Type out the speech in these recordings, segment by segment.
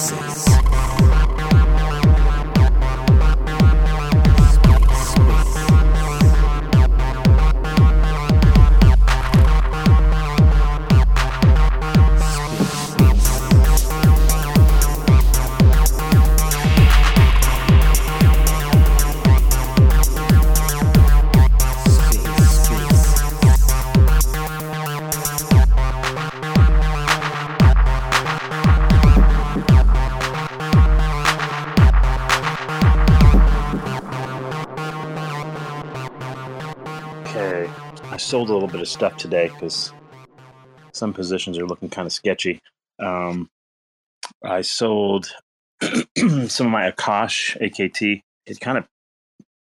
sold a bit of stuff today because some positions are looking kind of sketchy. Um, I sold some of my Akash AKT. It kind of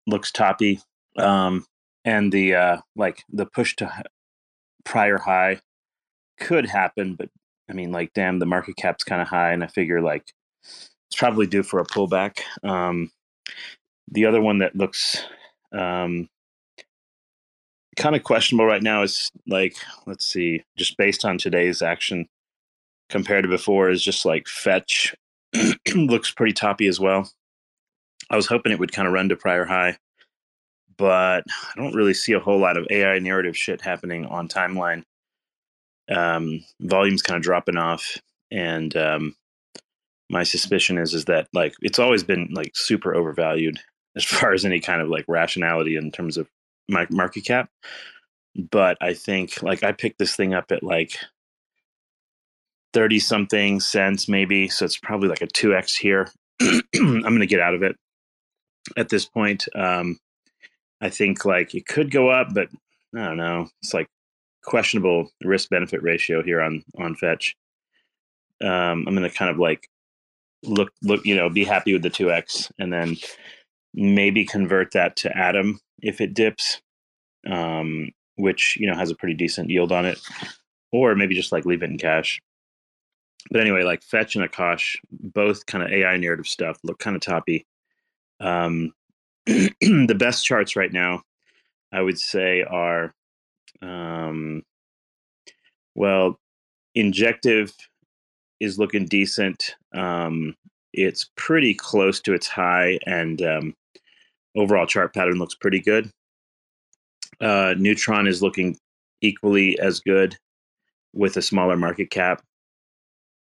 looks toppy, um, and the uh, like the push to prior high could happen, but I mean, like, damn, the market cap's kind of high, and I figure like it's probably due for a pullback. Um, the other one that looks um, kind of questionable right now is like, let's see, just based on today's action compared to before, is just like fetch looks pretty toppy as well. I was hoping it would kind of run to prior high, but I don't really see a whole lot of AI narrative shit happening on timeline. Um, volume's kind of dropping off, and um, my suspicion is is that like it's always been like super overvalued as far as any kind of like rationality in terms of my market cap. But I think like I picked this thing up at like 30 something cents maybe. So it's probably like a 2x here. I'm going to get out of it at this point. Um, I think like it could go up, but I don't know. It's like questionable risk benefit ratio here on on fetch. Um, I'm going to kind of like look look you know be happy with the 2x and then maybe convert that to atom if it dips, um, which you know has a pretty decent yield on it, or maybe just like leave it in cash. But anyway, like Fetch and Akash, both kind of AI narrative stuff, look kind of toppy. Um, the best charts right now, I would say, are um, well, Injective is looking decent. Um, it's pretty close to its high, and um, overall chart pattern looks pretty good. Uh, Neutron is looking equally as good with a smaller market cap.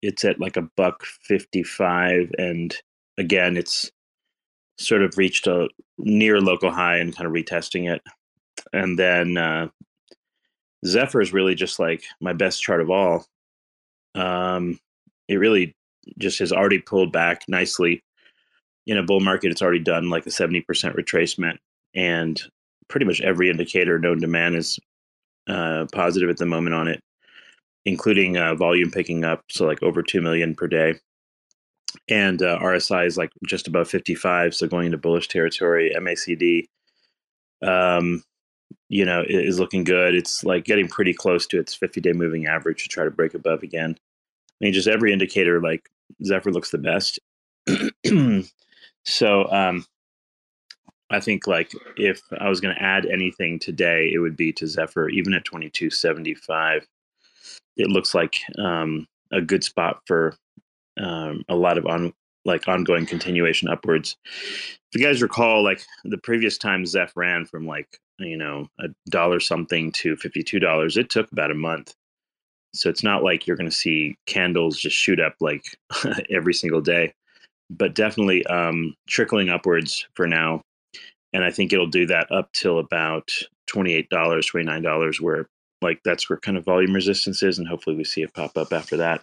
It's at like a buck 55 and again it's sort of reached a near local high and kind of retesting it. And then uh, Zephyr is really just like my best chart of all. Um, it really just has already pulled back nicely in a bull market, it's already done like a 70% retracement. And pretty much every indicator known to man is uh, positive at the moment on it, including uh, volume picking up. So, like over 2 million per day. And uh, RSI is like just above 55. So, going into bullish territory. MACD, um, you know, is looking good. It's like getting pretty close to its 50 day moving average to try to break above again. I mean, just every indicator, like Zephyr looks the best. So um, I think like if I was going to add anything today, it would be to Zephyr, even at 2275. It looks like um, a good spot for um, a lot of on like ongoing continuation upwards. If you guys recall, like the previous time Zeph ran from like you know a dollar something to fifty two dollars, it took about a month. So it's not like you're going to see candles just shoot up like every single day but definitely um, trickling upwards for now. And I think it'll do that up till about $28, $29, where like that's where kind of volume resistance is. And hopefully we see it pop up after that.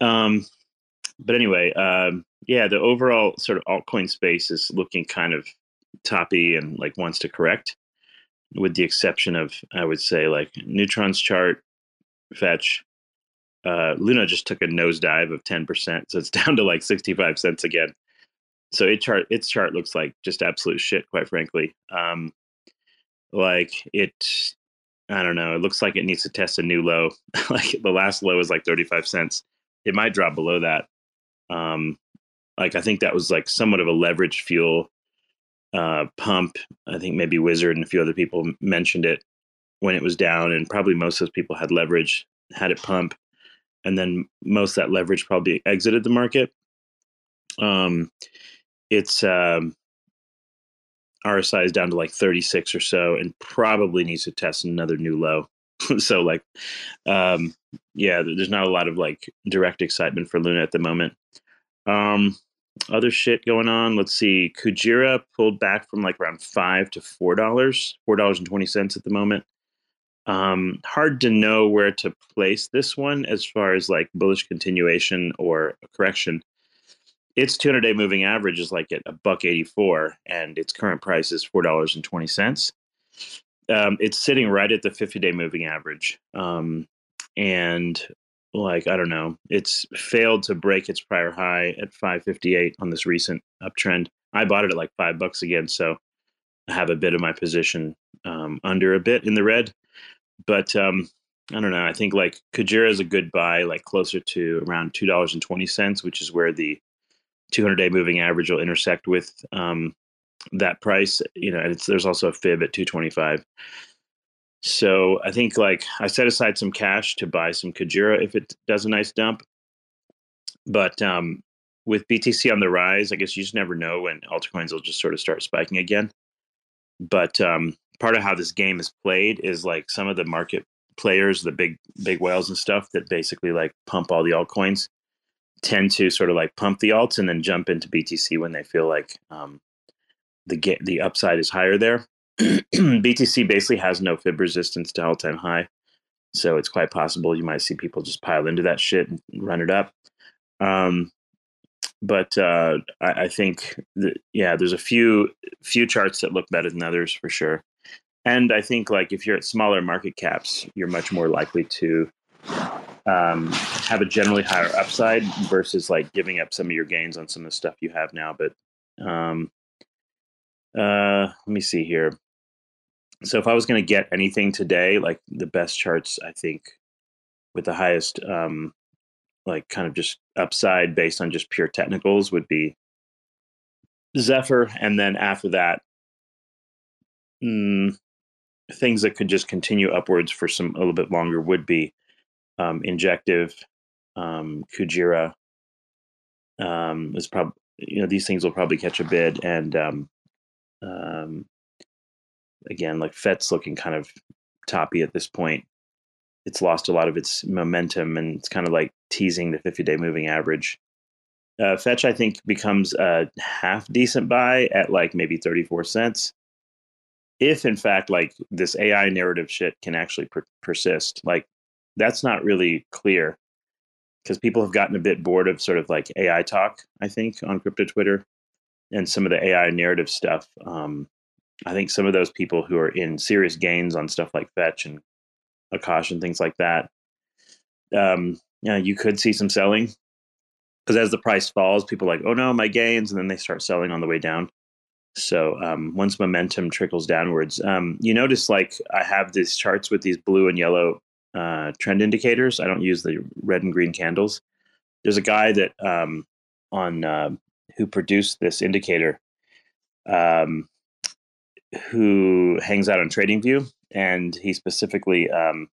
Um, but anyway, um, yeah, the overall sort of altcoin space is looking kind of toppy and like wants to correct, with the exception of, I would say, like Neutron's chart, Fetch, uh, Luna just took a nosedive of 10%. So it's down to like 65 cents again. So it chart its chart looks like just absolute shit, quite frankly. Um, like it, I don't know. It looks like it needs to test a new low. like the last low is like 35 cents. It might drop below that. Um, like I think that was like somewhat of a leverage fuel uh, pump. I think maybe Wizard and a few other people mentioned it when it was down, and probably most of those people had leverage, had it pump, and then most that leverage probably exited the market. Um, it's um, RSI is down to like 36 or so, and probably needs to test another new low. so like, um, yeah, there's not a lot of like direct excitement for Luna at the moment. Um, other shit going on. Let's see. Kujira pulled back from like around five to four dollars, four dollars and twenty cents at the moment. Um, hard to know where to place this one as far as like bullish continuation or correction. Its 200 day moving average is like at a buck 84, and its current price is four dollars and twenty cents. Um, it's sitting right at the 50 day moving average, um, and like I don't know, it's failed to break its prior high at 558 on this recent uptrend. I bought it at like five bucks again, so I have a bit of my position um, under a bit in the red. But um, I don't know. I think like Kujira is a good buy, like closer to around two dollars and twenty cents, which is where the 200 day moving average will intersect with um, that price. You know, and there's also a fib at 225. So I think like I set aside some cash to buy some Kujira if it does a nice dump. But um, with BTC on the rise, I guess you just never know when altcoins will just sort of start spiking again. But um, part of how this game is played is like some of the market players, the big big whales and stuff that basically like pump all the altcoins, tend to sort of like pump the alts and then jump into BTC when they feel like um, the get the upside is higher there. BTC basically has no fib resistance to all time high. So it's quite possible you might see people just pile into that shit and run it up. Um, but uh, I, I, think that, yeah, there's a few few charts that look better than others for sure. And I think like if you're at smaller market caps, you're much more likely to um, have a generally higher upside versus like giving up some of your gains on some of the stuff you have now. But um, uh, let me see here so if I was going to get anything today, like the best charts, I think with the highest, um, like kind of just upside based on just pure technicals would be Zephyr. And then after that, mm, things that could just continue upwards for some a little bit longer would be um, Injective, um, Kujira. Um, is probably you know these things will probably catch a bid and um, um, again, like FET's looking kind of toppy at this point. It's lost a lot of its momentum and it's kind of like teasing the 50 day moving average. Uh, Fetch, I think, becomes a half decent buy at like maybe 34 cents. If, in fact, like this AI narrative shit can actually per- persist, like that's not really clear because people have gotten a bit bored of sort of like AI talk, I think, on crypto Twitter and some of the AI narrative stuff. Um, I think some of those people who are in serious gains on stuff like Fetch and Akash and things like that, um, yeah, you could see some selling because as the price falls, people are like, oh no, my gains, and then they start selling on the way down. So um, once momentum trickles downwards, um, you notice like I have these charts with these blue and yellow uh, trend indicators. I don't use the red and green candles. There's a guy that um, on uh, who produced this indicator. Um, who hangs out on TradingView, and he specifically um,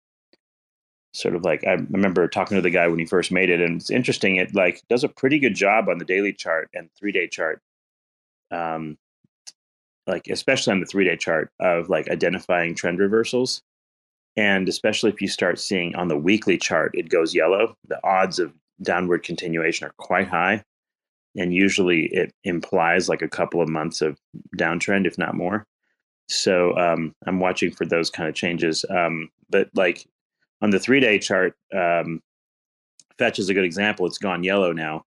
sort of like I remember talking to the guy when he first made it, and it's interesting. It like does a pretty good job on the daily chart and three day chart, um, like especially on the three day chart of like identifying trend reversals, and especially if you start seeing on the weekly chart it goes yellow, the odds of downward continuation are quite high. And usually it implies like a couple of months of downtrend, if not more. So um, I'm watching for those kind of changes. Um, but like on the three day chart, um, Fetch is a good example. It's gone yellow now,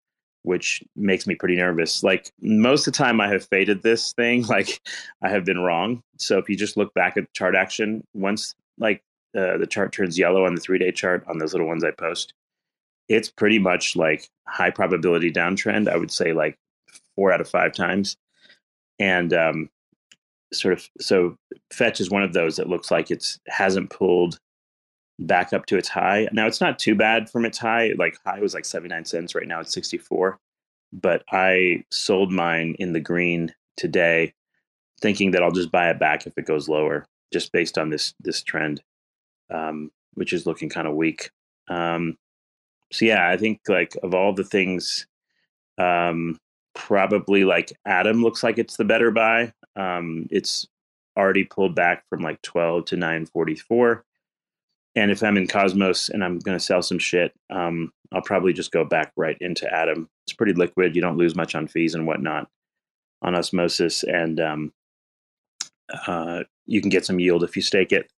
which makes me pretty nervous. Like most of the time, I have faded this thing. Like I have been wrong. So if you just look back at chart action, once like uh, the chart turns yellow on the three day chart on those little ones I post, it's pretty much like high probability downtrend. I would say like four out of five times. And um, sort of so fetch is one of those that looks like it's hasn't pulled back up to its high. Now it's not too bad from its high. Like high was like 79 cents. Right now it's 64. But I sold mine in the green today thinking that I'll just buy it back if it goes lower, just based on this this trend, um, which is looking kind of weak. Um, so yeah, I think like of all the things, um, probably like Atom looks like it's the better buy. Um, it's already pulled back from like 12 to 944. And if I'm in Cosmos and I'm going to sell some shit, um, I'll probably just go back right into Atom. It's pretty liquid. You don't lose much on fees and whatnot on osmosis, and um, uh, you can get some yield if you stake it.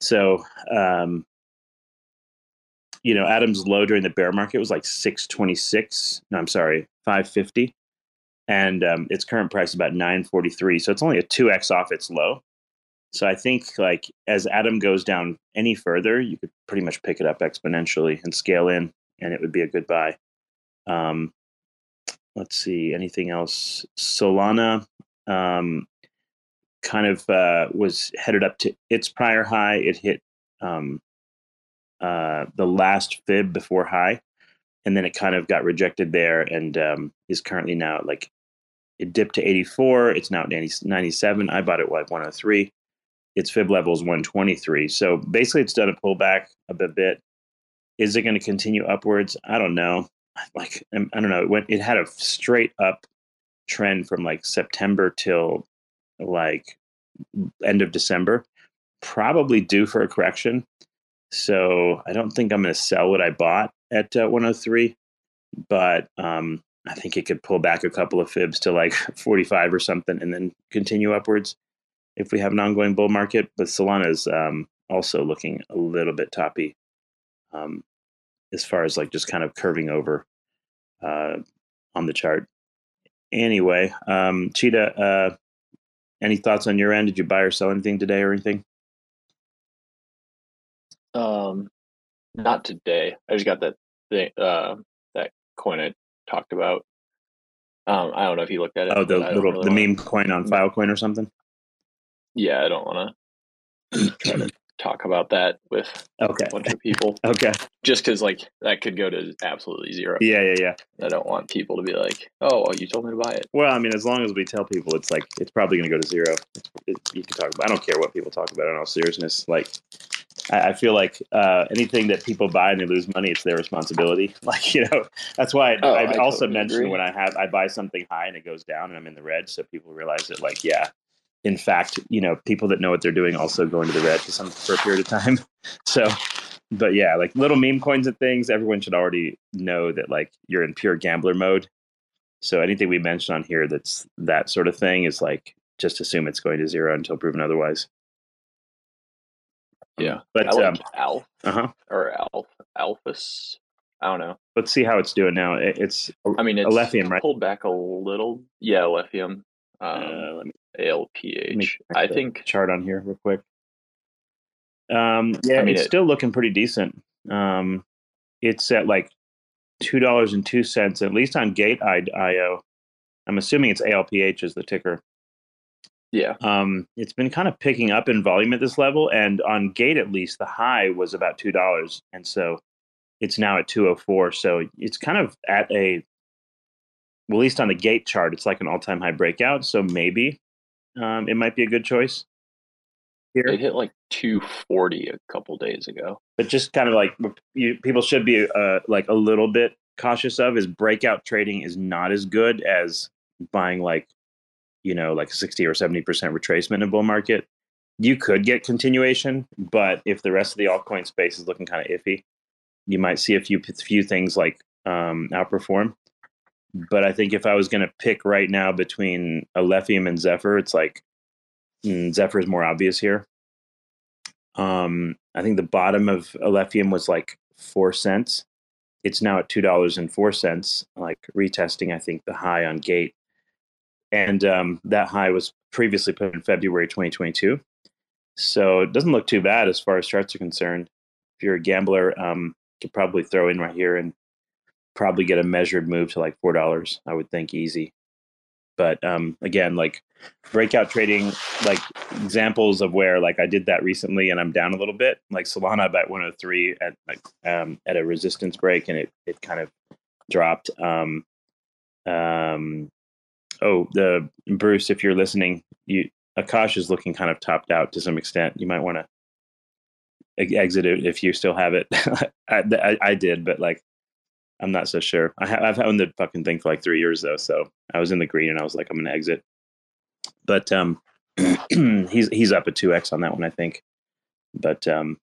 So, um, you know, Atom's low during the bear market was like 626. No, I'm sorry, 550. And um, its current price is about 943. So it's only a 2x off its low. So I think like as Atom goes down any further, you could pretty much pick it up exponentially and scale in, and it would be a good buy. Um, let's see, anything else? Solana um, kind of uh, was headed up to its prior high. It hit um, uh, the last fib before high, and then it kind of got rejected there and um, is currently now like it dipped to 84. It's now at 90, 97. I bought it like 103 its fib level is 123. So basically, it's done a pullback a bit. Is it going to continue upwards? I don't know. Like um, I don't know. It went. It had a straight up trend from like September till like end of December. Probably due for a correction. So I don't think I'm going to sell what I bought at uh, 103, but um, I think it could pull back a couple of fibs to like 45 or something, and then continue upwards if we have an ongoing bull market. But Solana is um, also looking a little bit toppy um, as far as like just kind of curving over uh, on the chart. Anyway, um, Cheetah, uh, any thoughts on your end? Did you buy or sell anything today or anything? Um, not today. I just got that thing, uh, that coin I talked about. Um, I don't know if you looked at it. Oh, the little really the meme coin on Filecoin or something yeah, I don't want to try to talk about that with okay. a bunch of people. okay. Just because like that could go to absolutely zero. Yeah, yeah, yeah. I don't want people to be like, "Oh, well, you told me to buy it." Well, I mean, as long as we tell people, it's like it's probably going to go to zero. It, you can talk about. I don't care what people talk about. In all seriousness, like I, I feel like uh, anything that people buy and they lose money, it's their responsibility. Like you know, that's why I, Oh, I, I also totally mentioned agree. when I have I buy something high and it goes down and I'm in the red, so people realize that like yeah, in fact, you know, people that know what they're doing also go into the red for some for a period of time. So, but yeah, like little meme coins and things, everyone should already know that like you're in pure gambler mode. So anything we mention on here that's that sort of thing is like just assume it's going to zero until proven otherwise. Yeah, But like um, Alf uh huh. or Alf Alphus. I don't know. Let's see how it's doing now. It, it's I mean, it's Alephium, right? pulled back a little. Yeah, Alephium. Um, uh, let me ALPH. let me check I think chart on here real quick. Um, yeah, I mean, it's it- still looking pretty decent. Um, it's at like two dollars and two cents, at least on Gate IO. I'm assuming it's ALPH is the ticker. yeah, Um, it's been kind of picking up in volume at this level, and on Gate at least, the high was about two dollars, and so it's now at two oh four. So it's kind of at a, well, at least on the Gate chart, it's like an all time high breakout. So maybe um, it might be a good choice here. it hit like 240 a couple days ago. but just kind of like you, people should be uh, like a little bit cautious of is breakout trading is not as good as buying like you know like 60 or 70% retracement in bull market you could get continuation but if the rest of the altcoin space is looking kind of iffy you might see a few few things like um, outperform but i think if i was going to pick right now between Alephium and zephyr it's like mm, zephyr is more obvious here um, I think the bottom of Alephium was like four cents. It's now at two dollars and four cents, like retesting. I think the high on Gate, and um, that high was previously put in February 2022. So it doesn't look too bad as far as charts are concerned. If you're a gambler, um, you could probably throw in right here and probably get a measured move to like four dollars. I would think easy. But um, again, like breakout trading, like examples of where like I did that recently and I'm down a little bit. Like Solana about 103 at like um, at a resistance break and it it kind of dropped. Um, um, oh, the Bruce, if you're listening, you Akash is looking kind of topped out to some extent. You might want to exit it if you still have it. I, I, I, did, but like, I'm not so sure. I have, I've owned the fucking thing for like three years though, so I was in the green and I was like, I'm gonna exit. But um, he's he's up at two x on that one, I think. But um,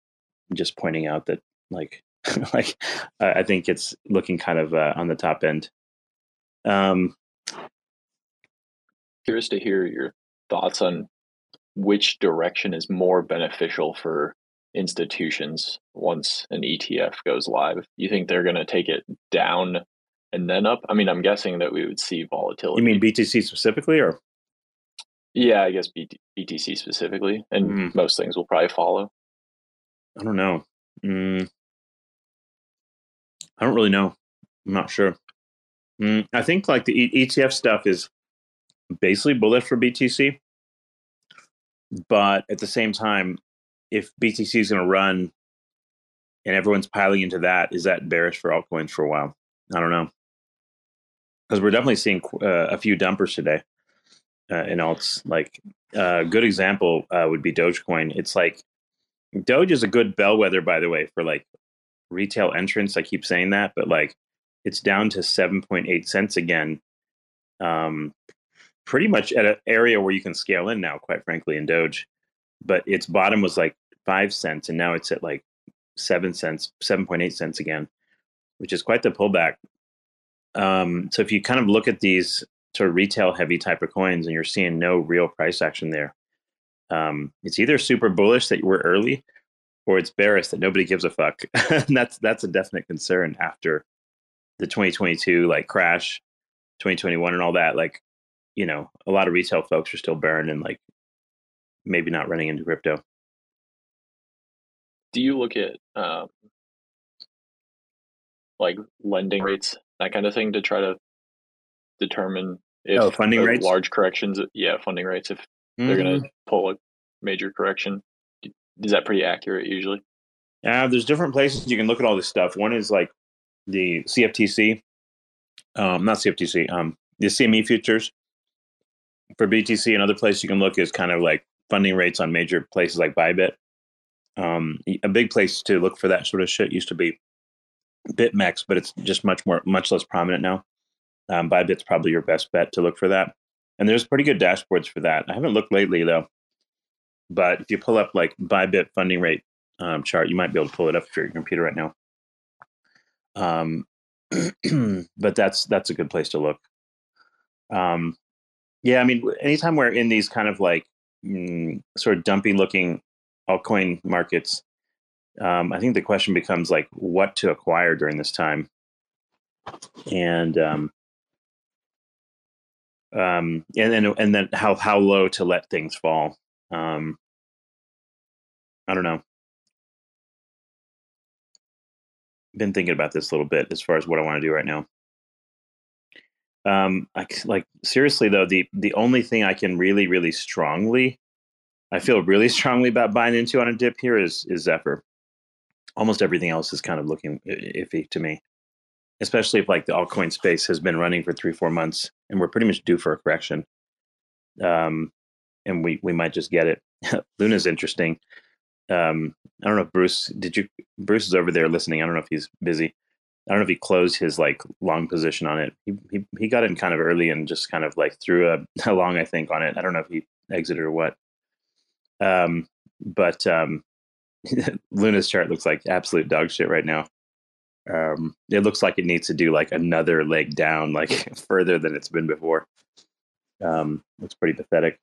just pointing out that like like I think it's looking kind of uh, on the top end. Um, curious to hear your thoughts on which direction is more beneficial for institutions once an ETF goes live. You think they're going to take it down and then up? I mean, I'm guessing that we would see volatility. You mean BTC specifically, or? Yeah, I guess BTC specifically, and mm. most things will probably follow. I don't know. Mm. I don't really know. I'm not sure. Mm. I think like the ETF stuff is basically bullish for BTC, but at the same time, if BTC is going to run and everyone's piling into that, is that bearish for altcoins for a while? I don't know. Because we're definitely seeing uh, a few dumpers today uh, in alts. Like a uh, good example uh, would be Dogecoin. It's like Doge is a good bellwether, by the way, for like retail entrance. I keep saying that, but like it's down to 7.8 cents again. Um, pretty much at an area where you can scale in now, quite frankly, in Doge. But its bottom was like five cents, and now it's at like seven cents, seven point eight cents again, which is quite the pullback. Um, so if you kind of look at these sort of retail heavy type of coins, and you're seeing no real price action there, um, it's either super bullish that you were early, or it's bearish that nobody gives a fuck. and that's that's a definite concern after the 2022 like crash, 2021, and all that. Like, you know, a lot of retail folks are still bearing and like maybe not running into crypto do you look at um, like lending rates, that kind of thing, to try to determine if oh, funding rates, large corrections, yeah, funding rates, if mm-hmm. they're going to pull a major correction? Is that pretty accurate usually? Yeah, there's different places you can look at all this stuff. One is like the CFTC, um, not CFTC, um, the CME futures for BTC. Another place you can look is kind of like funding rates on major places like Bybit. Um, a big place to look for that sort of shit used to be BitMEX, but it's just much more, much less prominent now. Um, Bybit's probably your best bet to look for that. And there's pretty good dashboards for that. I haven't looked lately though, but if you pull up like Bybit funding rate um, chart, you might be able to pull it up for your computer right now. Um, but that's that's a good place to look. Um, yeah, I mean, anytime we're in these kind of like mm, sort of dumpy looking altcoin markets, um, I think the question becomes like what to acquire during this time, and um, um, and then and then how how low to let things fall. Um, I don't know. Been thinking about this a little bit as far as what I want to do right now. Um, I, like seriously though, the the only thing I can really really strongly I feel really strongly about buying into on a dip here is is Zephyr. Almost everything else is kind of looking iffy to me, especially if like the altcoin space has been running for three four months and we're pretty much due for a correction. Um, and we we might just get it. Luna's interesting. Um, I don't know if Bruce did you Bruce is over there listening. I don't know if he's busy. I don't know if he closed his like long position on it. He he, he got in kind of early and just kind of like threw a, a long I think on it. I don't know if he exited or what. Um, but um, Luna's chart looks like absolute dog shit right now. Um, it looks like it needs to do like another leg down, like further than it's been before. Um, pretty pathetic.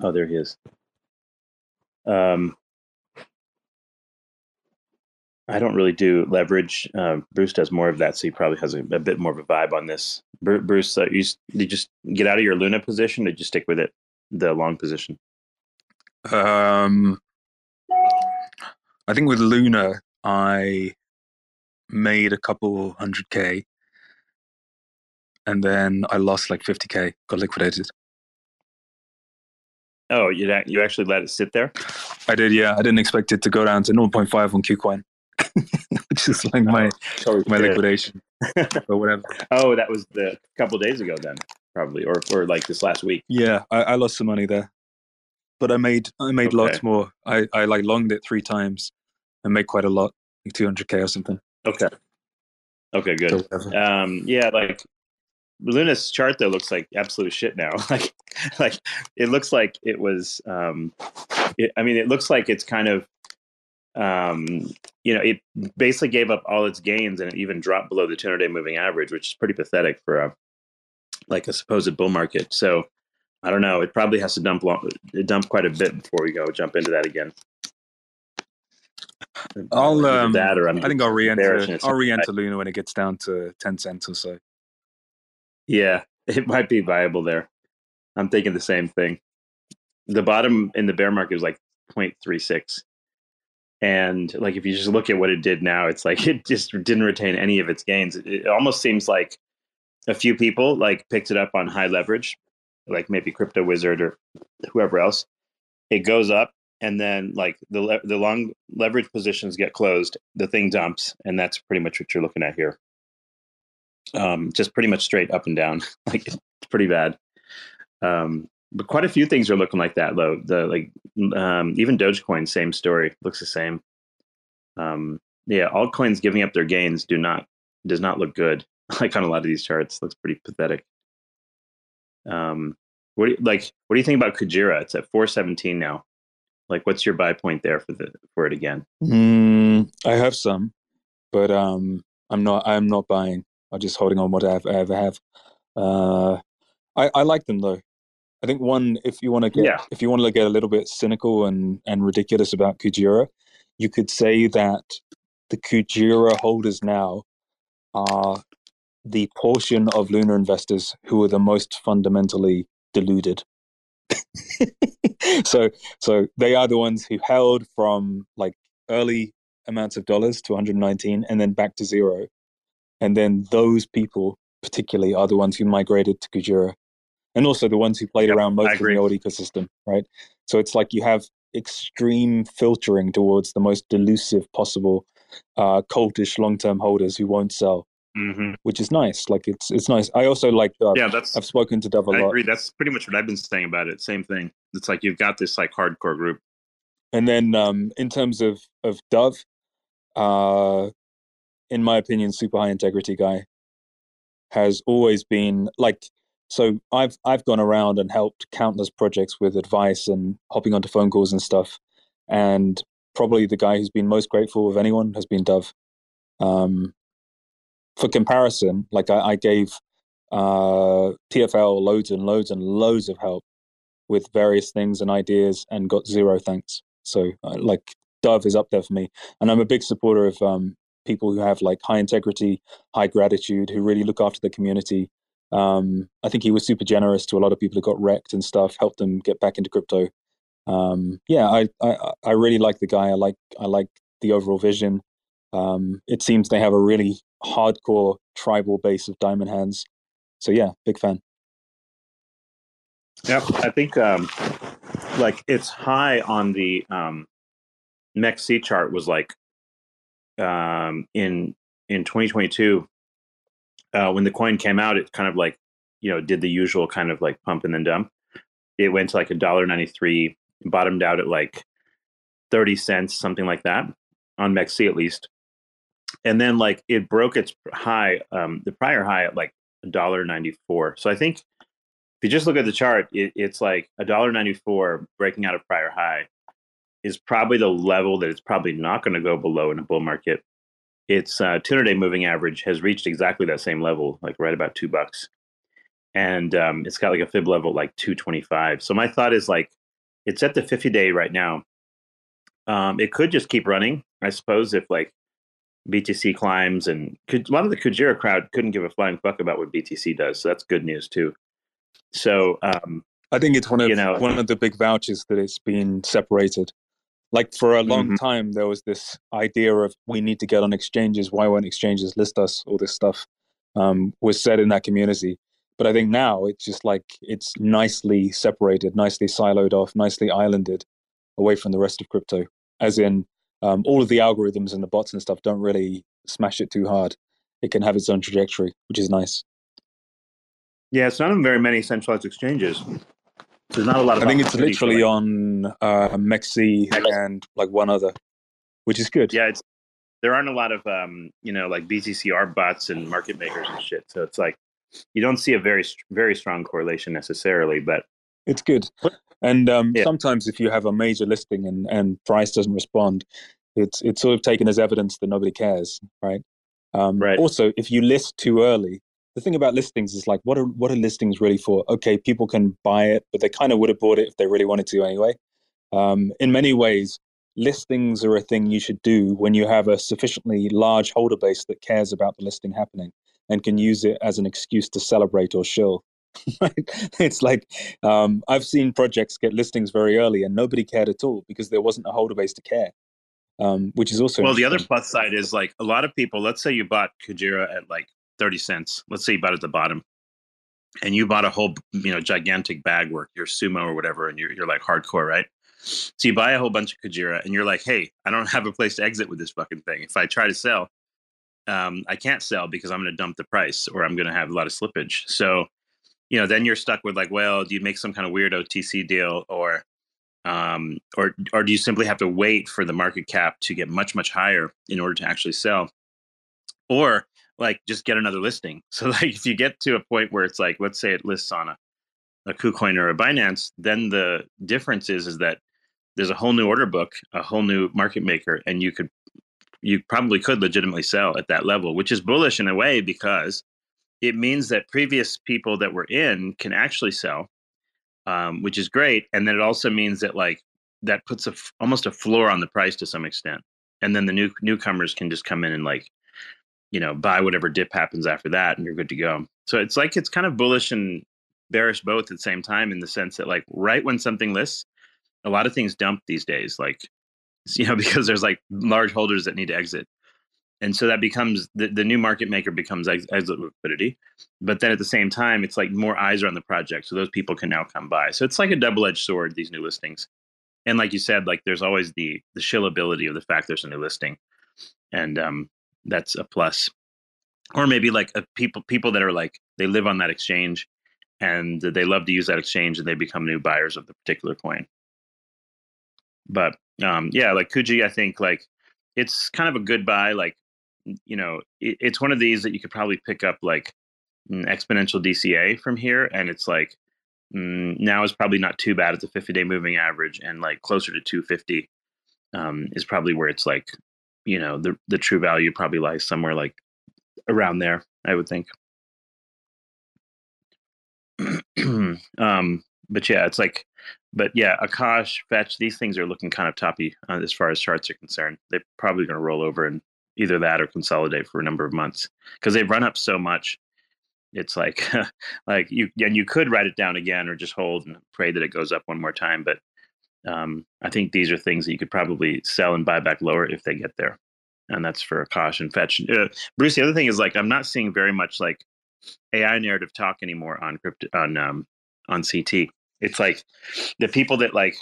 Oh, there he is. Um, I don't really do leverage. Uh, Bruce does more of that, so he probably has a, a bit more of a vibe on this. Bruce, uh, you, you just get out of your Luna position, or you stick with it, the long position? Um, I think with Luna, I made a couple hundred K and then I lost like 50K, got liquidated. Oh, you you actually let it sit there? I did, yeah. I didn't expect it to go down to 0.5 on KuCoin, which is like my, oh, my liquidation or whatever. Oh, that was the couple days ago then. probably, or or like this last week. Yeah, I, I lost some money there, but I made I made Okay. lots more. I I like longed it three times and made quite a lot, like 200k or something. Okay. Okay, good. Um, yeah, like Luna's chart though looks like absolute shit now. like, like it looks like it was. Um, it, I mean, it looks like it's kind of, um, you know, it basically gave up all its gains and it even dropped below the 200 day moving average, which is pretty pathetic for a like a supposed bull market. So I don't know. It probably has to dump long, dump quite a bit before we go jump into that again. I'll, um, that or I'm I think I'll re-enter. I'll re-enter Luna when it gets down to 10 cents or so. Yeah, it might be viable there. I'm thinking the same thing. The bottom in the bear market is like 0.36. And like if you just look at what it did now, it's like it just didn't retain any of its gains. It, it almost seems like a few people like picked it up on high leverage, like maybe Crypto Wizard or whoever else. It goes up and then like the le- the long leverage positions get closed, the thing dumps, and that's pretty much what you're looking at here um, just pretty much straight up and down. like it's pretty bad. Um, but quite a few things are looking like that though. The like um, even Dogecoin, same story, looks the same. Um, yeah, altcoins giving up their gains do not does not look good. Like on a lot of these charts, looks pretty pathetic. Um, what do you, like? What do you think about Kujira? It's at four seventeen now. Like, what's your buy point there for the for it again? Mm, I have some, but um, I'm not. I'm not buying. I'm just holding on what I have. I ever have. Uh, I I like them though. I think one, if you want to get, Yeah. if you want to get a little bit cynical and and ridiculous about Kujira, you could say that the Kujira holders now are the portion of Luna investors who are the most fundamentally deluded. so so they are the ones who held from like early amounts of dollars to 119 and then back to zero. And then those people particularly are the ones who migrated to Kujira. And also the ones who played Yep, around most of the old ecosystem, right? So it's like you have extreme filtering towards the most delusive possible uh cultish long-term holders who won't sell, Mm-hmm. which is nice. Like it's it's nice. I also like Dove. Yeah, that's I've spoken to Dove a I lot. I agree. That's pretty much what I've been saying about it. Same thing. It's like you've got this like hardcore group. And then um, in terms of of Dove, uh, in my opinion, super high integrity guy has always been like. So I've I've gone around and helped countless projects with advice and hopping onto phone calls and stuff, and probably the guy who's been most grateful of anyone has been Dove. Um, for comparison, like I, I gave uh, TFL loads and loads and loads of help with various things and ideas and got zero thanks. So uh, like Dove is up there for me, and I'm a big supporter of um, people who have like high integrity, high gratitude, who really look after the community. Um, I think he was super generous to a lot of people who got wrecked and stuff, helped them get back into crypto. Um, yeah, I, I I really like the guy. I like I like the overall vision. Um, it seems they have a really hardcore tribal base of diamond hands. So yeah, big fan. Yeah, I think um, like it's high on the um, MEXC chart was like um, in in 2022 uh, when the coin came out. It kind of like you know did the usual kind of like pump and then dump. It went to like a dollar ninety three, bottomed out at like thirty cents, something like that on MEXC at least, and then like it broke its high, um, the prior high at like a dollar ninety four. So I think if you just look at the chart, it, it's like a dollar ninety four breaking out a prior high is probably the level that it's probably not going to go below in a bull market. Its uh, 200 day moving average has reached exactly that same level, like right about two bucks, and um, it's got like a fib level like 225. So my thought is like it's at the 50 day right now. Um, it could just keep running, I suppose, if like BTC climbs and could, a lot of the Kujira crowd couldn't give a flying fuck about what BTC does. So that's good news too. So um, I think it's one of You know- one of the big vouchers that it's been separated. Like for a long Mhm. time, there was this idea of we need to get on exchanges. Why won't exchanges list us? All this stuff um, was said in that community. But I think now it's just like it's nicely separated, nicely siloed off, nicely islanded away from the rest of crypto. As in, um, all of the algorithms and the bots and stuff don't really smash it too hard. It can have its own trajectory, which is nice. Yeah, it's not on very many centralized exchanges. There's not a lot of. I think it's literally on uh, Mexi and like one other, which is good. Yeah, it's there aren't a lot of um, you know like BCCR bots and market makers and shit. So it's like you don't see a very very strong correlation necessarily, but It's good. And um, Yeah. sometimes if you have a major listing and, and price doesn't respond, it's it's sort of taken as evidence that nobody cares, right? Um, Right. Also, if you list too early, the thing about listings is like, what are what are listings really for? Okay, people can buy it, but they kind of would have bought it if they really wanted to anyway. Um, in many ways, listings are a thing you should do when you have a sufficiently large holder base that cares about the listing happening and can use it as an excuse to celebrate or shill. Right? it's like um, I've seen projects get listings very early and nobody cared at all because there wasn't a holder base to care, um, which is also well, the other plus side is like a lot of people. Let's say you bought Kujira at like thirty cents. Let's say you bought it at the bottom, and you bought a whole you know gigantic bag work, your sumo or whatever, and you're you're like hardcore, right? So you buy a whole bunch of Kujira, and you're like, hey, I don't have a place to exit with this fucking thing. If I try to sell, um, I can't sell because I'm going to dump the price or I'm going to have a lot of slippage. So, you know, then you're stuck with like, well, do you make some kind of weird OTC deal or, um, or, or do you simply have to wait for the market cap to get much, much higher in order to actually sell? Or like just get another listing. So like if you get to a point where it's like, let's say it lists on a, a KuCoin or a Binance, then the difference is, is that there's a whole new order book, a whole new market maker, and you could you probably could legitimately sell at that level, which is bullish in a way because it means that previous people that were in can actually sell, um, which is great. And then it also means that like that puts a f- almost a floor on the price to some extent, and then the new newcomers can just come in and like you know buy whatever dip happens after that, and you're good to go. So it's like it's kind of bullish and bearish both at the same time in the sense that like right when something lists, a lot of things dump these days, like you know because there's like large holders that need to exit and so that becomes the, the new market maker becomes ex- exit liquidity but then at the same time it's like more eyes are on the project so those people can now come by. So it's like a double-edged sword these new listings. And like you said like there's always the the shillability of the fact there's a new listing and um that's a plus. Or maybe like a people people that are like they live on that exchange and they love to use that exchange and they become new buyers of the particular coin. But um yeah like Kuji I think like it's kind of a good buy like you know it, it's one of these that you could probably pick up like exponential DCA from here and it's like mm, now is probably not too bad it's a 50 day moving average and like closer to 250 um is probably where it's like you know the the true value probably lies somewhere like around there I would think um but yeah it's like but yeah, Akash, Fetch, these things are looking kind of toppy uh, as far as charts are concerned. They're probably going to roll over and either that or consolidate for a number of months because they've run up so much. It's like, like you, and you could write it down again or just hold and pray that it goes up one more time. But um, I think these are things that you could probably sell and buy back lower if they get there. And that's for and Fetch. Uh, Bruce, the other thing is like, I'm not seeing very much like AI narrative talk anymore on crypto, on, um, on CT it's like the people that like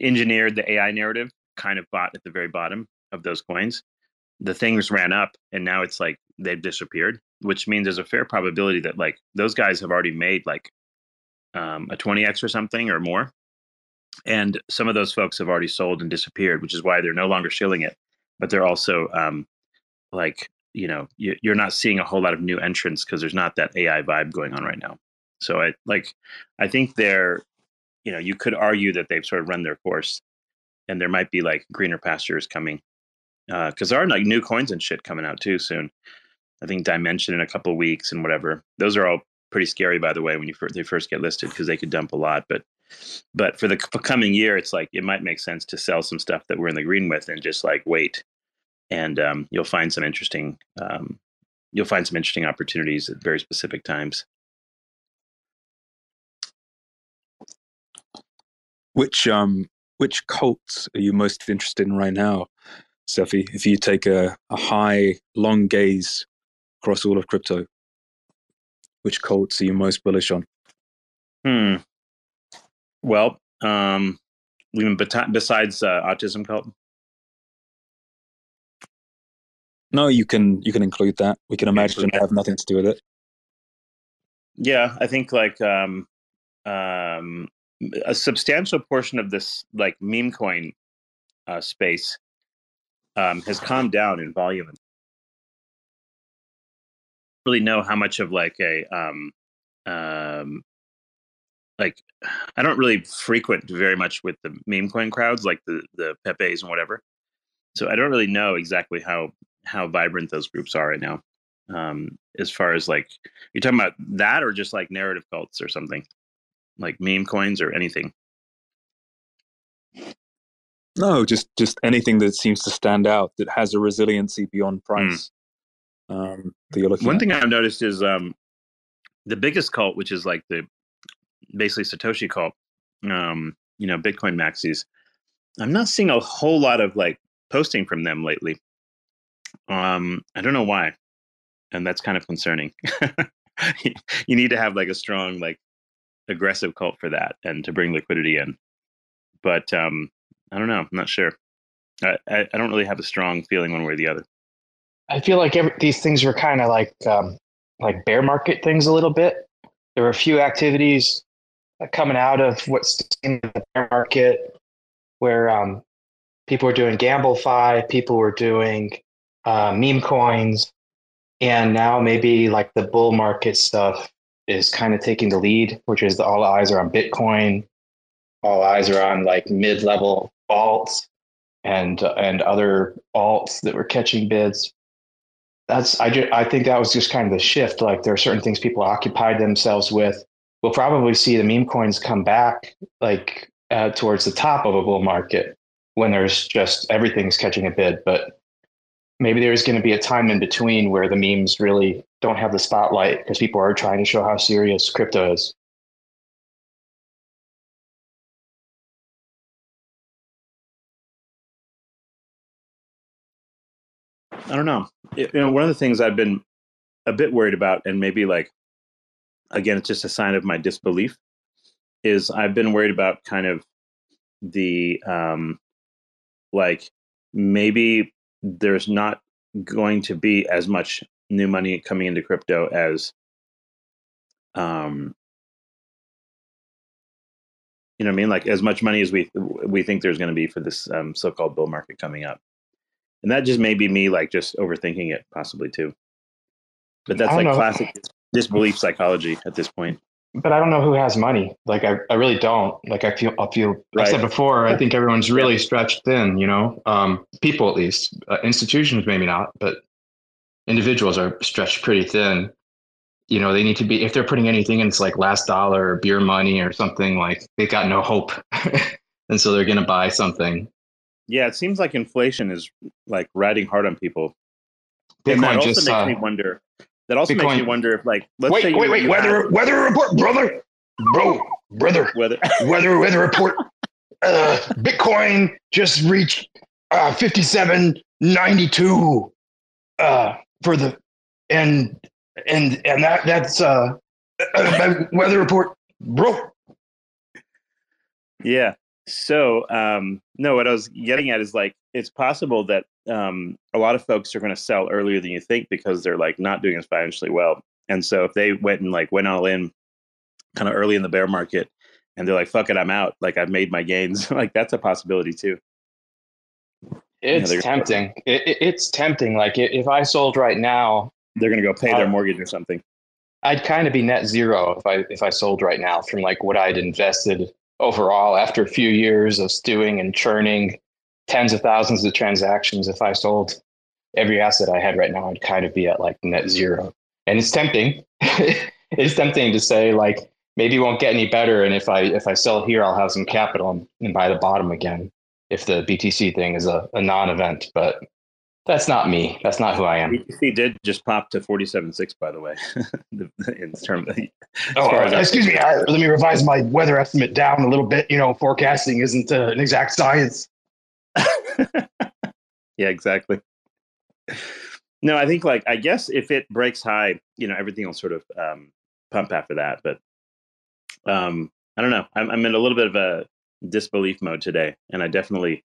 engineered the AI narrative kind of bought at the very bottom of those coins. The things ran up and now it's like they've disappeared, which means there's a fair probability that like those guys have already made like um, a 20x or something or more. And some of those folks have already sold and disappeared, which is why they're no longer shilling it. But they're also um, like, you know, you, you're not seeing a whole lot of new entrants because there's not that AI vibe going on right now. So I like, I think they're you know you could argue that they've sort of run their course and there might be like greener pastures coming because there are like new coins and shit coming out too soon. I think Dymension in a couple weeks and whatever. Those are all pretty scary by the way when you first, they first get listed because they could dump a lot but but for the coming year it's like it might make sense to sell some stuff that we're in the green with and just like wait. And um, you'll find some interesting um, you'll find some interesting opportunities at very specific times. Which um which cults are you most interested in right now, Cephii? If you take a, a high, long gaze across all of crypto, which cults are you most bullish on? Hmm. Well, um, even besides uh, autism cult, No, you can you can include that. We can imagine have nothing to do with it. Yeah, I think like um, um, a substantial portion of this like meme coin uh, space um, has calmed down in volume. Really know how much of like a um, um, like I don't really frequent very much with the meme coin crowds, like the the Pepe's and whatever. So I don't really know exactly how how vibrant those groups are right now. Um, as far as like you're talking about that, or just like narrative cults or something, like meme coins or anything. No, just just anything that seems to stand out that has a resiliency beyond Hmm. price. Um, that you're looking One at. thing I've noticed is um, the biggest cult, which is like the basically Satoshi cult, um, you know, Bitcoin maxis. I'm not seeing a whole lot of like posting from them lately. Um, I don't know why, and that's kind of concerning. you need to have like a strong, like aggressive cult for that, and to bring liquidity in. But um, I don't know. I'm not sure. I, I, I don't really have a strong feeling one way or the other. I feel like every, these things were kind of like um, like bear market things a little bit. There were a few activities uh, coming out of what's in the bear market where um, people were doing GambleFi, people were doing uh, meme coins, and now maybe like the bull market stuff is kind of taking the lead, which is all eyes are on Bitcoin, all eyes are on like mid-level alts and and other alts that were catching bids. That's I, ju- I think that was just kind of the shift. Like there are certain things people occupied themselves with. We'll probably see the meme coins come back like uh, towards the top of a bull market when there's just everything's catching a bid. But maybe there's going to be a time in between where the memes really don't have the spotlight because people are trying to show how serious crypto is I don't know. You know, one of the things I've been a bit worried about, and maybe like, again, it's just a sign of my disbelief, is I've been worried about kind of the, um, like, maybe there's not going to be as much new money coming into crypto as, um, you know what I mean? Like as much money as we we think there's going to be for this um, so-called bull market coming up, and that just may be me like just overthinking it, possibly too. But that's like know. classic disbelief psychology at this point. but I don't know who has money. Like I, I really don't. Like I feel, I feel. I said before, I think everyone's really stretched thin. You know, um, people at least, uh, institutions maybe not, but individuals are stretched pretty thin. You know, they need to be if they're putting anything in, it's like last dollar or beer money or something. Like they've got no hope, and so they're going to buy something. Yeah, it seems like inflation is like riding hard on people. and that Bitcoin also just. makes Uh, me wonder. That also makes me wonder if, like, let's say wait, you, wait, wait. Weather, have- weather report, brother, bro, brother. whether weather weather report uh bitcoin just reached uh 5792 uh for the and and and that that's uh, uh weather report bro Yeah. So, um, no, what I was getting at is like it's possible that um, a lot of folks are going to sell earlier than you think because they're like not doing as financially well. And so, if they went and like went all in kind of early in the bear market and they're like, fuck it, I'm out, like I've made my gains, like that's a possibility too. it's they're- tempting it, it- it's tempting like if i sold right now They're going to go pay their Uh, mortgage or something. i'd kind of be net zero if i if i sold right now from like what i'd invested overall after a few years of stewing and churning tens of thousands of transactions if i sold every asset i had right now i'd kind of be at like net zero. And it's tempting. It's tempting to say like maybe it won't get any better and if i if i sell here i'll have some capital and, buy the bottom again if the btc thing is a, a non-event but that's not me that's not who i am BTC did just pop to 47.6, by the way, in terms of, Oh, far as uh, excuse me. I, let me revise my weather estimate down a little bit. You know, forecasting isn't uh, an exact science. yeah, exactly. No, I think like I guess if it breaks high, you know, everything will sort of um, pump after that. But um, I don't know. I'm, I'm in a little bit of a disbelief mode today, and I definitely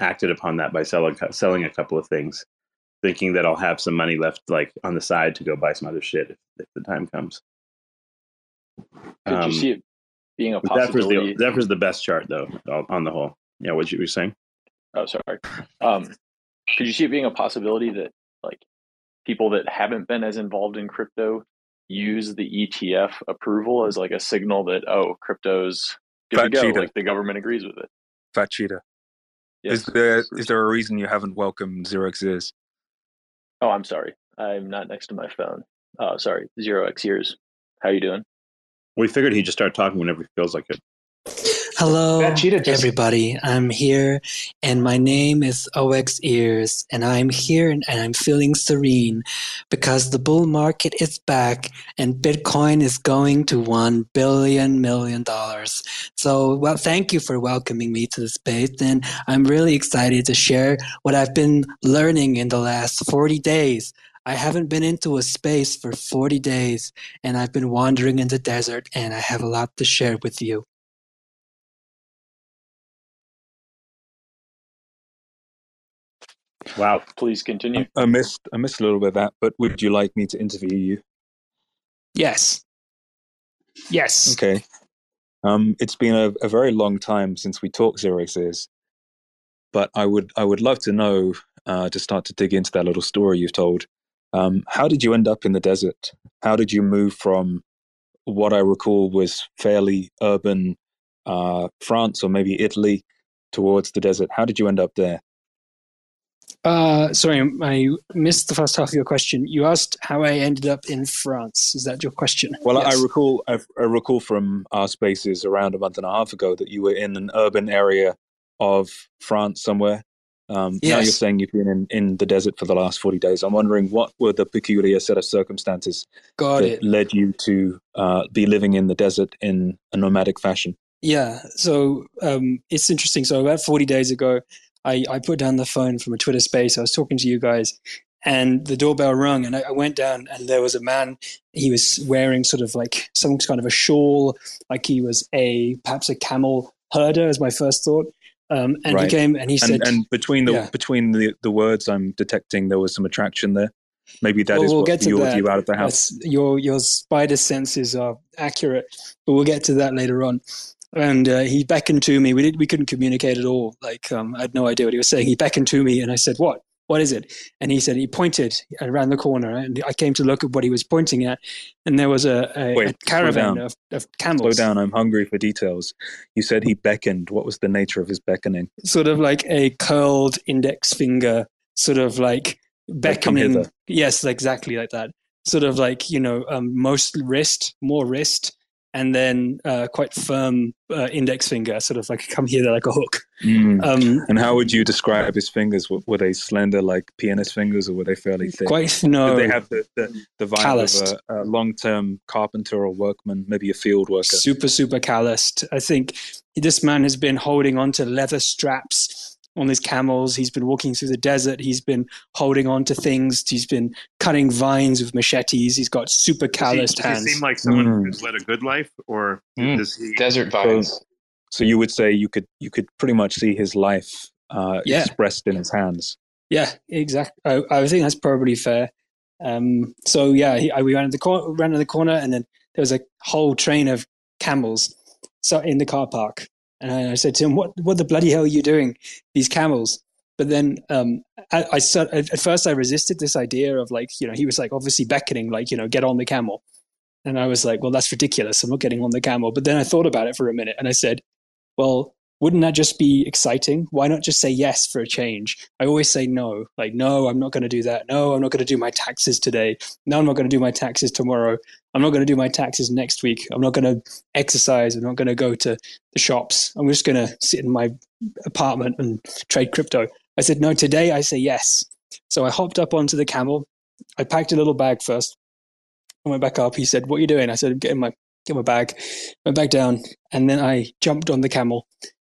acted upon that by selling selling a couple of things, thinking that I'll have some money left, like on the side, to go buy some other shit if, if the time comes. Could Um, you see it being a possibility? the, Zephyr's the best chart though on- on the whole. Yeah, what you were saying? Oh, sorry. Um, could you see it being a possibility that like people that haven't been as involved in crypto use the ETF approval as like a signal that oh, crypto's good Fat to go, cheetah. like the government agrees with it. Fat cheetah. Yes. Is there is there a reason you haven't welcomed Zero X Ears? Oh, I'm sorry. I'm not next to my phone. Oh, sorry. Zero X Ears. How you doing? We figured he'd just start talking whenever he feels like it. Hello, just- everybody. I'm here, and my name is OX Ears, and I'm here and, and I'm feeling serene because the bull market is back and Bitcoin is going to one billion million dollars. So, well, thank you for welcoming me to the space, and I'm really excited to share what I've been learning in the last 40 days. I haven't been into a space for 40 days, and I've been wandering in the desert, and I have a lot to share with you. Wow. Please continue. I missed I missed a little bit of that, but would you like me to interview you? Yes. Yes. Okay. Um, it's been a, a very long time since we talked Zero X but I would I would love to know uh, to start to dig into that little story you've told. Um, how did you end up in the desert? How did you move from what I recall was fairly urban uh, France or maybe Italy towards the desert? How did you end up there? Uh, sorry, I missed the first half of your question. You asked how I ended up in France. Is that your question? Well, Yes. I recall I, I recall from our spaces around a month and a half ago that you were in an urban area of France somewhere. Um, Now you're saying you've been in, in the desert for the last 40 days. I'm wondering what were the peculiar set of circumstances Got that it. led you to uh, be living in the desert in a nomadic fashion? Yeah. So um, it's interesting. So about 40 days ago, I, I put down the phone from a Twitter space. I was talking to you guys, and the doorbell rung, and I, went down, and there was a man. He was wearing sort of like some kind of a shawl, like he was a perhaps a camel herder, as my first thought. Um, and Right. he came and he said, And, and between the Yeah. between the, the words I'm detecting, there was some attraction there. Maybe that is Well, we'll what lured you out of the house. That's, your your spider senses are accurate, but we'll get to that later on. And uh, he beckoned to me. We did we couldn't communicate at all. Like um, I had no idea what he was saying. He beckoned to me, and I said, "What? What is it?" And he said he pointed around the corner, and I came to look at what he was pointing at, and there was a, a, Wait, a caravan of, of Slow down. I'm hungry for details. You said he beckoned. What was the nature of his beckoning? sort of like a curled index finger, sort of like beckoning. yes, exactly like that. Sort of like you know, um, most wrist, more wrist, and then uh, quite firm uh, index finger, sort of like come here like a hook. Mm. Um, And how would you describe his fingers? Were, were they slender like pianist fingers, or were they fairly thick? quite no, Did they have the, the, the vibe Calloused. of a, a long-term carpenter or workman, maybe a field worker? super super calloused. I think this man has been holding on to leather straps on his camels. He's been walking through the desert. He's been holding on to things. He's been cutting vines with machetes. He's got super calloused does he, hands. Does he seem like someone Mm. who's led a good life, or Mm. does he? Desert vines. So you would say you could you could pretty much see his life uh, Yeah. expressed in his hands. Yeah, exactly. I, I think that's probably fair. Um, so yeah, he, I, we ran in the cor- ran in the corner, and then there was a whole train of camels so in the car park. And I, said to him, "What what the bloody hell are you doing? These camels?" But then um, I, I at first I resisted this idea of like you know he was like obviously beckoning like you know get on the camel, and I was like, well that's ridiculous. I'm not getting on the camel. But then I thought about it for a minute, and I said, well wouldn't that just be exciting? Why not just say yes for a change? I always say no. Like, no, I'm not going to do that. No, I'm not going to do my taxes today. No, I'm not going to do my taxes tomorrow. I'm not going to do my taxes next week. I'm not going to exercise. I'm not going to go to the shops. I'm just going to sit in my apartment and trade crypto. I said, no, today I say yes. So I hopped up onto the camel. I packed a little bag first. I went back up. He said, what are you doing? I said, I'm getting my, get my bag. Went back down. And then I jumped on the camel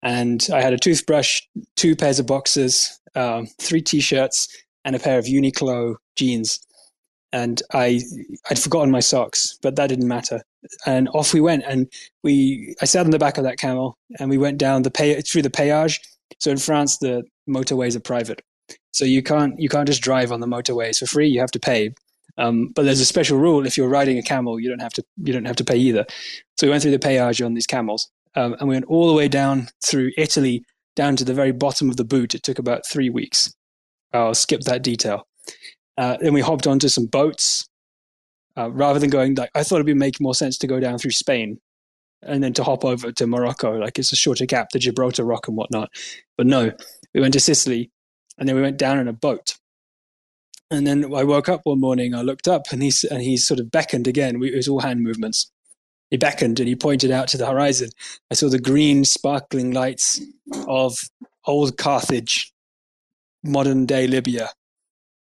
and I had a toothbrush, two pairs of boxers, um, three t-shirts, and a pair of Uniqlo jeans. And I I'd forgotten my socks, but that didn't matter. And off we went. And we I sat on the back of that camel, and we went down the pay through the péage. So in France, the motorways are private, so you can't you can't just drive on the motorways for free. You have to pay. Um, but there's a special rule: if you're riding a camel, you don't have to you don't have to pay either. So we went through the peage on these camels, um, and we went all the way down through Italy, down to the very bottom of the boot. It took about three weeks. I'll skip that detail. Uh, then we hopped onto some boats. Uh, rather than going like I thought it'd be make more sense to go down through Spain and then to hop over to Morocco, like it's a shorter gap, the Gibraltar Rock and whatnot. But no, we went to Sicily and then we went down in a boat. And then I woke up one morning, I looked up and he's, and he sort of beckoned again. We, it was all hand movements. He beckoned and he pointed out to the horizon. I saw the green sparkling lights of old Carthage, modern day Libya,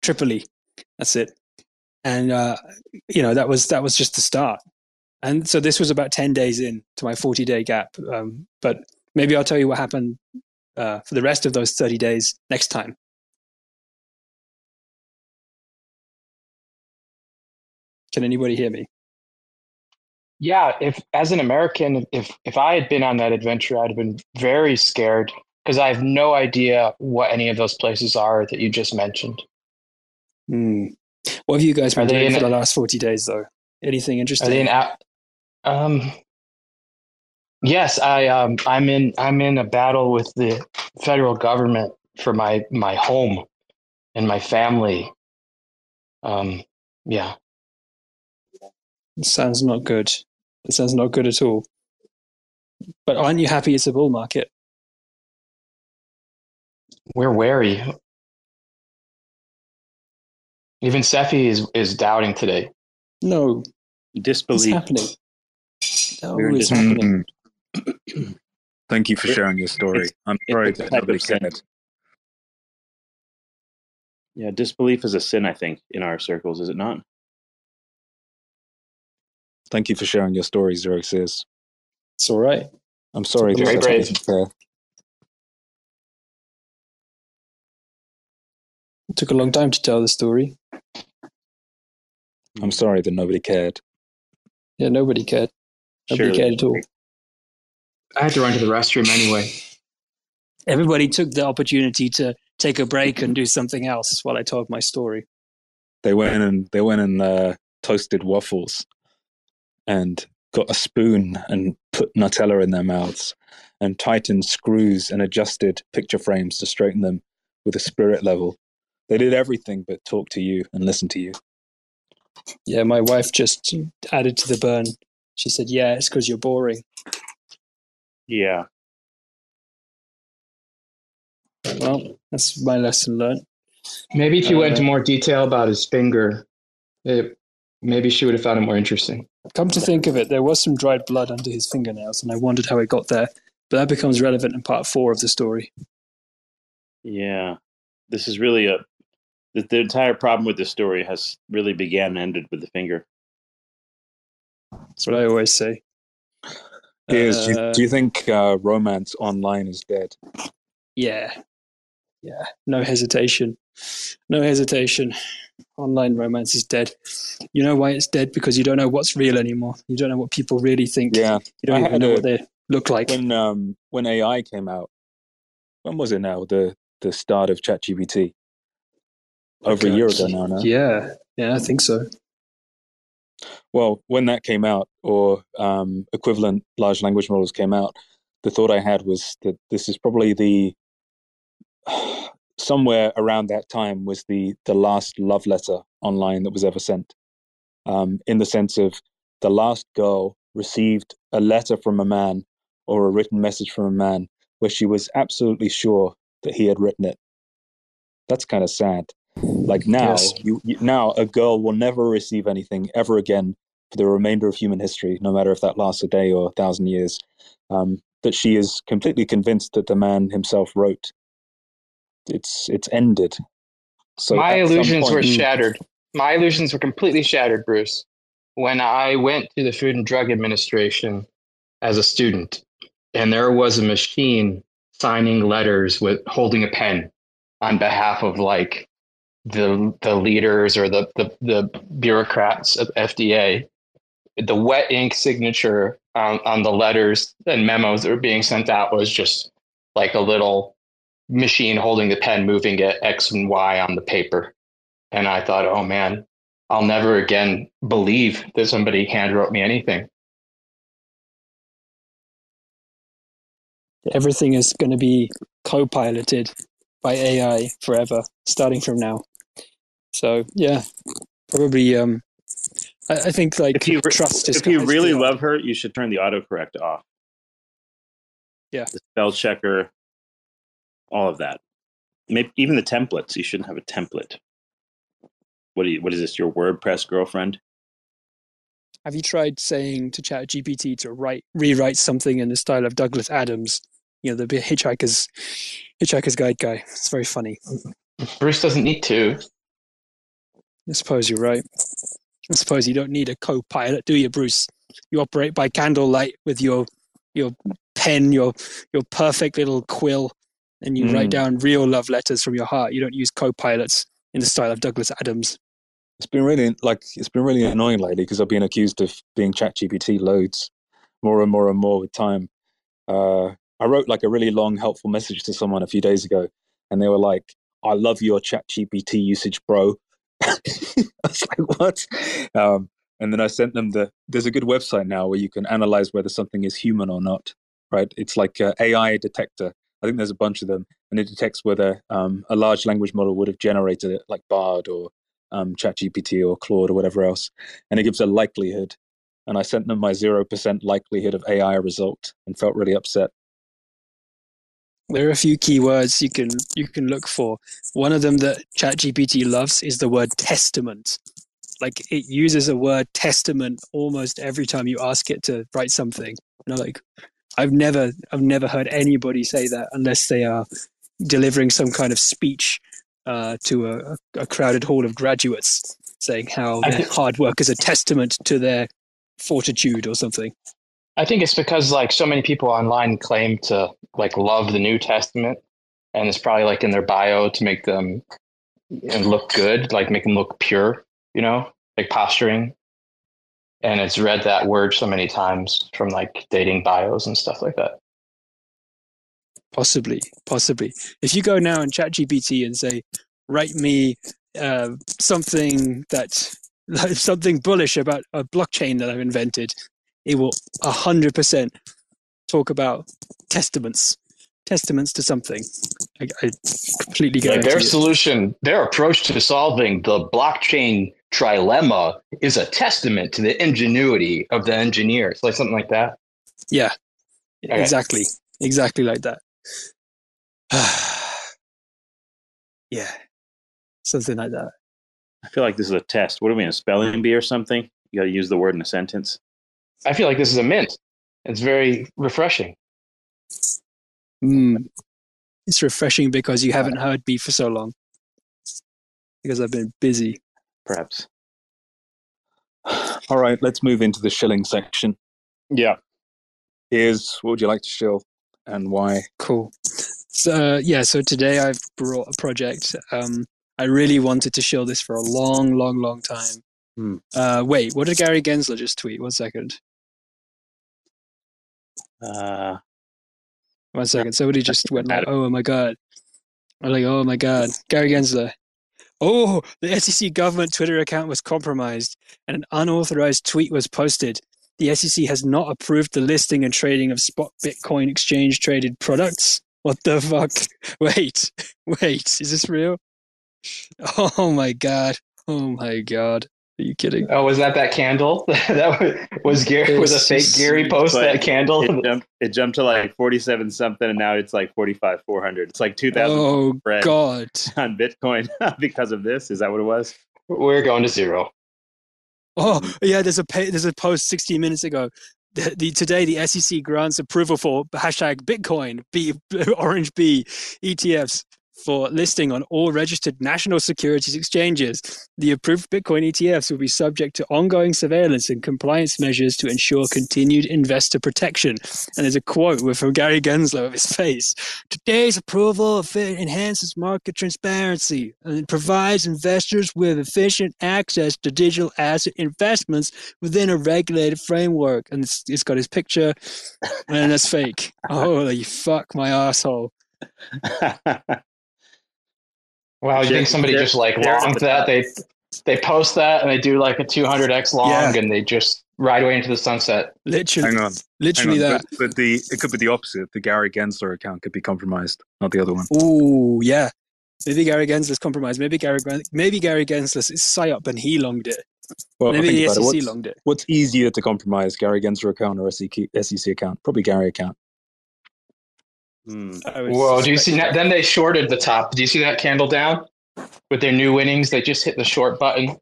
Tripoli. That's it. And, uh, you know, that was, that was just the start. And so this was about 10 days in to my 40 day gap. Um, but maybe I'll tell you what happened uh, for the rest of those 30 days next time. Can anybody hear me? Yeah, if as an American, if if I had been on that adventure, I'd have been very scared because I have no idea what any of those places are that you just mentioned. Hmm. What have you guys been doing for the last 40 days, though? Anything interesting? Are they in, um, yes, I um, I'm in I'm in a battle with the federal government for my my home and my family. Um, yeah. Sounds not good. It sounds not good at all. But aren't you happy it's a bull market? We're wary. Even Cephii is, is doubting today. No. Disbelief. What's happening? We're happening. Mm. Thank you for sharing your story. I'm sorry It's a that nobody of sin. cared. Yeah, disbelief is a sin, I think, in our circles, is it not? Thank you for sharing your story, Zero Sears. It's all right. I'm sorry Very brave. It took a long time to tell the story. I'm sorry that nobody cared. Yeah, nobody cared. Nobody Surely. cared at all. I had to run to the restroom anyway. Everybody took the opportunity to take a break and do something else while I told my story. They went and they went and uh, toasted waffles, and got a spoon and put Nutella in their mouths, and tightened screws and adjusted picture frames to straighten them with a spirit level. They did everything but talk to you and listen to you. Yeah, my wife just added to the burn. She said, "Yeah, it's because you're boring." Yeah. Well, that's my lesson learned. Maybe if you went Uh, into more detail about his finger, it, maybe she would have found it more interesting. Come to think of it, there was some dried blood under his fingernails, and I wondered how it got there. But that becomes relevant in part four of the story. Yeah. This is really a the, the entire problem with this story has really began and ended with the finger. That's what I always say. Piers, do, you, Uh, do you think uh, romance online is dead? Yeah. Yeah. No hesitation. No hesitation. Online romance is dead. You know why it's dead? Because you don't know what's real anymore. You don't know what people really think. Yeah. You don't I even know a- what they look like. When um when AI came out, when was it now? The the start of ChatGPT. Over a year ago now. No? Yeah. Yeah, I think so. Well, when that came out, or um, equivalent large language models came out, the thought I had was that this is probably the somewhere around that time was the the last love letter online that was ever sent. Um, in the sense of the last girl received a letter from a man or a written message from a man where she was absolutely sure that he had written it. That's kind of sad. Like now, Yes. you, you now a girl will never receive anything ever again for the remainder of human history, no matter if that lasts a day or a thousand years. Um, that she is completely convinced that the man himself wrote. It's it's ended. So My illusions were shattered. My illusions were completely shattered, Bruce, when I went to the Food and Drug Administration as a student, and there was a machine signing letters with holding a pen on behalf of like the the leaders or the the, the bureaucrats of FDA. The wet ink signature on, on the letters and memos that were being sent out was just like a little machine holding the pen, moving it X and Y on the paper. And I thought, oh man, I'll never again believe that somebody handwrote me anything. Everything is going to be co-piloted by AI forever, starting from now. So yeah, probably. Um, I, I think like If you re- trust if you really love her, you should turn the autocorrect off. Yeah. The spell checker, all of that. Maybe even the templates. You shouldn't have a template. What do you? What is this? Your WordPress girlfriend? Have you tried saying to ChatGPT to write rewrite something in the style of Douglas Adams? You know, the bit Hitchhiker's Hitchhiker's Guide guy. It's very funny. Bruce doesn't need to. I suppose you're right. I suppose you don't need a co-pilot, do you, Bruce? You operate by candlelight with your your pen, your your perfect little quill, and you write Mm. down real love letters from your heart. You don't use co-pilots in the style of Douglas Adams. It's been really like it's been really annoying lately because I've been accused of being ChatGPT loads, more and more and more with time. Uh, I wrote like a really long, helpful message to someone a few days ago, and they were like, "I love your ChatGPT usage, bro." I was like, "What?" Um, and then I sent them the. There's a good website now where you can analyze whether something is human or not. Right? It's like AI detector. I think there's a bunch of them, and it detects whether um, a large language model would have generated it, like Bard or um, ChatGPT or Claude or whatever else, and it gives a likelihood. And I sent them my zero percent likelihood of AI result, and felt really upset. There are a few keywords you can you can look for. One of them that ChatGPT loves is the word testament. Like it uses a word testament almost every time you ask it to write something. And I'm like, I've never I've never heard anybody say that unless they are delivering some kind of speech uh, to a, a crowded hall of graduates, saying how their think- hard work is a testament to their fortitude or something. I think it's because like so many people online claim to like love the New Testament, and it's probably like in their bio to make them look good, like make them look pure, you know, like posturing. And it's read that word so many times from like dating bios and stuff like that. Possibly, possibly. If you go now and ChatGPT and say, write me uh, something that something bullish about a blockchain that I've invented, it will a hundred percent talk about testaments, testaments to something. I, I completely Like their it. solution, their approach to solving the blockchain trilemma is a testament to the ingenuity of the engineers, like something like that. Yeah, Okay. exactly, exactly like that. yeah, something like that. I feel like this is a test. What are we in a spelling bee or something? You got to use the word in a sentence. I feel like this is a mint. It's very refreshing. Mm. It's refreshing because you haven't heard me for so long. Because I've been busy. Perhaps. All right, let's move into the shilling section. Yeah. Here's what would you like to shill and why? Cool. So uh, yeah, so today I've brought a project. Um, I really wanted to show this for a long, long, long time. Hmm. Uh, wait, what did Gary Gensler just tweet? One second. Uh, One second. Somebody just went like, Adam. "Oh my god!" I'm like, "Oh my god!" Gary Gensler. Oh, the SEC government Twitter account was compromised, and an unauthorized tweet was posted. The SEC has not approved the listing and trading of spot Bitcoin exchange traded products. What the fuck? Wait, wait, is this real? Oh my god! Oh my god! Are you kidding? Oh, was that that candle? that was, was Gary was a fake Gary post that candle. it jumped. It jumped to like forty-seven something, and now it's like forty-five four hundred. It's like two thousand Oh spread god! on Bitcoin because of this. Is that what it was? We're going to zero. Oh yeah, there's a there's a post 16 minutes ago. The, the today the SEC grants approval for hashtag Bitcoin B Orange B ETFs for listing on all registered national securities exchanges. The approved Bitcoin ETFs will be subject to ongoing surveillance and compliance measures to ensure continued investor protection. And there's a quote from Gary Gensler of his face. Today's approval of it enhances market transparency and provides investors with efficient access to digital asset investments within a regulated framework. And it's, it's got his picture, and that's fake. Holy fuck, my asshole! Wow, you think somebody just like shit. logged that? They they post that and they do like a 200x long Yeah. and they just ride away into the sunset. Literally, Hang on. literally Hang on. that. But, but the it could be the opposite. The Gary Gensler account could be compromised, not the other one. Ooh, yeah. Maybe Gary Gensler's compromised. Maybe Gary maybe Gary Gensler's is psyop and he longed it. Well, Maybe think the SEC it. What's, longed it. what's easier to compromise, Gary Gensler account or SEC, SEC account? Probably Gary account. I would Whoa, do you see that? Then they shorted the top. Do you see that candle down? With their new winnings, they just hit the short button.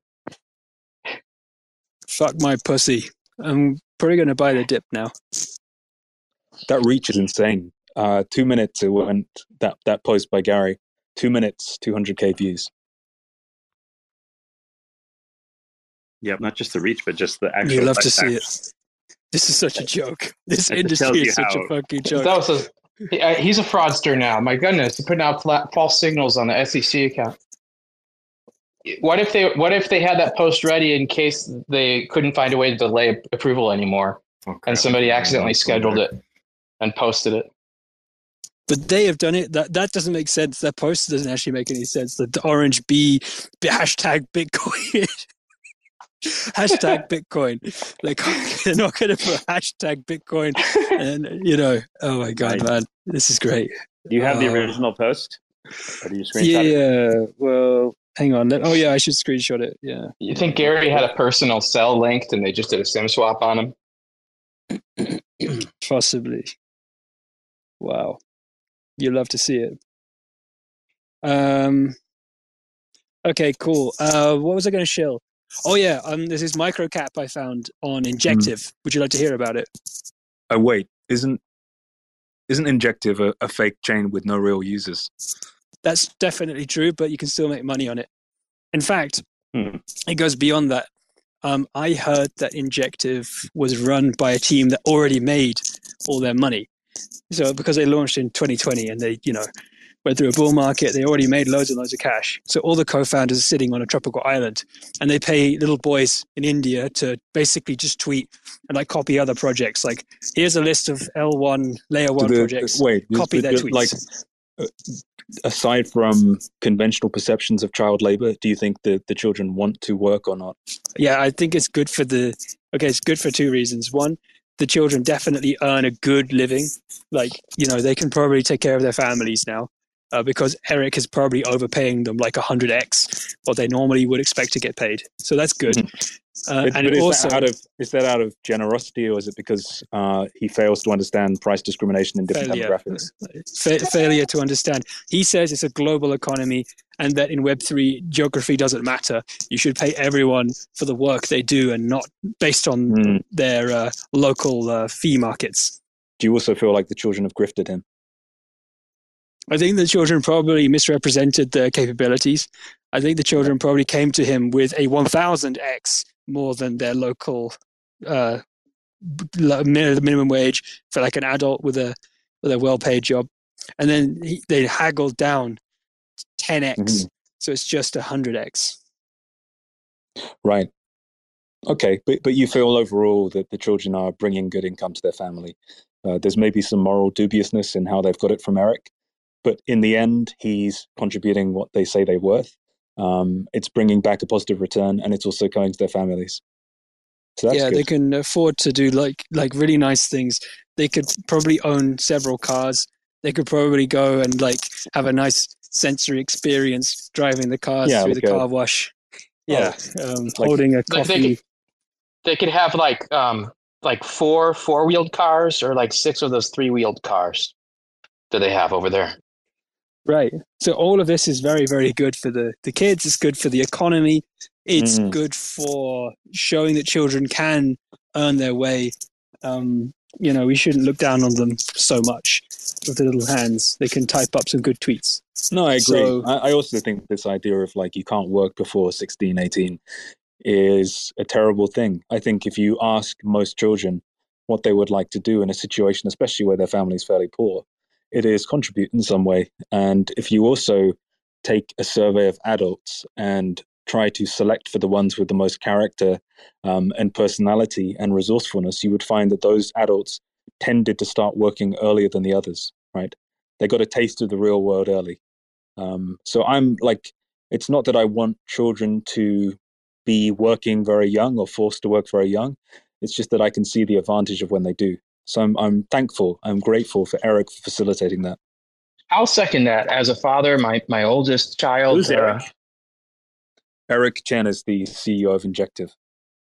Fuck my pussy. I'm probably going to buy the dip now. That reach is insane. Uh, two minutes it went that that post by Gary. Two minutes, 200k views. Yep, not just the reach, but just the actual. You love to see it. This is such a joke. This It just tells industry is such how- a fucking joke. That joke. was a, he- he's a fraudster now. My goodness, he's putting out flat, false signals on the SEC account. What if they What if they had that post ready in case they couldn't find a way to delay approval anymore, Oh, and somebody accidentally scheduled it and posted it? But they have done it. That that doesn't make sense. That post doesn't actually make any sense. The, the orange B hashtag Bitcoin. hashtag Bitcoin. Like they're not going to put hashtag Bitcoin. And you know, oh my god, Right. man, this is great. Do you have the Uh, original post? Or do you screenshot it? Yeah. Well, hang on. Oh yeah, I should screenshot it. Yeah. You think Gary had a personal cell linked and they just did a SIM swap on him? Possibly. Wow. You love to see it. Um. Okay, cool. Uh, what was I going to shill? Oh yeah, um, there's this microcap I found on Injective. Would you like to hear about it? Oh wait, isn't isn't Injective a, a fake chain with no real users? That's definitely true, but you can still make money on it. In fact, Hmm. it goes beyond that. Um, I heard that Injective was run by a team that already made all their money. So because they launched in 2020 and they, you know, went through a bull market, they already made loads and loads of cash. So all the co-founders are sitting on a tropical island, and they pay little boys in India to basically just tweet and like copy other projects. Like, here's a list of L1 layer one the- projects. Wait, Copy the- their the- tweets. Like, uh, aside from conventional perceptions of child labor, do you think that the children want to work or not? Yeah, I think it's good for the. Okay, it's good for two reasons. One, the children definitely earn a good living. Like, you know, they can probably take care of their families now uh, because Eric is probably overpaying them like 100x what they normally would expect to get paid. So that's good. Uh, But- and but is also, that out of is that out of generosity or is it because uh, he fails to understand price discrimination in different Failure. demographics? fa- failure to understand. He says it's a global economy and that in Web3, geography doesn't matter. You should pay everyone for the work they do and not based on Hmm. their uh, local uh, fee markets. Do you also feel like the children have grifted him? I think the children probably misrepresented their capabilities. I think the children probably came to him with a 1000x more than their local uh, b- lo- mi- minimum wage for like an adult with a with a well-paid job, and then he, they haggled down 10x, Mhm. so it's just 100x. Right. Okay, but but you feel overall that the children are bringing good income to their family. Uh, there's maybe some moral dubiousness in how they've got it from Eric, but in the end, he's contributing what they say they're worth. Um, it's bringing back a positive return, and it's also going to their families. So that's yeah, good. they can afford to do like like really nice things. They could probably own several cars. They could probably go and like have a nice sensory experience driving the cars Yeah, through the a- car wash. Yeah, um, like- holding a Like they coffee. could, they could have like um like four four wheeled cars or like six of those three wheeled cars that they have over there. Right. So all of this is very, very good for the, the kids. It's good for the economy. It's Mm. good for showing that children can earn their way. Um, you know, we shouldn't look down on them so much with their little hands. They can type up some good tweets. No, I agree. So- I, I also think this idea of like you can't work before 16, 18 is a terrible thing. I think if you ask most children what they would like to do in a situation, especially where their family is fairly poor, it is contribute in some way. And if you also take a survey of adults and try to select for the ones with the most character um, and personality and resourcefulness, you would find that those adults tended to start working earlier than the others, right? They got a taste of the real world early. Um, so I'm like, it's not that I want children to be working very young or forced to work very young. It's just that I can see the advantage of when they do. So I'm I'm thankful. I'm grateful for Eric for facilitating that. I'll second that. As a father, my my oldest child. Who's uh, Eric? Eric Chen is the CEO of Injective,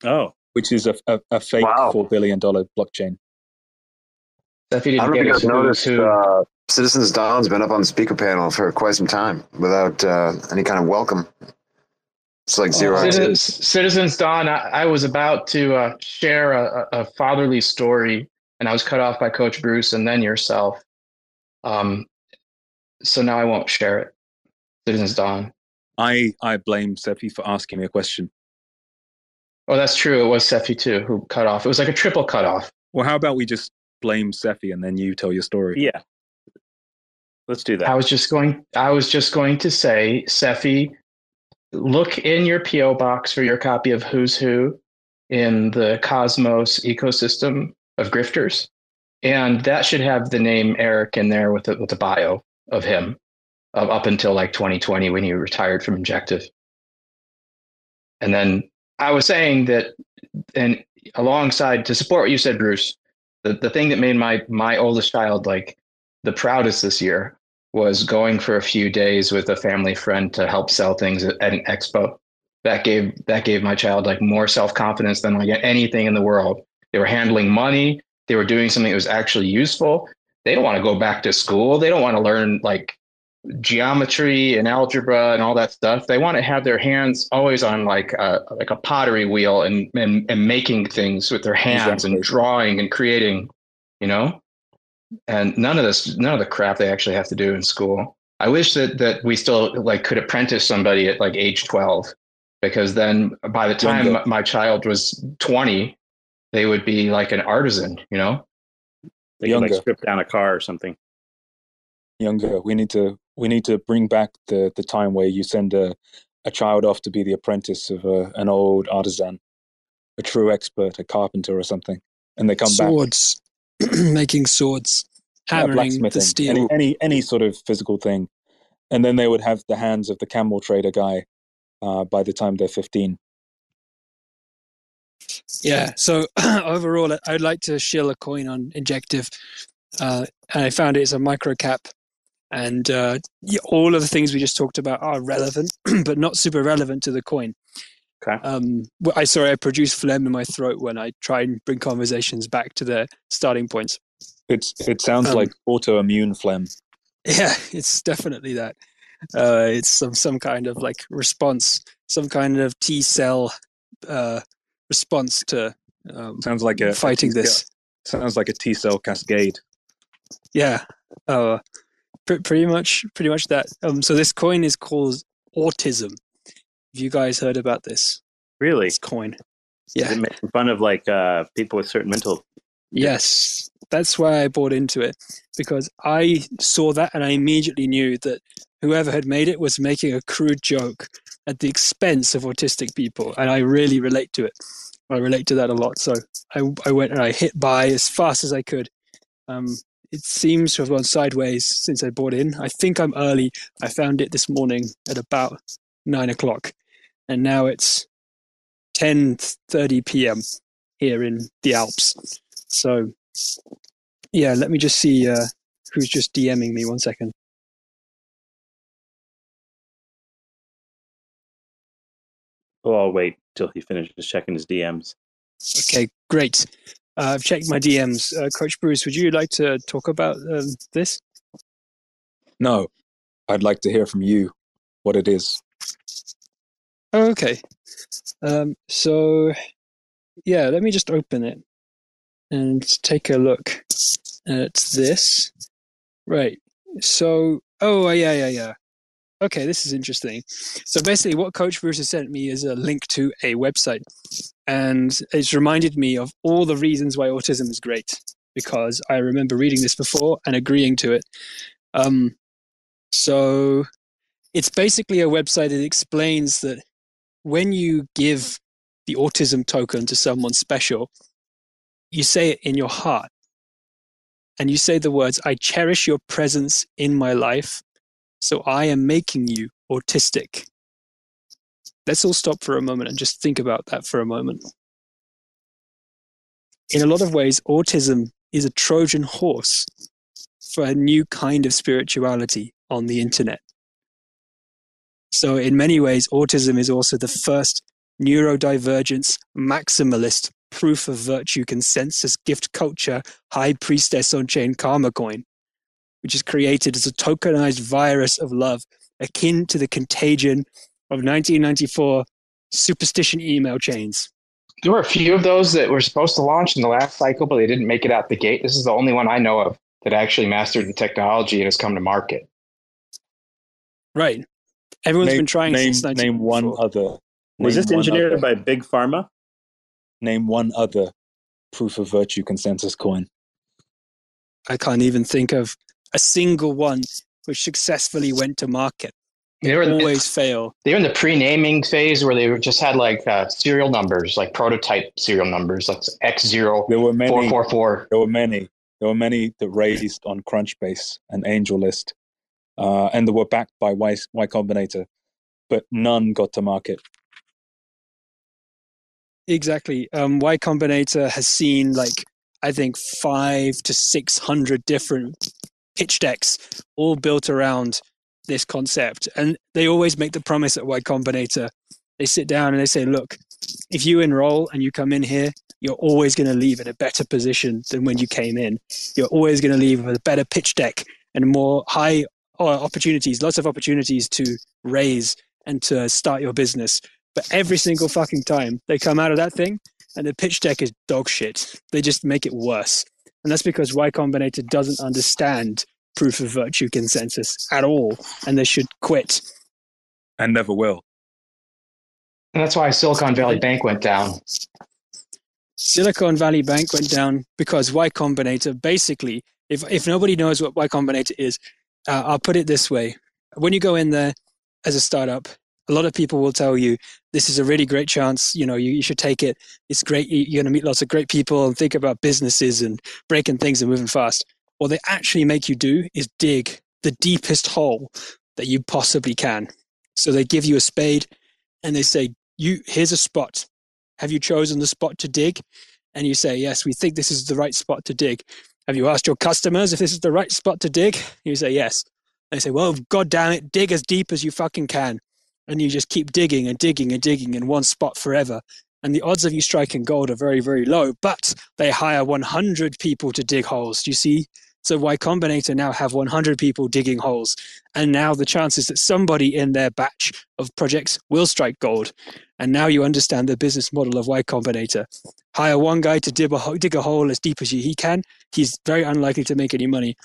Oh, which is a, a, a fake Wow. four billion dollar blockchain. Cephii didn't I don't know if get you guys noticed, who- uh, Citizens Dawn's been up on the speaker panel for quite some time without uh, any kind of welcome. It's like zero. Citizens, Citizens Dawn, I, I was about to uh, share a, a a fatherly story, and I was cut off by Coach Bruce and then yourself. Um, so now I won't share it. Citizens Dawn. I I blame Cephii for asking me a question. Oh, that's true. It was Cephii too who cut off. It was like a triple cut off. Well, how about we just blame Cephii and then you tell your story? yeah. Let's do that. I was just going. I was just going to say, Cephii, look in your PO box for your copy of Who's Who in the Cosmos ecosystem of grifters, and that should have the name Eric in there with the, with the bio of him, of up until like 2020 when he retired from Injective. And then I was saying that, and alongside to support what you said, Bruce, the, the thing that made my my oldest child like the proudest this year was going for a few days with a family friend to help sell things at, at an expo. That gave that gave my child like more self confidence than like anything in the world. They were handling money. They were doing something that was actually useful. They don't want to go back to school. They don't want to learn like geometry and algebra and all that stuff. They want to have their hands always on like a, like a pottery wheel and, and and making things with their hands and drawing and creating, you know and none of this none of the crap they actually have to do in school i wish that that we still like could apprentice somebody at like age 12 because then by the time my child was 20 they would be like an artisan you know They could, like Younger. strip down a car or something. Younger. We need to we need to bring back the the time where you send a a child off to be the apprentice of a, an old artisan, a true expert, a carpenter or something, and they come back. swords, making swords, Yeah, hammering the steel. any, any any sort of physical thing, and then they would have the hands of the camel trader guy uh, by the time they're fifteen. Yeah. So overall, I'd like to shill a coin on Injective, uh, and I found it is a micro cap, and uh, all of the things we just talked about are relevant, but not super relevant to the coin. Okay. Um, I sorry, I produced phlegm in my throat when I try and bring conversations back to their starting points. It's it sounds Um, like autoimmune phlegm. Yeah, it's definitely that. Uh, it's some some kind of like response, some kind of T cell uh, response to um, Sounds like a fighting a- this. Sounds like a T cell cascade. Yeah, uh, pr- pretty much, pretty much that. Um, so this coin is called autism. Have you guys heard about this? Really? This coin. Is Yeah. it making fun of like uh, people with certain mental? Yes, that's why I bought into it because I saw that and I immediately knew that whoever had made it was making a crude joke at the expense of autistic people, and I really relate to it. I relate to that a lot. So I, I went and I hit buy as fast as I could. Um, it seems to have gone sideways since I bought in. I think I'm early. I found it this morning at about nine o'clock, and now it's ten thirty p.m. here in the Alps. So, yeah, let me just see uh, who's just DMing me. One second. Oh, I'll wait till he finishes checking his DMs. Okay, great. Uh, I've checked my DMs. Uh, Coach Bruce, would you like to talk about um, this? No, I'd like to hear from you what it is. Oh, okay. Um, so, yeah, let me just open it and take a look at this. Right. So, oh, yeah, yeah, yeah. Okay, this is interesting. So basically, what Coach Bruce has sent me is a link to a website, and it's reminded me of all the reasons why autism is great because I remember reading this before and agreeing to it. Um, so it's basically a website that explains that when you give the autism token to someone special, you say it in your heart. And you say the words, I cherish your presence in my life, so I am making you autistic. Let's all stop for a moment and just think about that for a moment. In a lot of ways, autism is a Trojan horse for a new kind of spirituality on the internet. So, in many ways, autism is also the first neurodivergence maximalist proof of virtue consensus gift culture high priestess on chain karma coin, which is created as a tokenized virus of love akin to the contagion of 1994 superstition email chains. There were a few of those that were supposed to launch in the last cycle, but they didn't make it out the gate. This is the only one I know of that actually mastered the technology and has come to market. Right. Everyone's name, been trying name, since name one other. Was name this engineered other- by Big Pharma? Name one other proof of virtue consensus coin. I can't even think of a single one which successfully went to market. They were, Always fail. they were in the pre-naming phase where they were- just had like uh, serial numbers, like prototype serial numbers, like X zero There were many. four four four. There were many. There were many that raised on Crunchbase and AngelList, uh, and they were backed by Y, y Combinator, but none got to market. Exactly. Um, y Combinator has seen like I think five to six hundred different pitch decks, all built around this concept, and they always make the promise at Y Combinator. They sit down and they say, "Look, if you enroll and you come in here, you're always going to leave in a better position than when you came in. You're always going to leave with a better pitch deck and more high uh, opportunities, lots of opportunities to raise and to start your business." But every single fucking time they come out of that thing and the pitch deck is dog shit. They just make it worse. And that's because Y Combinator doesn't understand proof of virtue consensus at all. And they should quit. And never will. And that's why Silicon Valley Bank went down. Silicon Valley Bank went down because Y Combinator basically, if, if nobody knows what Y Combinator is, uh, I'll put it this way. When you go in there as a startup, a lot of people will tell you this is a really great chance. You know, you, you should take it. It's great. You- You're going to meet lots of great people and think about businesses and breaking things and moving fast. What they actually make you do is dig the deepest hole that you possibly can. So they give you a spade and they say, "You here's a spot. Have you chosen the spot to dig?" And you say, "Yes, we think this is the right spot to dig." Have you asked your customers if this is the right spot to dig? You say yes. They say, "Well, god damn it, dig as deep as you fucking can." And you just keep digging and digging and digging in one spot forever. And the odds of you striking gold are very, very low, but they hire 100 people to dig holes. Do you see? So Y Combinator now have 100 people digging holes. And now the chances that somebody in their batch of projects will strike gold. And now you understand the business model of Y Combinator. Hire one guy to dig a, ho- dig a hole as deep as he can. He's very unlikely to make any money.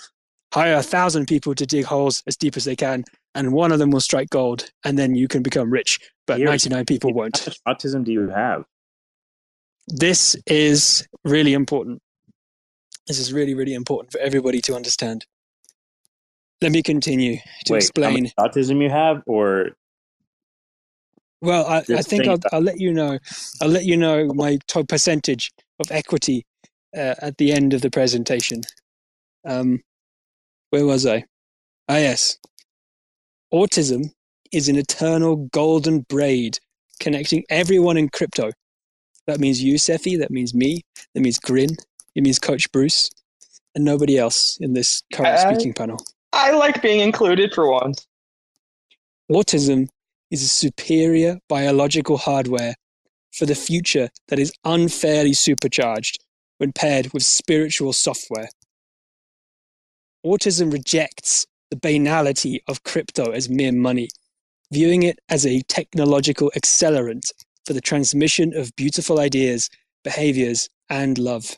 Hire a thousand people to dig holes as deep as they can, and one of them will strike gold, and then you can become rich. But Here- 99 people won't. much autism do you have? This is really important. This is really, really important for everybody to understand. Let me continue to Wait, explain. how much autism you have, or Well, I, I think I'll, I'll let you know. I'll let you know my percentage of equity uh, at the end of the presentation. Um, where was I? Ah, yes. Autism is an eternal golden braid connecting everyone in crypto. That means you, Cephii. That means me. That means Grin. It means Coach Bruce, and nobody else in this current speaking panel. I like being included for once. Autism is a superior biological hardware for the future that is unfairly supercharged when paired with spiritual software. Autism rejects the banality of crypto as mere money, viewing it as a technological accelerant for the transmission of beautiful ideas, behaviors, and love.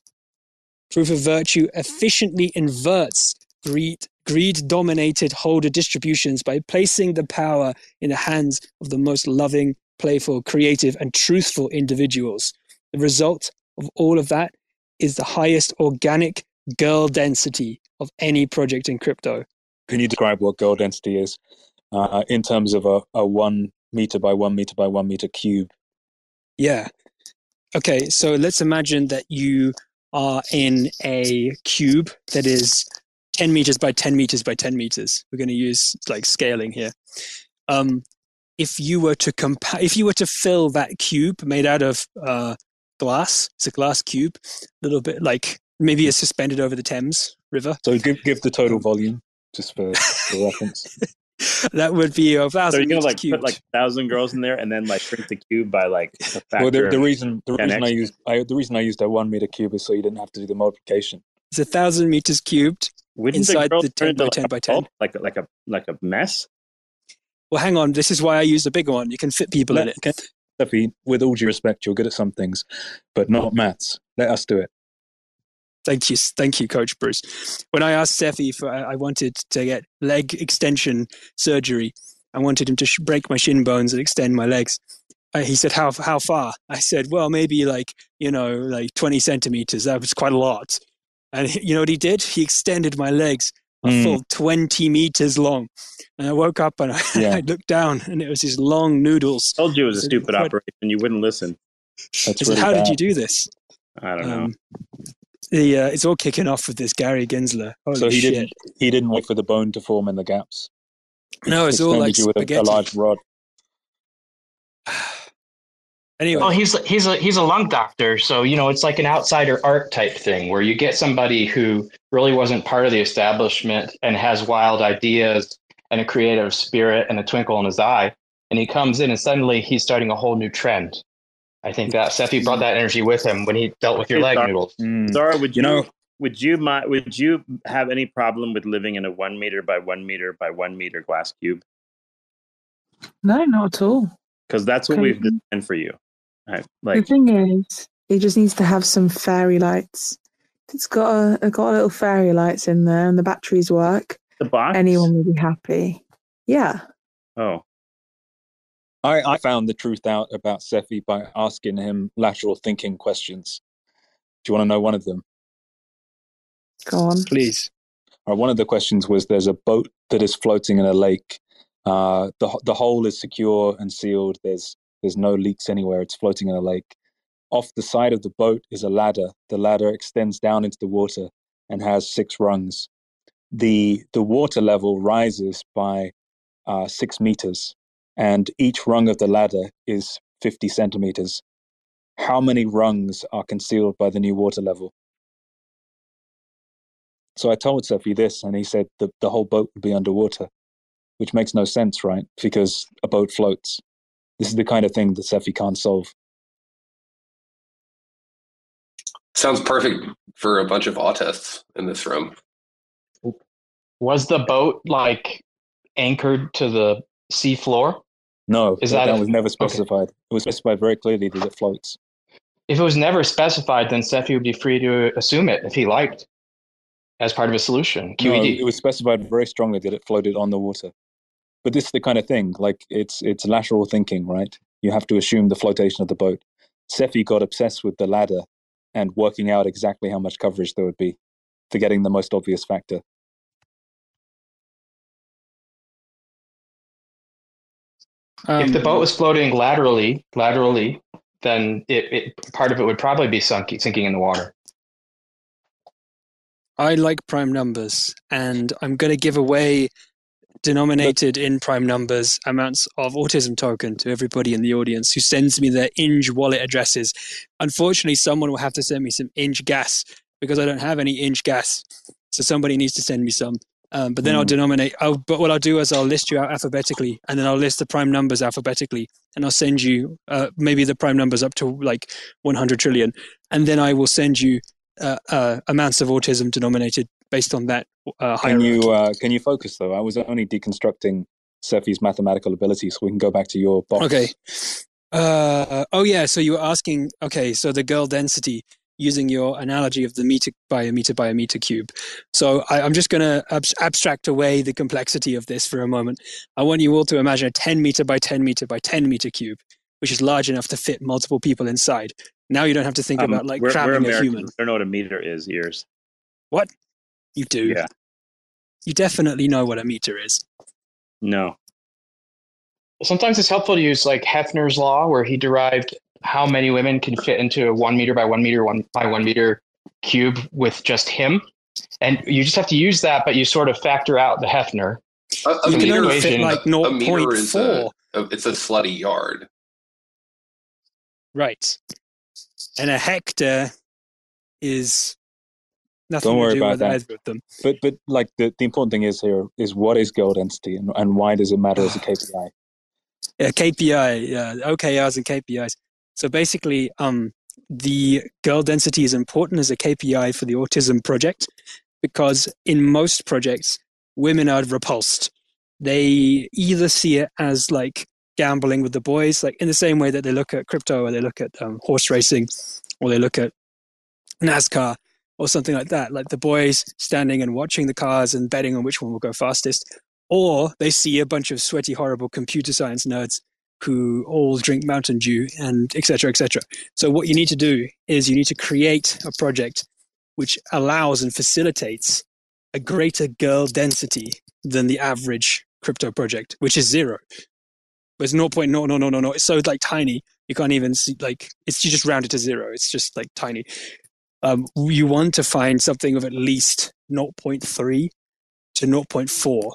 Proof of Virtue efficiently inverts greed, greed dominated holder distributions by placing the power in the hands of the most loving, playful, creative, and truthful individuals. The result of all of that is the highest organic girl density of any project in crypto. Can you describe what girl density is uh, in terms of a, a one meter by one meter by one meter cube? Yeah. Okay, so let's imagine that you are in a cube that is 10 meters by 10 meters by 10 meters. We're going to use like scaling here. Um, if you were to compa- if you were to fill that cube made out of uh, glass, it's a glass cube, a little bit like maybe it's suspended over the Thames River. So give give the total volume just for, for reference. that would be a thousand. So thousand you're gonna like cubed. put like thousand girls in there and then like shrink the cube by like a. Well, the, the reason the reason I used I, the reason I used a one meter cube is so you didn't have to do the multiplication. it's a thousand meters cubed. Wouldn't inside girls the 10 by into, 10 by 10? like a, like a like a mess? Well, hang on. This is why I use the bigger one. You can fit people in Let- it. Steffi, with all due respect, you're good at some things, but not maths. Let us do it. Thank you, thank you, Coach Bruce. When I asked Steffi for, I I wanted to get leg extension surgery. I wanted him to sh- break my shin bones and extend my legs. Uh, he said, "How how far?" I said, "Well, maybe like you know, like twenty centimeters. That was quite a lot." And he- you know what he did? He extended my legs a Mm. full twenty meters long. And I woke up and I, Yeah. I looked down, and it was these long noodles. I told you it was a stupid incredible. operation. You wouldn't listen. That's I said, really "How bad. did you do this?" I don't know. The uh, it's all kicking off with this Gary Gensler. Holy So he shit! didn't he didn't wait for the bone to form in the gaps. No, it's all Extended like you with a, a large rod. Anyway, Well, he's he's a he's a lung doctor, so you know it's like an outsider art type thing where you get somebody who really wasn't part of the establishment and has wild ideas and a creative spirit and a twinkle in his eye, and he comes in and suddenly he's starting a whole new trend. I think that Cephii brought that energy with him when he dealt with your leg Sorry. noodles. Mm. Zara, would You you, know- would you mi- would you have any problem with living in a one meter by one meter by one meter glass cube? No, not at all. Because that's what Okay. we've designed for you. I, the thing is, it just needs to have some fairy lights. It's got a, it got little fairy lights in there, and the batteries work. the box. Anyone will be happy. Yeah. Oh, I, I found the truth out about Cephii by asking him lateral thinking questions. Do you want to know one of them? Go on. please. Uh, one of the questions was there's a boat that is floating in a lake. Uh, the the hole is secure and sealed. There's there's no leaks anywhere. It's floating in a lake. Off the side of the boat is a ladder. The ladder extends down into the water and has six rungs. the The water level rises by uh, six meters, and each rung of the ladder is fifty centimeters. How many rungs are concealed by the new water level? So I told Cephii this, and he said the, the whole boat would be underwater, which makes no sense, right? Because a boat floats. This is the kind of thing that Cephii can't solve. Sounds perfect for a bunch of autists in this room. Was the boat like anchored to the sea floor? No, Is that, that a- was never specified. It was specified very clearly that it floats. If it was never specified, then Cephii would be free to assume it if he liked, as part of a solution. No, QED. it was specified very strongly that it floated on the water. But this is the kind of thing, like it's it's lateral thinking, right? You have to assume the flotation of the boat. Cephii got obsessed with the ladder and working out exactly how much coverage there would be, forgetting the most obvious factor. If the Um, boat was floating laterally, laterally, then it, it part of it would probably be sunk, sinking in the water. I like prime numbers, and I'm going to give away denominated in prime numbers amounts of autism token to everybody in the audience who sends me their INJ wallet addresses. Unfortunately, someone will have to send me some INJ gas because I don't have any INJ gas. So somebody needs to send me some. Um, but then I'll Mm. denominate. I'll, but what I'll do is I'll list you out alphabetically, and then I'll list the prime numbers alphabetically, and I'll send you uh, maybe the prime numbers up to like 100 trillion, and then I will send you uh, uh, amounts of autism denominated based on that uh, Can you uh, can you focus though? I was only deconstructing Cephii's mathematical ability, so we can go back to your box. Okay. Uh, oh yeah. So you were asking. Okay. So the girl density using your analogy of the meter by a meter by a meter cube. So I, I'm just going to ab- abstract away the complexity of this for a moment. I want you all to imagine a 10 meter by 10 meter by 10 meter cube, which is large enough to fit multiple people inside. Now you don't have to think Um, about like we're, we're cramming a human. I don't know what a meter is. Ears. What? You do. Yeah. You definitely know what a meter is. No. Sometimes it's helpful to use like Hefner's law, where he derived how many women can fit into a one meter by one meter, one by one meter cube with just him. And you just have to use that, but you sort of factor out the Hefner. A, a you can meter, only fit equation- like a meter is a, 0.4. Uh, It's a slutty yard. Right. And a hectare is nothing Don't to worry do about with that. either them. But but like the, the important thing is here is what is girl density and, and why does it matter as a KPI? Yeah, KPI, yeah, OKRs and KPIs. So basically, um, the girl density is important as a KPI for the autism project because in most projects, women are repulsed. They either see it as like gambling with the boys, like in the same way that they look at crypto or they look at um, horse racing or they look at NASCAR or something like that. Like the boys standing and watching the cars and betting on which one will go fastest. Or they see a bunch of sweaty, horrible computer science nerds who all drink Mountain Dew and et cetera, et cetera. So what you need to do is you need to create a project which allows and facilitates a greater girl density than the average crypto project, which is zero. But it's 0.0, no, no, no, no, no. It's so like tiny. You can't even see, like, it's you just round it to zero. It's just like tiny. Um, you want to find something of at least 0.3 to 0.4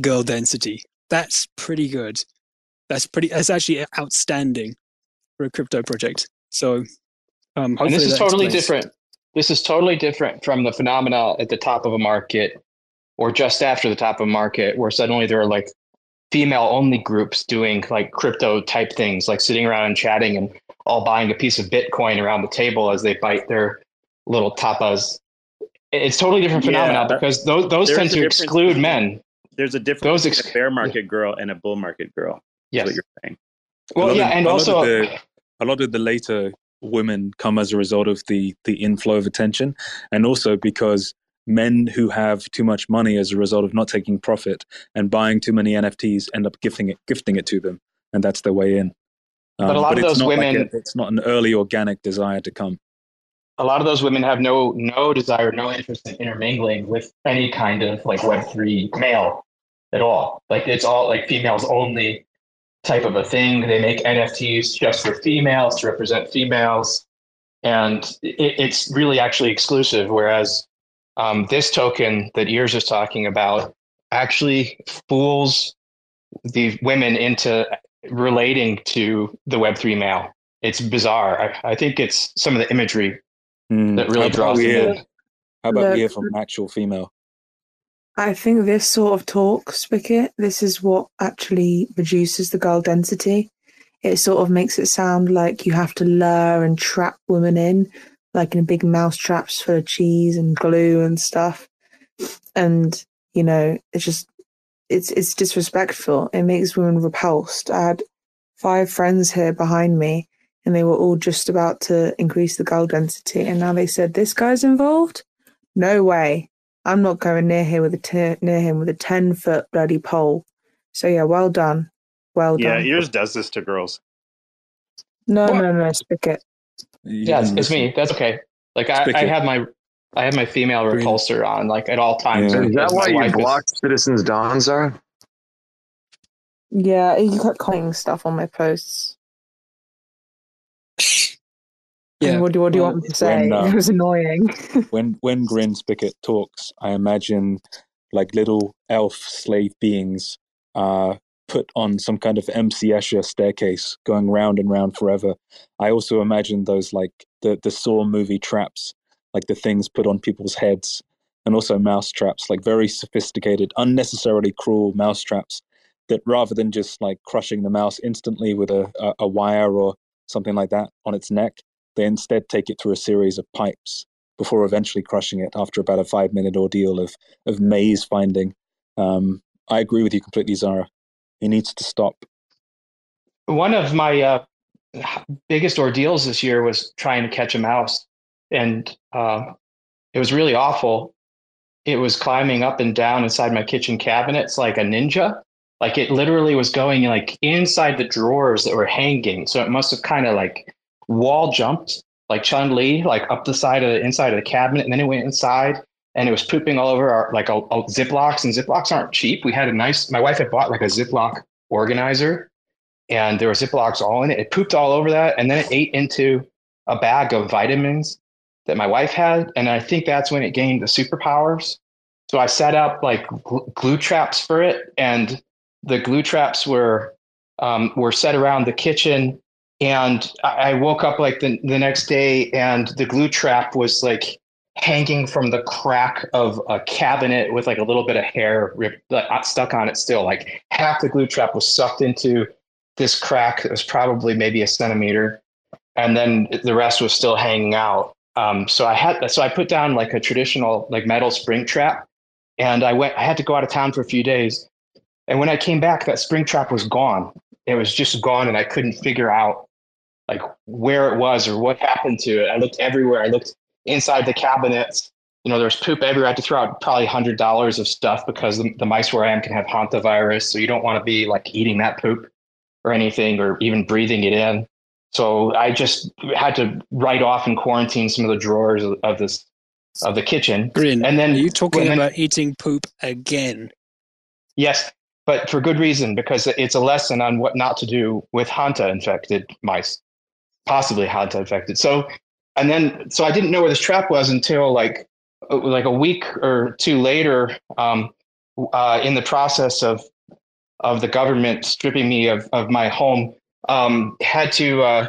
girl density. That's pretty good. That's pretty. That's actually outstanding for a crypto project. So, um, and this is totally explains. different. This is totally different from the phenomena at the top of a market or just after the top of a market where suddenly there are like female only groups doing like crypto type things, like sitting around and chatting and all buying a piece of Bitcoin around the table as they bite their little tapas. It's totally different Yeah, phenomena but because those, those tend to exclude men. There's a difference Those between ex- a bear market girl and a bull market girl. Yes. what you're saying. Well, yeah, of- and also of the, a lot of the later women come as a result of the the inflow of attention, and also because men who have too much money as a result of not taking profit and buying too many NFTs end up gifting it gifting it to them, and that's their way in. Um, But a lot of it's those not like women- a- it's not an early organic desire to come. a lot of those women have no no desire, no interest in intermingling with any kind of like Web three male at all. Like it's all like females only type of a thing. They make NFTs just for females to represent females, and it, it's really actually exclusive. Whereas um, this token that Ears is talking about actually fools the women into relating to the Web three male. It's bizarre. I, I think it's some of the imagery Hmm. that really draws we them in. How about we hear from an actual female? I think this sort of talk, Spickett, this is what actually reduces the girl density. It sort of makes it sound like you have to lure and trap women in, like in big mouse traps full of cheese and glue and stuff. And, you know, it's just it's it's disrespectful. It makes women repulsed. I had five friends here behind me and they were all just about to increase the girl density and now they said this guy's involved? No way. I'm not going near here with a t- near him with a ten foot bloody pole. So yeah, well done, well Yeah, done. Yeah, yours does this to girls. no, What? no, no, Spickett. You Yeah, it's, can it's me. That's okay. Like I, I have my I have my female repulsor on like at all times. Yeah. Is that why you wife is- blocked Citizens Dons are? Yeah, you kept commenting stuff on my posts. Yeah. And what do what do you want me to say? when, um, it was annoying. when when Grin Spickett talks, I imagine like little elf slave beings uh, put on some kind of MC Escher staircase going round and round forever. I also imagine those like the the Saw movie traps, like the things put on people's heads, and also mouse traps, like very sophisticated, unnecessarily cruel mouse traps that rather than just like crushing the mouse instantly with a, a, a wire or something like that on its neck, they instead take it through a series of pipes before eventually crushing it after about a five minute ordeal of, of maze finding. Um, I agree with you completely, Zara. He needs to stop. one of my uh, biggest ordeals this year was trying to catch a mouse, and uh, it was really awful. It was climbing up and down inside my kitchen cabinets like a ninja. Like it literally was going like inside the drawers that were hanging. So it must have kind of like wall jumped like Chun Li, like up the side of the inside of the cabinet, and then it went inside and it was pooping all over our like all, all Ziplocs. And Ziplocs aren't cheap. We had a nice. My wife had bought like a Ziploc organizer, and there were Ziplocs all in it. It pooped all over that, and then it ate into a bag of vitamins that my wife had, and I think that's when it gained the superpowers. So I set up like gl- glue traps for it, and the glue traps were um, were set around the kitchen. And I woke up like the, the next day and the glue trap was like hanging from the crack of a cabinet with like a little bit of hair ripped, like, stuck on it still. Like half the glue trap was sucked into this crack that was probably maybe a centimeter. And then the rest was still hanging out. Um, so I had, so I put down like a traditional like metal spring trap and I went, I had to go out of town for a few days. And when I came back, that spring trap was gone. It was just gone and I couldn't figure out like where it was or what happened to it. I looked everywhere. I looked inside the cabinets. You know, there's poop everywhere. I had to throw out probably hundred dollars of stuff because the, the mice where I am can have hantavirus. So you don't want to be like eating that poop or anything or even breathing it in. So I just had to write off and quarantine some of the drawers of, of this of the kitchen. Grin. And then Are you talking when- about eating poop again? Yes, but for good reason because it's a lesson on what not to do with Hanta infected mice, possibly had to affect it. So, and then so I didn't know where this trap was until like uh, like a week or two later, um, uh, in the process of of the government stripping me of of my home, um, had to uh,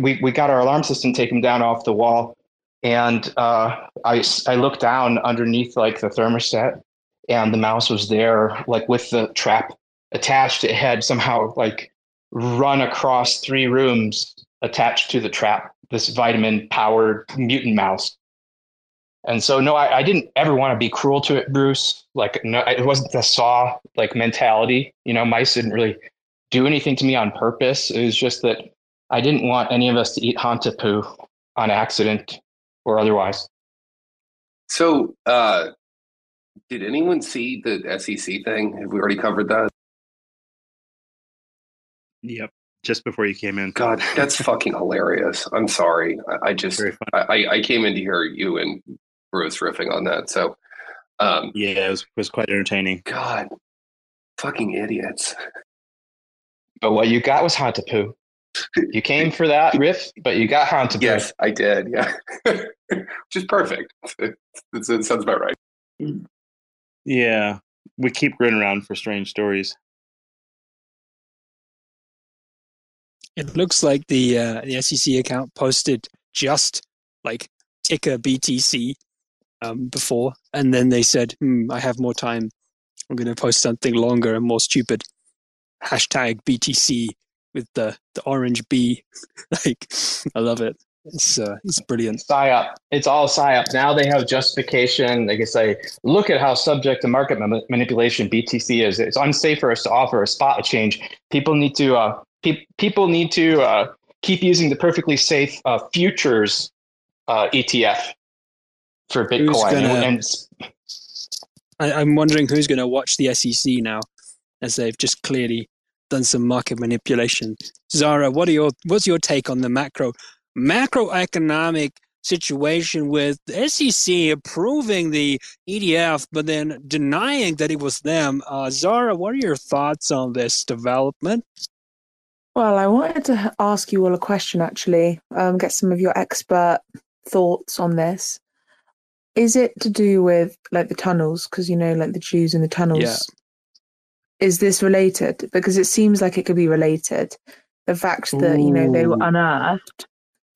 we we got our alarm system taken down off the wall, and uh, I I looked down underneath like the thermostat and the mouse was there like with the trap attached it had somehow like run across three rooms attached to the trap this vitamin powered mutant mouse and so no I, I didn't ever want to be cruel to it bruce like no it wasn't the saw like mentality you know mice didn't really do anything to me on purpose it was just that i didn't want any of us to eat hanta poo on accident or otherwise So, uh, did anyone see the SEC thing? Have we already covered that? Yep. Just before you came in. God, that's fucking hilarious. I'm sorry. I, I just I, I- I came in to hear you and Bruce riffing on that. So, um, Yeah, it was, was quite entertaining. God, fucking idiots. But what you got was Hanta poo. You came for that riff, but you got Hanta poo. Yes, I did. Yeah, which is perfect. It, it, it sounds about right. Yeah. We keep grinning around for strange stories. It looks like the uh, the SEC account posted just like ticker BTC um, before, and then they said, hmm, "I have more time. I'm going to post something longer and more stupid." Hashtag BTC with the the orange B. like, I love it. It's uh, it's brilliant. It's all PSYOP. Now they have justification. They can say, look at how subject to market ma- manipulation BTC is. It's unsafe for us to offer a spot change. People need to uh, pe- people need to uh, keep using the perfectly safe uh, futures uh, ETF for Bitcoin. gonna- And I, I'm wondering who's going to watch the SEC now, as they've just clearly done some market manipulation. Zara, what are your what's your take on the macro macroeconomic situation with the SEC approving the ETF, but then denying that it was them? Uh, Zara, what are your thoughts on this development? Well, I wanted to ask you all a question actually, um, get some of your expert thoughts on this. Is it to do with like the tunnels? Because you know, like the Jews in the tunnels. Yeah. Is this related? Because it seems like it could be related. The fact that you know they were unearthed,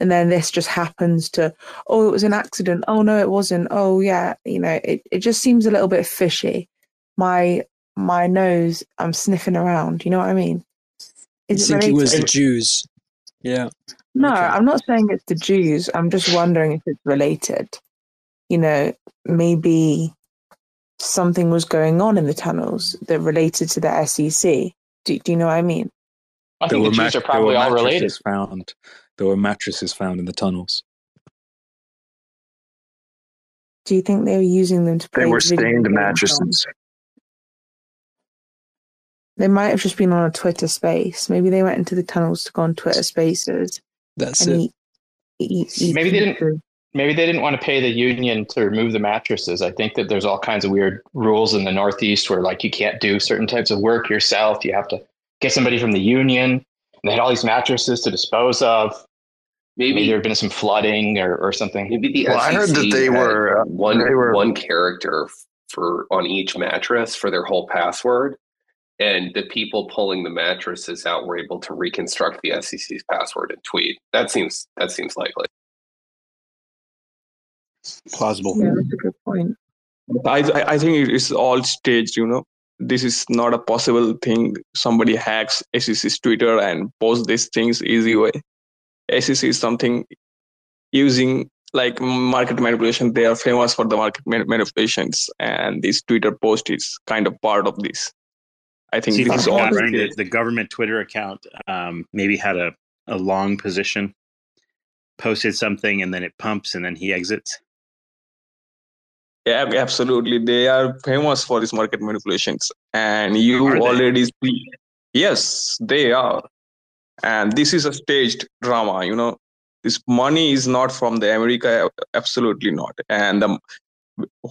and then this just happens to, oh, it was an accident. Oh no, it wasn't. Oh yeah, you know, it, it just seems a little bit fishy. My my nose, I'm sniffing around. You know what I mean? I Is think it was the? Jews. Yeah. No, Okay. I'm not saying it's the Jews. I'm just wondering if it's related. You know, maybe something was going on in the tunnels that related to the SEC. Do, do you know what I mean? I think the Jews mat- are probably were all related. mattresses Found there were mattresses found in the tunnels. Do you think they were using them to play They were video stained games on? mattresses. They might have just been on a Twitter space. Maybe they went into the tunnels to go on Twitter spaces That's it. eat, eat, eat Maybe they didn't- pizza. Maybe they didn't want to pay the union to remove the mattresses. I think that there's all kinds of weird rules in the Northeast where, like, you can't do certain types of work yourself. You have to get somebody from the union. And they had all these mattresses to dispose of. Maybe, Maybe there had been some flooding or, or something. maybe the Well, I heard that they were, uh, one they were- one character for on each mattress for their whole password, and the people pulling the mattresses out were able to reconstruct the SEC's password and tweet. That seems that seems likely. Plausible. Yeah, that's a good point. I I think it's all staged. You know, this is not a possible thing. Somebody hacks SEC's Twitter and posts these things easy way. SEC is something using like market manipulation. They are famous for the market manipulations, and this Twitter post is kind of part of this. I think See, all. the, the government Twitter account um, maybe had a, a long position, posted something, and then it pumps, and then he exits. Yeah, absolutely. They are famous for these market manipulations, and you already see. Yes, they are, and this is a staged drama. You know, this money is not from the America, absolutely not, and the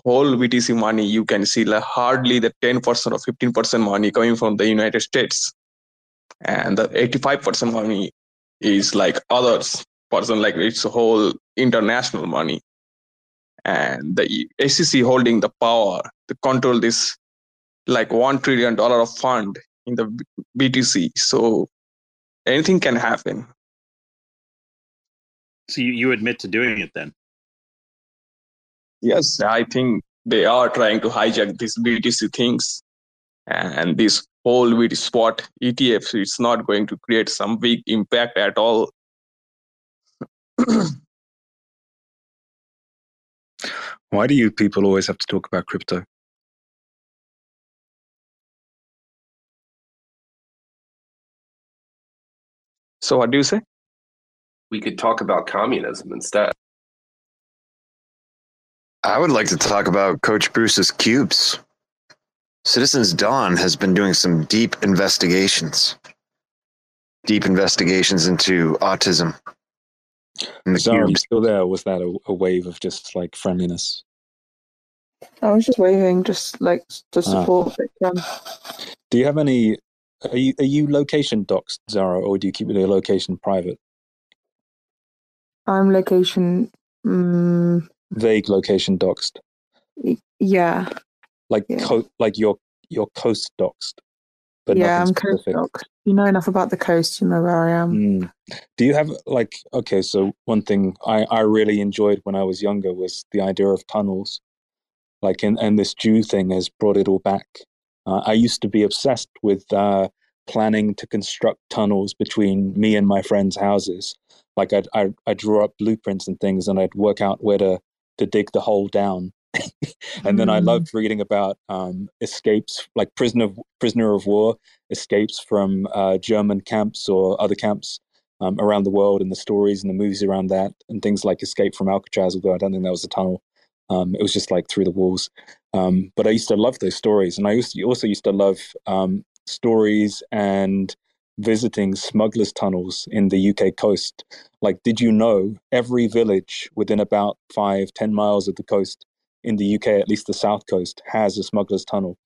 whole BTC money you can see like hardly the 10% or 15% money coming from the United States, and the 85% money is like others person like it's whole international money and the SEC holding the power to control this like one trillion dollar of fund in the BTC. So anything can happen. So you, you admit to doing it then? Yes, I think they are trying to hijack these BTC things and this whole BTC spot ETFs. It's not going to create some big impact at all. Why do you people always have to talk about crypto? So, what do you say? We could talk about communism instead. I would like to talk about Coach Bruce's cubes. Citizens Dawn has been doing some deep investigations, deep investigations into autism. And the Zara, you cubes. still there? Was that a, a wave of just like friendliness? I was just waving, just like to Ah. support Bikram. Do you have any? Are you are you location docs, Zara, or do you keep your location private? I'm location. Mm, Vague location doxed, yeah, like Yeah. co- like your your coast doxed, but yeah. I'm coast dog. You know enough about the coast. You know where I am. Mm. Do you have like okay? So one thing I I really enjoyed when I was younger was the idea of tunnels, like and and this Jew thing has brought it all back. Uh, I used to be obsessed with uh, planning to construct tunnels between me and my friends' houses. Like I'd I I draw up blueprints and things, and I'd work out where to to dig the hole down. and then I Mm. loved reading about um, escapes, like prisoner of, prisoner of war escapes from uh, German camps or other camps um, around the world, and the stories and the movies around that, and things like Escape from Alcatraz. Although I don't think that was a tunnel, um, it was just like through the walls. Um, but I used to love those stories, and I used to, also used to love um, stories and visiting smugglers' tunnels in the UK coast. Like, did you know every village within about five, ten miles of the coast in the UK, at least the south coast, has a smuggler's tunnel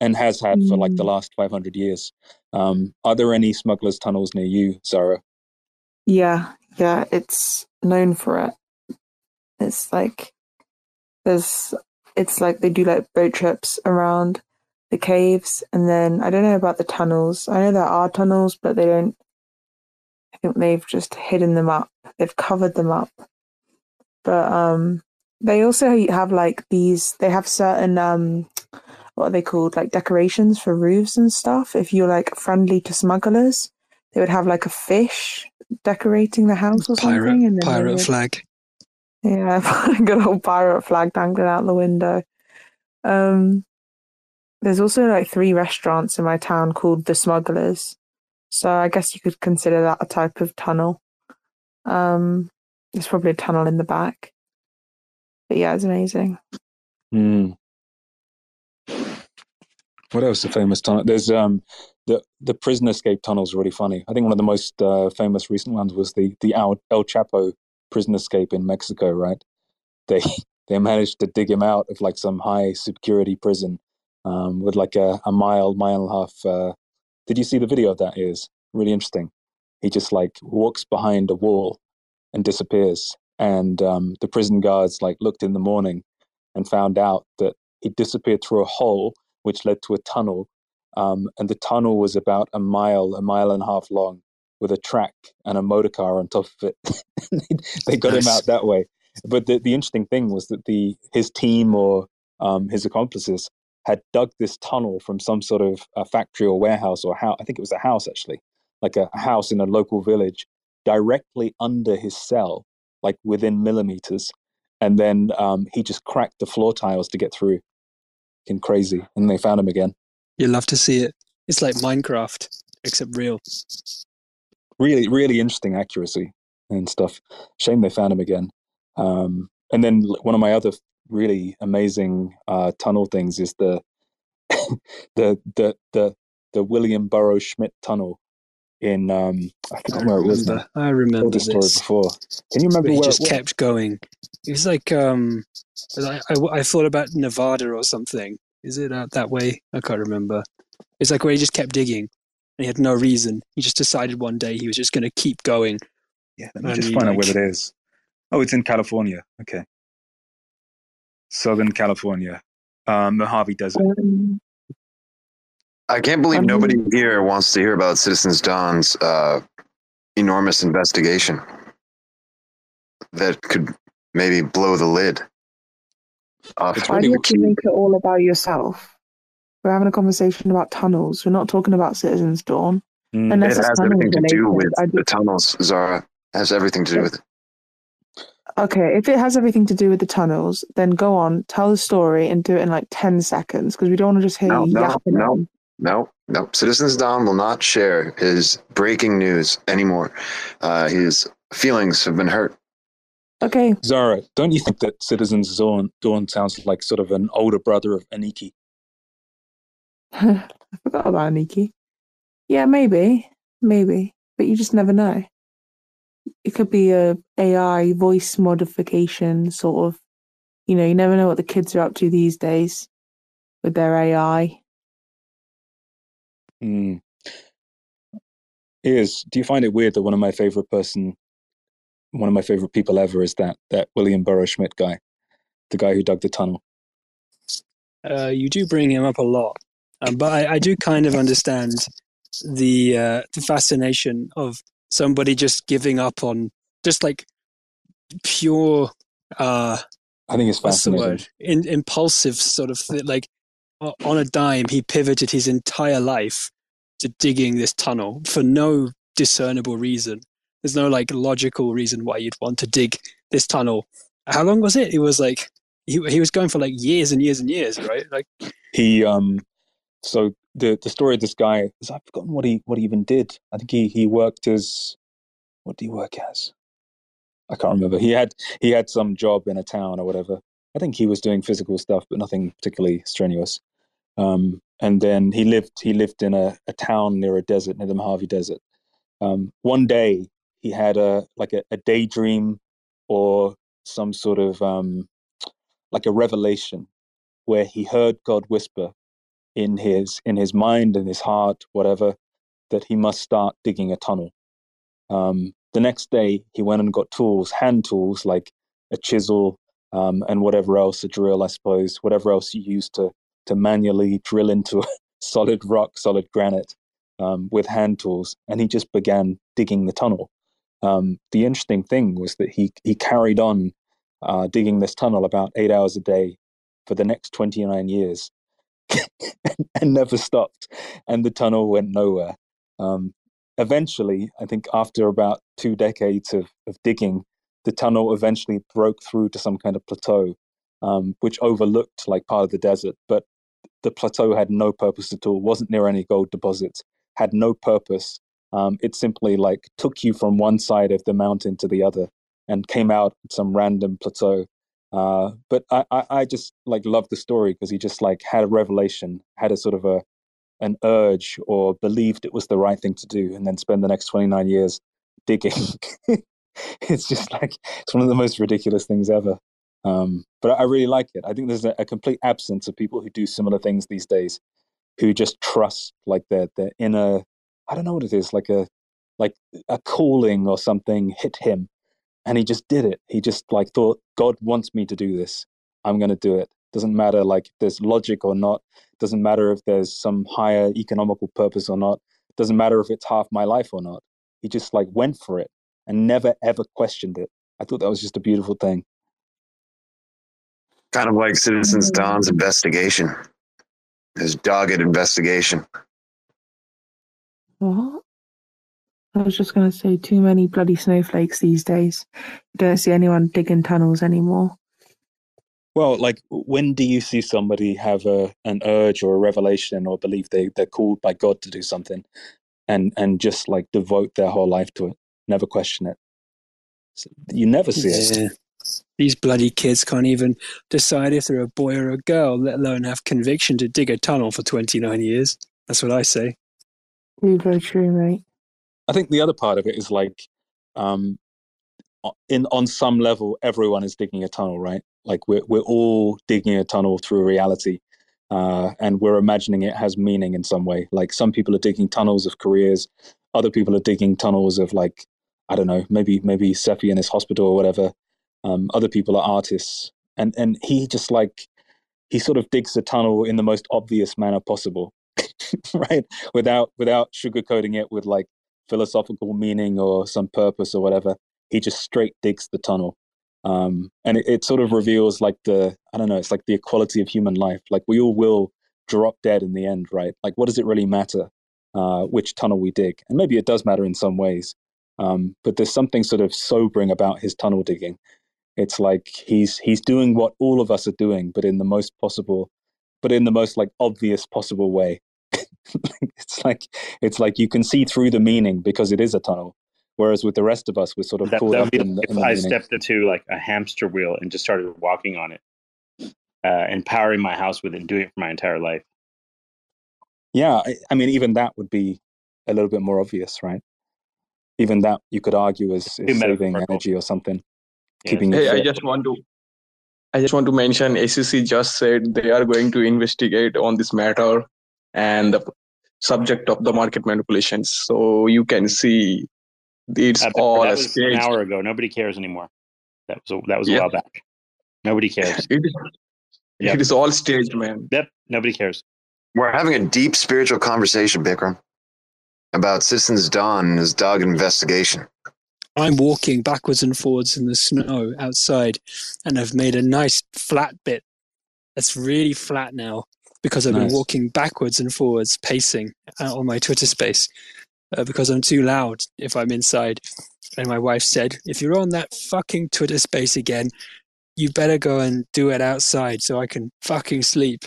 and has had for like the Mm. last 500 years. Um, are there any smugglers' tunnels near you, Zara? Yeah, yeah. It's known for it. It's like there's. It's like they do like boat trips around the caves, and then I don't know about the tunnels. I know there are tunnels, but they don't. I think they've just hidden them up. They've covered them up. But um, they also have like these. They have certain um, what are they called? Like decorations for roofs and stuff. If you're like friendly to smugglers, they would have like a fish decorating the house or Pirate, something. And pirate would- flag. yeah, good old pirate flag dangling out the window. Um, there's also like three restaurants in my town called the Smugglers, so I guess you could consider that a type of tunnel. Um, there's probably a tunnel in the back, but yeah, it's amazing. Hmm. What else? The famous tunnel. There's um the the prison escape tunnel's are really funny. I think one of the most uh, famous recent ones was the the El, El Chapo prison escape in Mexico. Right? They they managed to dig him out of like some high security prison um, with like a, a mile mile and a half. Uh, did you see the video of that? Is really interesting. He just like walks behind a wall and disappears, and um, the prison guards like looked in the morning and found out that he disappeared through a hole which led to a tunnel um, and the tunnel was about a mile, a mile and a half long, with a track and a motor car on top of it. they got nice. him out that way. But the, the interesting thing was that the his team or um, his accomplices had dug this tunnel from some sort of a factory or warehouse or house. I think it was a house actually, like a house in a local village, directly under his cell, like within millimeters. And then um, he just cracked the floor tiles to get through. Fucking crazy. And they found him again. You love to see it. It's like Minecraft, except real. Really, really interesting accuracy and stuff. Shame they found him again. Um, and then one of my other really amazing uh, tunnel things is the the the the the William Burroughs Schmidt tunnel in um I where remember, it was. Now. I remember the story before. Can you remember? But he just kept going. It was like um, I, I, I thought about Nevada or something. Is it out that way? I can't remember. It's like where he just kept digging, and he had no reason. He just decided one day he was just going to keep going. Yeah, let me just find like, out where it is. Oh, it's in California. Okay, Southern California, um, Mojave Desert. Um, I can't believe um, nobody here wants to hear about Citizens Dawn's uh, enormous investigation that could maybe blow the lid. Off. Why do you have to make it all about yourself? We're having a conversation about tunnels. We're not talking about Citizens Dawn. Mm, Unless it has everything to do with the tunnels, Zara. It has everything to do with it. Okay, if it has everything to do with the tunnels, then go on, tell the story, and do it in like ten seconds because we don't want to just hear no, you no, yapping. No, no, no. Citizens Dawn will not share his breaking news anymore. Uh, his feelings have been hurt. Okay. Zara, don't you think that Citizens Dawn, Dawn sounds like sort of an older brother of Aniki? I forgot about Aniki. Yeah, maybe, maybe, but you just never know. It could be a AI voice modification sort of. You know, you never know what the kids are up to these days with their AI. Mm. Is do you find it weird that one of my favorite person, one of my favorite people ever, is that that William Burroughs Schmidt guy, the guy who dug the tunnel? Uh, you do bring him up a lot. Um, but I, I, do kind of understand the uh, the fascination of somebody just giving up on just like pure. Uh, I think it's fascinating. In, impulsive sort of thing, like on a dime, he pivoted his entire life to digging this tunnel for no discernible reason. There's no like logical reason why you'd want to dig this tunnel. How long was it? It was like he he was going for like years and years and years, right? Like he um so the the story of this guy is I've forgotten what he what he even did. I think he he worked as what did he work as? I can't remember. He had he had some job in a town or whatever. I think he was doing physical stuff, but nothing particularly strenuous. Um, and then he lived he lived in a, a town near a desert near the Mojave Desert. Um, one day he had a like a, a daydream or some sort of um, like a revelation where he heard God whisper in his in his mind and his heart whatever that he must start digging a tunnel. Um, the next day he went and got tools hand tools like a chisel um, and whatever else a drill i suppose whatever else you use to to manually drill into solid rock solid granite um, with hand tools and he just began digging the tunnel. Um, the interesting thing was that he he carried on uh, digging this tunnel about eight hours a day for the next 29 years and never stopped. And the tunnel went nowhere. Um, eventually, I think after about two decades of, of digging, the tunnel eventually broke through to some kind of plateau, um, which overlooked like part of the desert. But the plateau had no purpose at all, wasn't near any gold deposits, had no purpose. Um, it simply like took you from one side of the mountain to the other and came out some random plateau uh, but I, I, I, just like love the story because he just like had a revelation, had a sort of a an urge or believed it was the right thing to do, and then spend the next 29 years digging. it's just like it's one of the most ridiculous things ever. Um, but I really like it. I think there's a, a, complete absence of people who do similar things these days, who just trust like their their inner I don't know what it is like a like a calling or something hit him and he just did it he just like thought god wants me to do this i'm going to do it doesn't matter like if there's logic or not Doesn't matter if there's some higher economical purpose or not. Doesn't matter if it's half my life or not. He just like went for it and never ever questioned it. I thought that was just a beautiful thing. Kind of like Citizens mm-hmm. Dawn's investigation, his dogged investigation. What? I was just going to say, too many bloody snowflakes these days. You don't see anyone digging tunnels anymore. Well, like when do you see somebody have a an urge or a revelation or believe they they're called by God to do something, and and just like devote their whole life to it, never question it. So you never see it. These bloody kids can't even decide if they're a boy or a girl, let alone have conviction to dig a tunnel for 29 years. That's what I say. Very, very true, mate. I think the other part of it is like, um, in on some level, everyone is digging a tunnel, right? Like we're we're all digging a tunnel through reality, uh, and we're imagining it has meaning in some way. Like some people are digging tunnels of careers, other people are digging tunnels of like, I don't know, maybe maybe Cephii in his hospital or whatever. Um, other people are artists, and and he just like he sort of digs the tunnel in the most obvious manner possible, right? Without without sugarcoating it with like philosophical meaning or some purpose or whatever. He just straight digs the tunnel. Um, and it, it sort of reveals like the, I don't know, it's like the equality of human life. Like we all will drop dead in the end, right? Like what does it really matter uh, which tunnel we dig? And maybe it does matter in some ways. Um, but there's something sort of sobering about his tunnel digging. It's like he's he's doing what all of us are doing, but in the most possible, but in the most like obvious possible way. it's like it's like you can see through the meaning because it is a tunnel. Whereas with the rest of us, we're sort of That, caught that up would be in the, if in the I meaning. stepped into like a hamster wheel and just started walking on it, uh, and powering my house with it, and doing it for my entire life. Yeah, I, I mean, even that would be a little bit more obvious, right? Even that you could argue is, is saving energy or something, Yeah. keeping Hey, I just want to I just want to mention SEC just said they are going to investigate on this matter and the subject of the market manipulations. So you can see it's Uh, all that a was an hour ago. Nobody cares anymore. That was a, that was a Yeah. while back. Nobody cares. It is, Yep. it is all staged, man. Yep. Nobody cares. We're having a deep spiritual conversation, Bikram, about Citizens Dawn and his dog investigation. I'm walking backwards and forwards in the snow outside, and I've made a nice flat bit that's really flat now because I've Nice. been walking backwards and forwards, pacing uh, on my Twitter space uh, because I'm too loud if I'm inside. And my wife said, if you're on that fucking Twitter space again, you better go and do it outside so I can fucking sleep.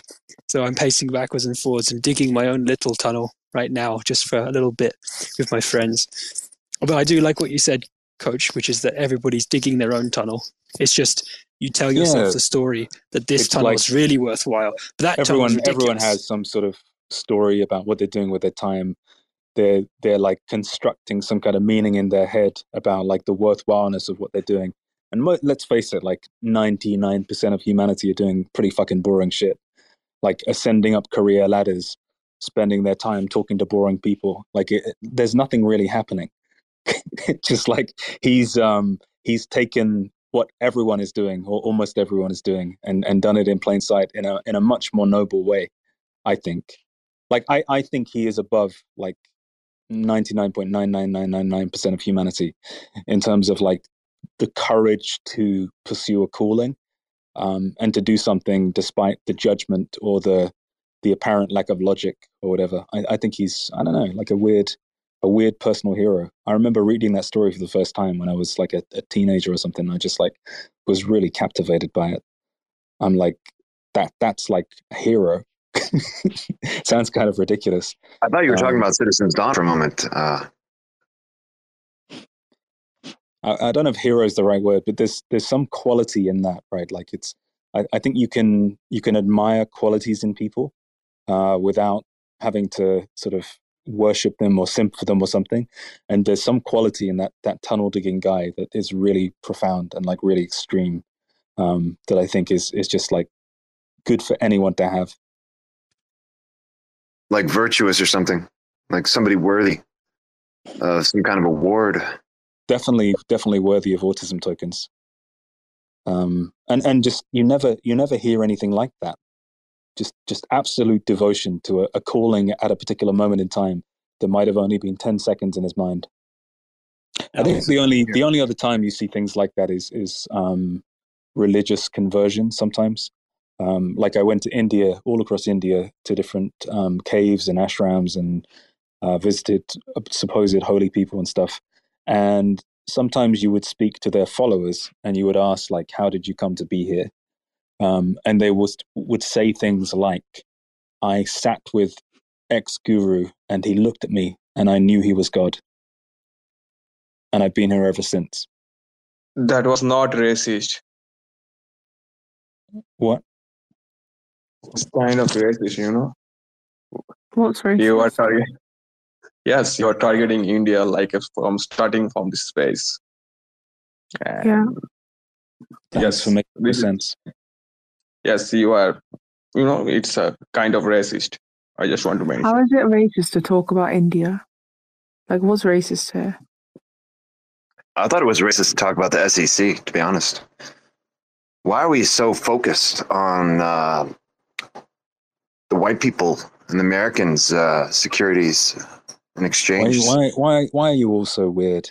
So I'm pacing backwards and forwards and digging my own little tunnel right now just for a little bit with my friends. But I do like what you said, Coach, which is that everybody's digging their own tunnel. It's just you tell yourself Yeah. the story that this It's tunnel like is really worthwhile. But that everyone everyone has some sort of story about what they're doing with their time they're they're like constructing some kind of meaning in their head about like the worthwhileness of what they're doing and mo- let's face it like 99% of humanity are doing pretty fucking boring shit like ascending up career ladders spending their time talking to boring people like it- there's nothing really happening just like he's um he's taken what everyone is doing or almost everyone is doing and and done it in plain sight in a in a much more noble way i think. Like i i think he is above like 99.99999% of humanity in terms of like the courage to pursue a calling um and to do something despite the judgment or the the apparent lack of logic or whatever. I, I think he's i don't know like a weird a weird personal hero i remember reading that story for the first time when i was like a, a teenager or something i just like was really captivated by it i'm like that that's like a hero sounds kind of ridiculous I thought you were talking Um, about Citizens Dawn for a moment. Uh, I, I don't know if hero is the right word, but there's there's some quality in that, right? Like it's I, I think you can you can admire qualities in people uh, without having to sort of worship them or simp for them or something. And there's some quality in that that tunnel digging guy that is really profound and like really extreme um, that I think is is just like good for anyone to have. like virtuous or something, like somebody worthy of some kind of award. definitely definitely worthy of autism tokens um and and just you never you never hear anything like that just just absolute devotion to a, a calling at a particular moment in time that might have only been 10 seconds in his mind. I think the only the only other time you see things like that is is um, religious conversion sometimes. Um, like i went to india all across india to different um, caves and ashrams and uh, visited supposed holy people and stuff. And sometimes you would speak to their followers and you would ask like how did you come to be here um, and they was, would say things like i sat with ex guru and he looked at me and i knew he was god. And i've been here ever since. That was not racist. What? It's kind of racist you know? What's racist? you are targeting yes you are targeting india like from starting from this space. And Yeah. Thanks yes. for making this is- sense yes you are you know it's a kind of racist i just want to mention How is it racist to talk about India? Like, what's racist here? I thought it was racist to talk about the SEC, to be honest. Why are we so focused on uh, the white people and the Americans' uh, securities and why, exchange? why why why are you all so weird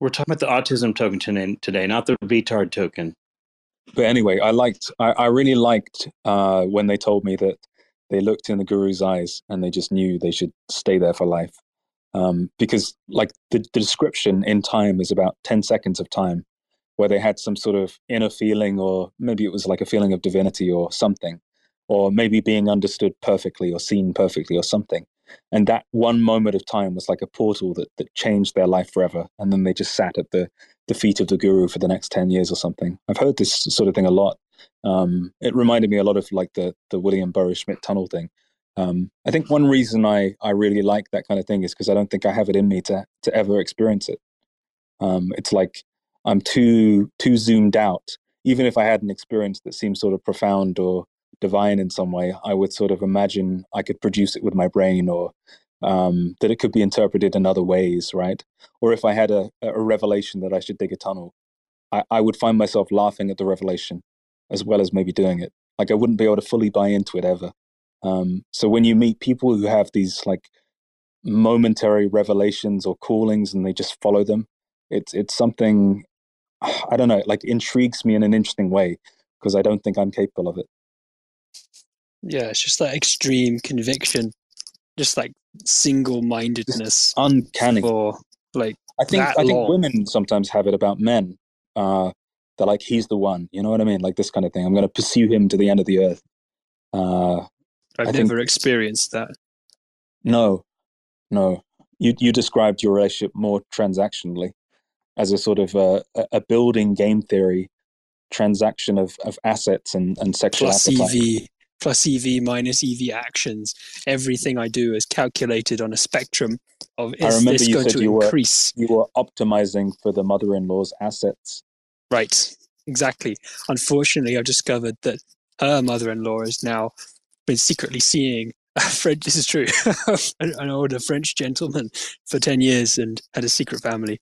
We're talking about the autism token today, not the retard token. but anyway, I liked, I, I really liked uh, when they told me that they looked in the guru's eyes and they just knew they should stay there for life. Um, because, like, the, the description in time is about 10 seconds of time where they had some sort of inner feeling, or maybe it was like a feeling of divinity or something, or maybe being understood perfectly or seen perfectly or something. And that one moment of time was like a portal that, that changed their life forever. And then they just sat at the, the feet of the guru for the next 10 years or something. I've heard this sort of thing a lot. Um, it reminded me a lot of like the, the William Burro Schmidt tunnel thing. Um, I think one reason I, I really like that kind of thing is because I don't think I have it in me to, to ever experience it. Um, it's like I'm too, too zoomed out. Even if I had an experience that seems sort of profound or divine in some way, I would sort of imagine I could produce it with my brain or um, that it could be interpreted in other ways, right? Or if I had a, a revelation that I should dig a tunnel, I, I would find myself laughing at the revelation as well as maybe doing it. Like I wouldn't be able to fully buy into it ever. Um, so when you meet people who have these like momentary revelations or callings and they just follow them, it's it's something I don't know, like intrigues me in an interesting way because I don't think I'm capable of it. Yeah, it's just that extreme conviction, just like single mindedness Uncanny. for like I think I think long. women sometimes have it about men. Uh, they're like, he's the one. You know what I mean? Like this kind of thing. I'm going to pursue him to the end of the earth. Uh, I've I think- never experienced that. no, no. You you described your relationship more transactionally as a sort of a, a- a building game theory transaction of, of assets and, and sexual Plus appetite. EV, plus EV minus EV actions. Everything I do is calculated on a spectrum of I is remember this you going said to you were- increase? You were optimizing for the mother-in-law's assets. Right, exactly. Unfortunately, I've discovered that her mother-in-law has now been secretly seeing a French. This is true. an older French gentleman for ten years and had a secret family.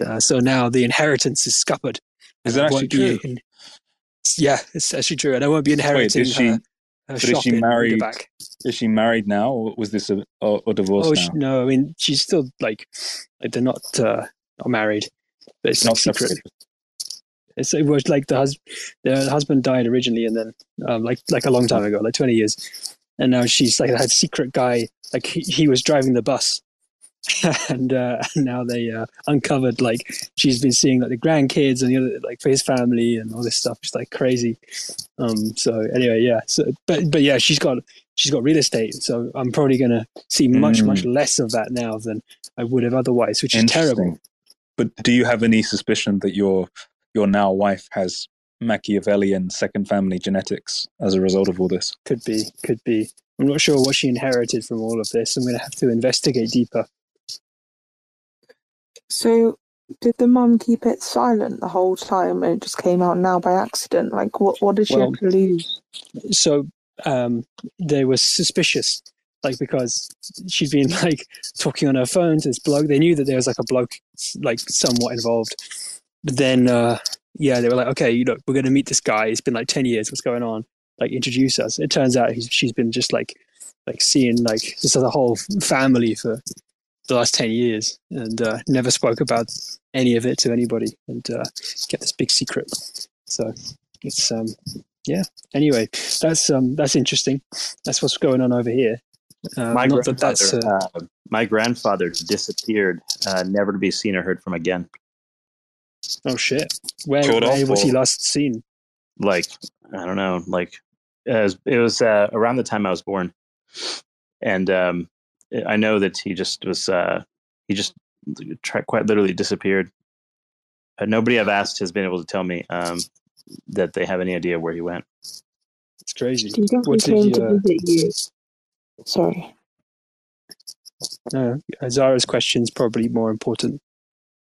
Uh, so now the inheritance is scuppered. Is that actually true? in- yeah, it's actually true, and I won't be inheriting is she- her, but is she married back. Is she married now, or was this a, a, a divorce Oh now? sh no! I mean, she's still like like, they're not uh, not married, but it's Not secret. separated. It's, it was like the husband, the husband died originally, and then um, like like a long time ago, like twenty years, and now she's like that secret guy. Like he, he was driving the bus, and uh, now they uh, uncovered like she's been seeing like the grandkids and the other like for his family and all this stuff. It's like crazy. Um. So anyway, yeah. So but but yeah, she's got she's got real estate, so I'm probably gonna see much Mm. much less of that now than I would have otherwise, which is terrible. But do you have any suspicion that your your now wife has Machiavellian second family genetics as a result of all this? Could be, could be. I'm not sure what she inherited from all of this. I'm going to have to investigate deeper. So, did the mum keep it silent the whole time and it just came out now by accident? Like, what, what did she Well- actually lose? So um, they were suspicious, like because she'd been like talking on her phone to this bloke. They knew that there was like a bloke like somewhat involved. But then uh, yeah, they were like, okay, you know, we're going to meet this guy. It's been like ten years. What's going on? Like, introduce us. It turns out he's, she's been just like, like seeing like this as a whole family for the last ten years, and uh, never spoke about any of it to anybody, and uh, kept this big secret. So it's um, yeah. Anyway, that's um, that's interesting. That's what's going on over here. Uh, my not grandfather, that that's uh, uh, my grandfather disappeared, uh, never to be seen or heard from again. oh shit. Where, where was he last seen? Like I don't know, like it was, it was uh, around the time I was born, and um, I know that he just was uh, he just tri- quite literally disappeared. But nobody I've asked has been able to tell me um, that they have any idea where he went. It's crazy. Do you think What he came you, to uh, visit you? Sorry. No, Zara's question is probably more important.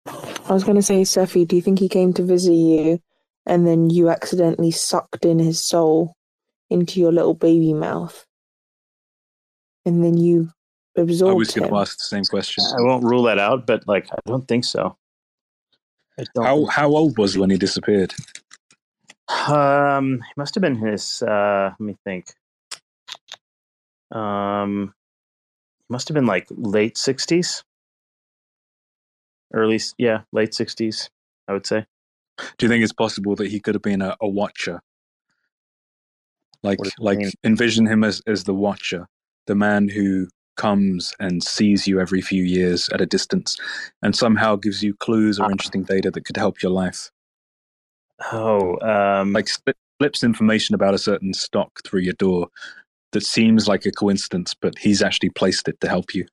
I was going to say, Cephii, do you think he came to visit you and then you accidentally sucked in his soul into your little baby mouth? And then you I was going to ask the same question. I won't rule that out, but like I don't think so. I don't How think how old was he when he disappeared? Um, he must have been his. Uh, let me think. Um, he must have been like late sixties, early. Yeah, late sixties. I would say. Do you think it's possible that he could have been a, a watcher? Like What do you like mean? envision him as, as the watcher, the man who comes and sees you every few years at a distance and somehow gives you clues or interesting data that could help your life. Oh, um, Like slip, slips information about a certain stock through your door that seems like a coincidence, but he's actually placed it to help you.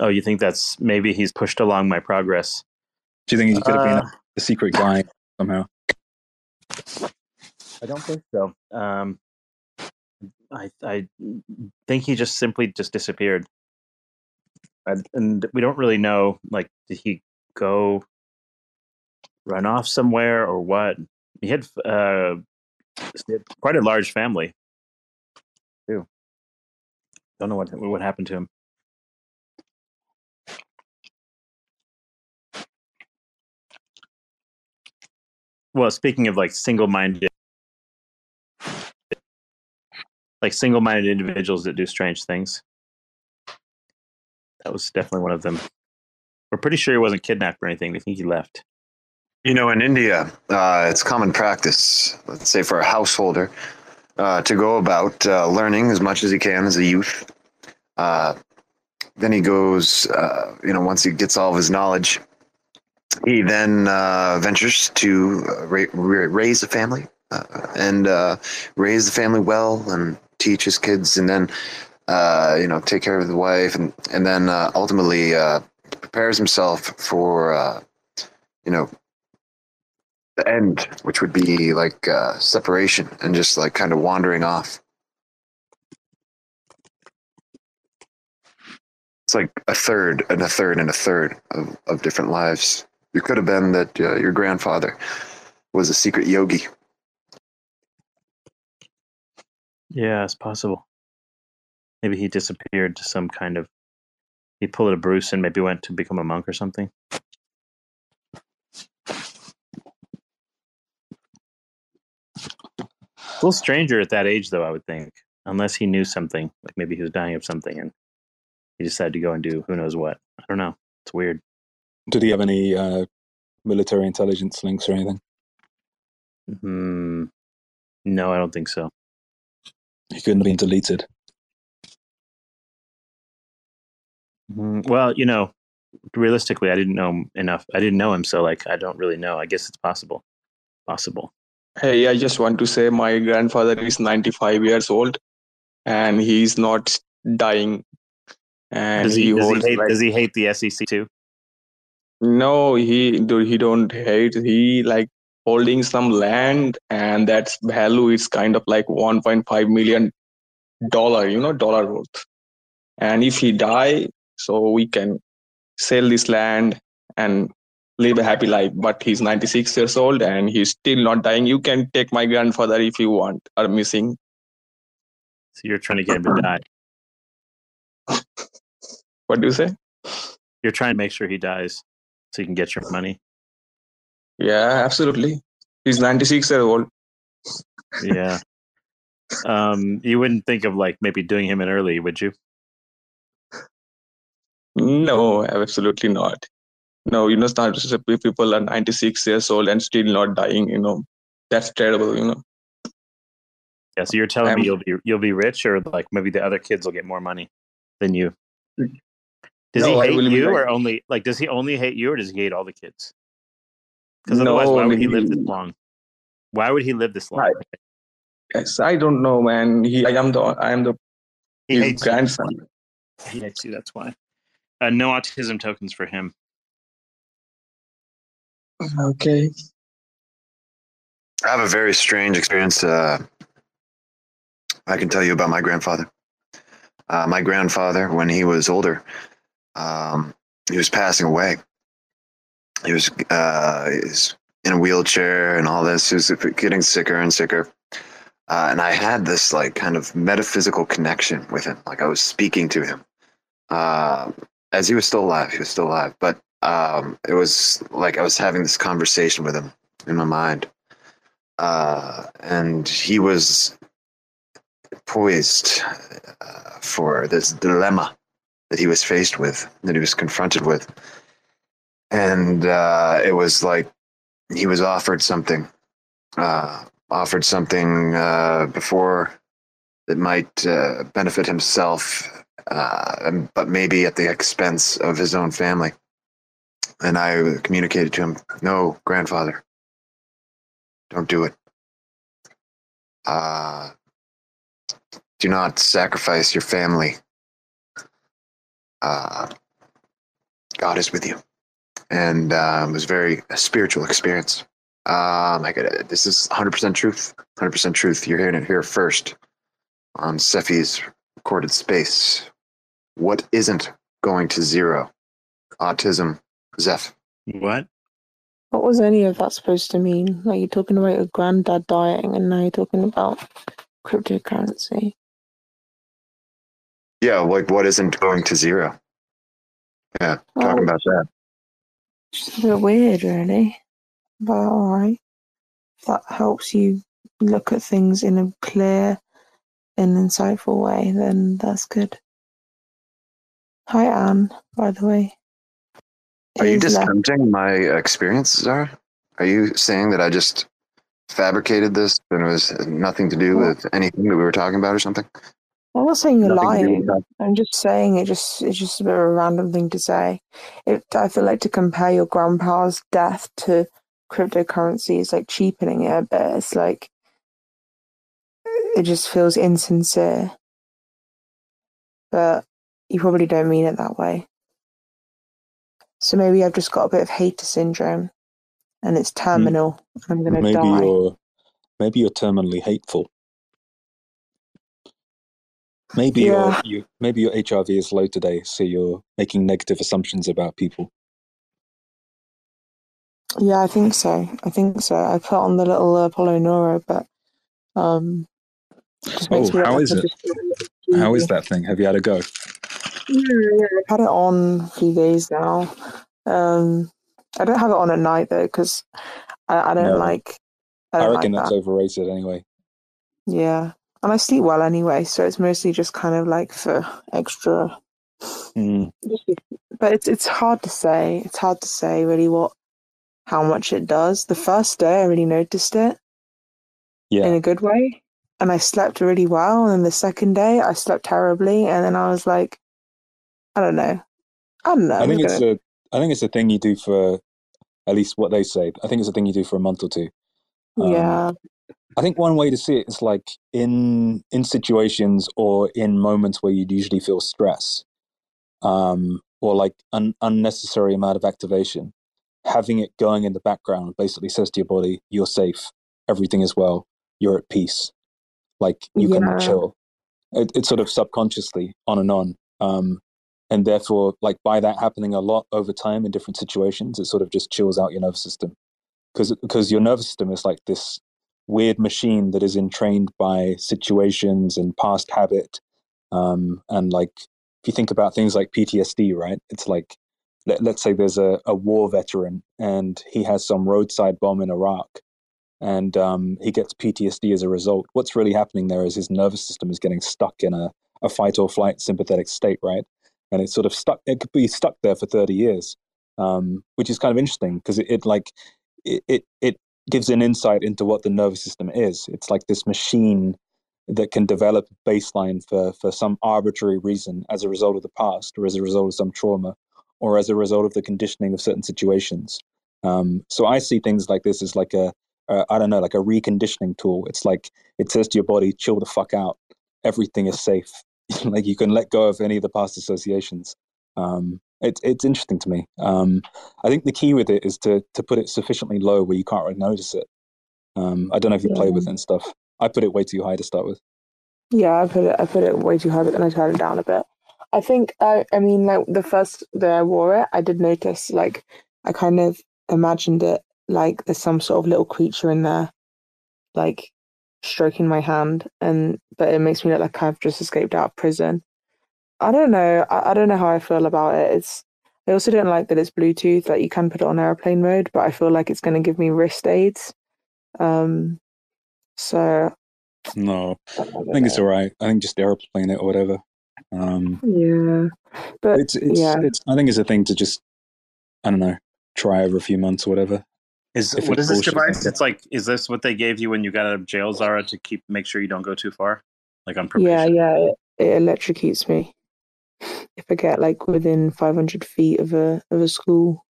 oh, you think that's maybe he's pushed along my progress? Do you think he could have been Uh, a, a secret guy somehow? I don't think so. Um, I I think he just simply just disappeared, and, and we don't really know. Like, did he go run off somewhere or what? He had uh, quite a large family, too. Don't know what what happened to him. Well, speaking of like single-minded like single-minded individuals that do strange things. That was definitely one of them. We're pretty sure he wasn't kidnapped or anything. We think he left. You know, in India, uh, it's common practice, let's say for a householder, uh, to go about uh, learning as much as he can as a youth. Uh, then he goes, uh, you know, once he gets all of his knowledge, he then uh, ventures to ra- ra- raise a family uh, and uh, raise the family well and teach his kids, and then, uh, you know, take care of the wife, and and then uh, ultimately uh, prepares himself for, uh, you know, the end, which would be like uh, separation and just like kind of wandering off. It's like a third and a third and a third of, of different lives. It could have been that uh, your grandfather was a secret yogi. Yeah, it's possible. Maybe he disappeared to some kind of. He pulled a Bruce and maybe went to become a monk or something. A little stranger at that age, though. I would think, unless he knew something, like maybe he was dying of something, and he decided to go and do who knows what. I don't know. It's weird. Did he have any uh, military intelligence links or anything? Hmm. No, I don't think so. He couldn't have been deleted. Mm, Well, you know, realistically, I didn't know him enough. I didn't know him, so like, I don't really know. I guess it's possible. Possible. Hey, I just want to say my grandfather is 95 years old and he's not dying. And Does he, he does, holds he hate, like, does he hate the SEC too? no, he do he don't hate. He like holding some land and that's value is kind of like 1.5 million dollar, you know, dollar worth. And if he die, so we can sell this land and live a happy life. But he's 96 years old and he's still not dying. You can take my grandfather if you want or missing. So you're trying to get him to die. What do you say? You're trying to make sure he dies so you can get your money. Yeah, absolutely. He's 96 years old. Yeah. um, you wouldn't think of like maybe doing him in early, would you? No, absolutely not. No, you know, start people are 96 years old and still not dying. You know, that's terrible. You know. Yeah. So you're telling me you'll be you'll be rich, or like maybe the other kids will get more money than you. Does No, he hate you, like- or only like does he only hate you, or does he hate all the kids? Because No, otherwise, why would he he- live this long? Why would he live this long? Right. Yes, I don't know, man. He, I am the, I am the He his hates you. grandson. He hates you. That's why. Uh, no autism tokens for him. Okay. I have a very strange experience. Uh, I can tell you about my grandfather. Uh, my grandfather, when he was older, um, he was passing away. He was, uh, in a wheelchair and all this. He was getting sicker and sicker. Uh, and I had this like kind of metaphysical connection with him. Like I was speaking to him uh, as he was still alive. He was still alive, but um, it was like I was having this conversation with him in my mind uh, and he was poised uh, for this dilemma that he was faced with, that he was confronted with, and uh, it was like he was offered something, uh, offered something uh, before that might uh, benefit himself, uh, but maybe at the expense of his own family. And I communicated to him, "No, grandfather, don't do it. Uh, do not sacrifice your family. God is with you. And uh, it was very a spiritual experience. Um, I could, this is 100% truth. 100% truth. You're hearing it here first on Cephii's recorded space. What isn't going to zero? Autism, Zeph. What? What was any of that supposed to mean? Like you're talking about your granddad dying, and now you're talking about cryptocurrency. Yeah, like what isn't going to zero? Yeah, talking Oh. about that. Just a bit weird, really. But alright. That helps you look at things in a clear and insightful way, then that's good. Hi, Anne, by the way. Are you Is left- discounting my experience, Zara? Are you saying that I just fabricated this and it was nothing to do with anything that we were talking about or something? I'm not saying you're lying. I'm just saying it just it's just a bit of a random thing to say. It I feel like to compare your grandpa's death to cryptocurrency is like cheapening it a bit. It's like it just feels insincere. But you probably don't mean it that way. So maybe I've just got a bit of hater syndrome and it's hmm. terminal and I'm gonna maybe die. you're maybe you're terminally hateful. Maybe Yeah. your you maybe your HRV is low today, so you're making negative assumptions about people. Yeah, I think so. I think so. I put on the little Apollo Neuro, but um, just makes Oh, me how is it? How is that thing? Have you had a go? Yeah, yeah, I've had it on a few days now. Um, I don't have it on at night though, because I, I don't No. like. I I, don't reckon like that's that. overrated anyway. Yeah, and I sleep well anyway, so it's mostly just kind of like for extra. Mm, But it's it's hard to say. It's hard to say really what how much it does. The first day I really noticed it yeah, in a good way, and I slept really well. And then the second day I slept terribly, and then I was like, I don't know, I don't know. I think I'm it's gonna- a I think it's a thing you do for at least what they say. I think it's a thing you do for a month or two. um, yeah. I think one way to see it is like in in situations or in moments where you'd usually feel stress, um, or like an unnecessary amount of activation. Having it going in the background basically says to your body, "You're safe. Everything is well. You're at peace. Like you can chill." It, it's sort of subconsciously on and on, um, and therefore, like by that happening a lot over time in different situations, it sort of just chills out your nervous system because because your nervous system is like this weird machine that is entrained by situations and past habit um, and like if you think about things like ptsd right it's like let, let's say there's a, a war veteran and he has some roadside bomb in iraq and um, he gets PTSD as a result. What's really happening there is his nervous system is getting stuck in a, a fight or flight sympathetic state, right? And it's sort of stuck. It could be stuck there for thirty years, um, which is kind of interesting because it, it like it, it it gives an insight into what the nervous system is. It's like this machine that can develop baseline for for some arbitrary reason as a result of the past or as a result of some trauma or as a result of the conditioning of certain situations. Um, so i see things like this as like a i don't know like a reconditioning tool. It's like it says to your body chill the fuck out. Everything is safe. Like you can let go of any of the past associations. Um, it's it's interesting to me um, i think the key with it is to to put it sufficiently low where you can't really notice it um, i don't know if you play with it and stuff I put it way too high to start with. Yeah, I put it I put it way too high, but then I turned it down a bit. I think I I mean like the first day I wore it, I did notice like I kind of imagined it like there's some sort of little creature in there, like stroking my hand, and but it makes me look like I've just escaped out of prison. I don't know. I, I don't know how I feel about it. It's I also don't like that it's Bluetooth. Like you can put it on airplane mode, but I feel like it's going to give me wrist aids. Um, so No, I think it's all right. I think just airplane it or whatever. Um, yeah, but it's it's yeah. it's. I think it's a thing to just I don't know try over a few months or whatever. Is If what it's this device? It's like is this what they gave you when you got out of jail, Zara, to keep make sure you don't go too far, like on Yeah, probation? yeah, it, it electrocutes me if I get like within 500 feet of a of a school.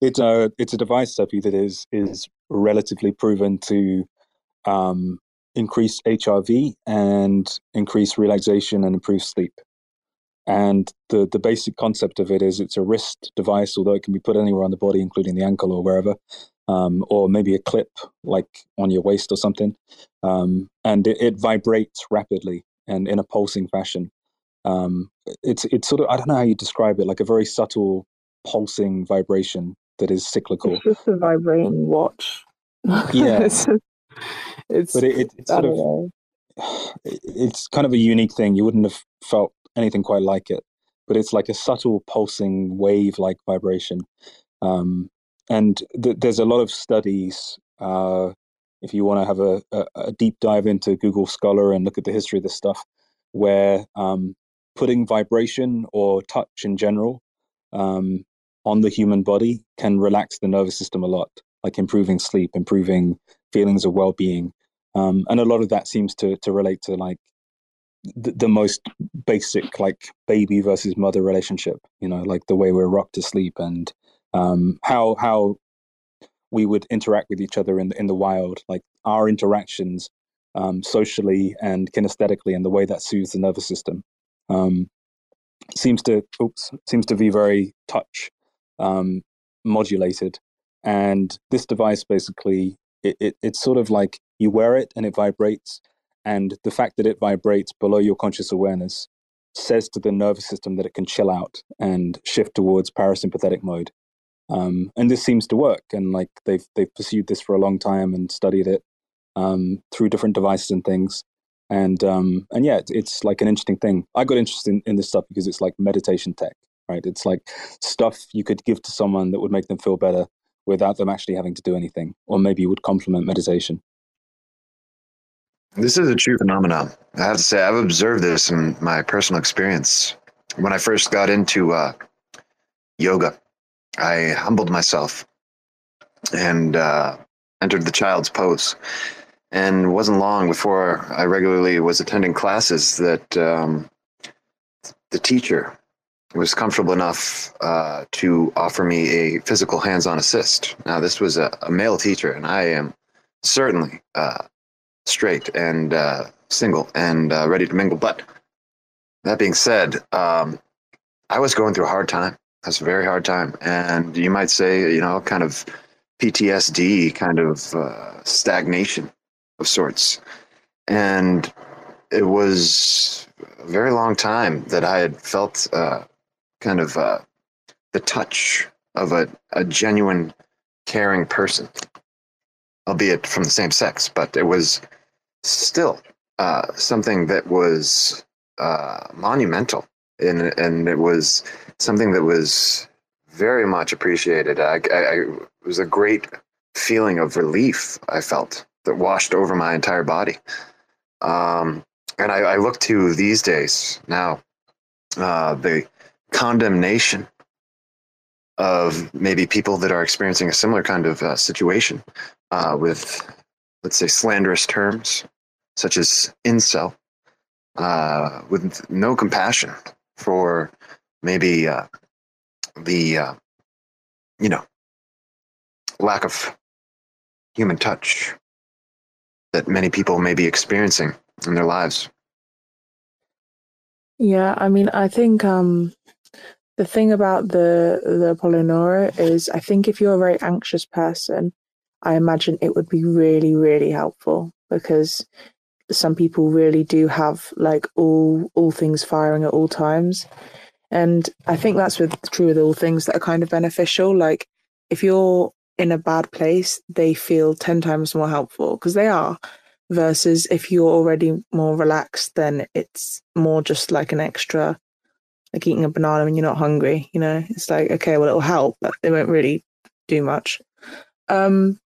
It's a it's a device Cephii, that is is relatively proven to um, increase HRV and increase relaxation and improve sleep. And the the basic concept of it is it's a wrist device, although it can be put anywhere on the body, including the ankle or wherever, um, or maybe a clip like on your waist or something. Um, and it, it vibrates rapidly and in a pulsing fashion. Um, it's it's sort of I don't know how you describe it, like a very subtle pulsing vibration that is cyclical. It's just a vibrating watch. Yeah. it's, it's But it, it, it's sort of know. it's kind of a unique thing. You wouldn't have felt anything quite like it, but it's like a subtle pulsing wave like vibration. Um, and th- there's a lot of studies. Uh, if you want to have a, a, a deep dive into Google Scholar and look at the history of this stuff, where um, putting vibration or touch in general um, on the human body can relax the nervous system a lot, like improving sleep, improving feelings of well being. Um, and a lot of that seems to, to relate to like the, the most basic like baby versus mother relationship you know like the way we're rocked to sleep and um how how we would interact with each other in the, in the wild like our interactions um socially and kinesthetically and the way that soothes the nervous system um seems to oops seems to be very touch um modulated. And this device basically it, it it's sort of like you wear it and it vibrates and the fact that it vibrates below your conscious awareness says to the nervous system that it can chill out and shift towards parasympathetic mode. Um, and this seems to work and like they've they've pursued this for a long time and studied it um, through different devices and things and um, and yeah it's, like an interesting thing i got interested in, in this stuff because it's like meditation tech right it's like stuff you could give to someone that would make them feel better without them actually having to do anything or maybe would complement meditation This is a true phenomenon. I have to say, I've observed this in my personal experience. When I first got into uh, yoga, I humbled myself and uh, entered the child's pose. And it wasn't long before I regularly was attending classes that um, the teacher was comfortable enough uh, to offer me a physical hands on assist. Now, this was a, a male teacher, and I am certainly uh, straight and uh, single and uh, ready to mingle. But that being said, um, I was going through a hard time. That's a very hard time, and you might say, you know, kind of PTSD, kind of uh, stagnation of sorts. And it was a very long time that I had felt uh, kind of uh, the touch of a, a genuine, caring person, albeit from the same sex, but it was still uh, something that was uh, monumental, and and it was something that was very much appreciated. I, I, I, it was a great feeling of relief I felt that washed over my entire body. Um, and I, I look to these days now uh, the condemnation of maybe people that are experiencing a similar kind of uh, situation uh, with, let's say, slanderous terms such as incel, uh, with no compassion for maybe uh, the, uh, you know, lack of human touch that many people may be experiencing in their lives. Yeah, I mean, I think um, the thing about the the Apollo Neuro is, I think if you're a very anxious person, I imagine it would be really, really helpful because some people really do have like all all things firing at all times, and I think that's with true with all things that are kind of beneficial. Like if you're in a bad place, they feel ten times more helpful because they are versus if you're already more relaxed, then it's more just like an extra, like eating a banana when you're not hungry. You know, it's like okay, well, it'll help, but it won't really do much. Um,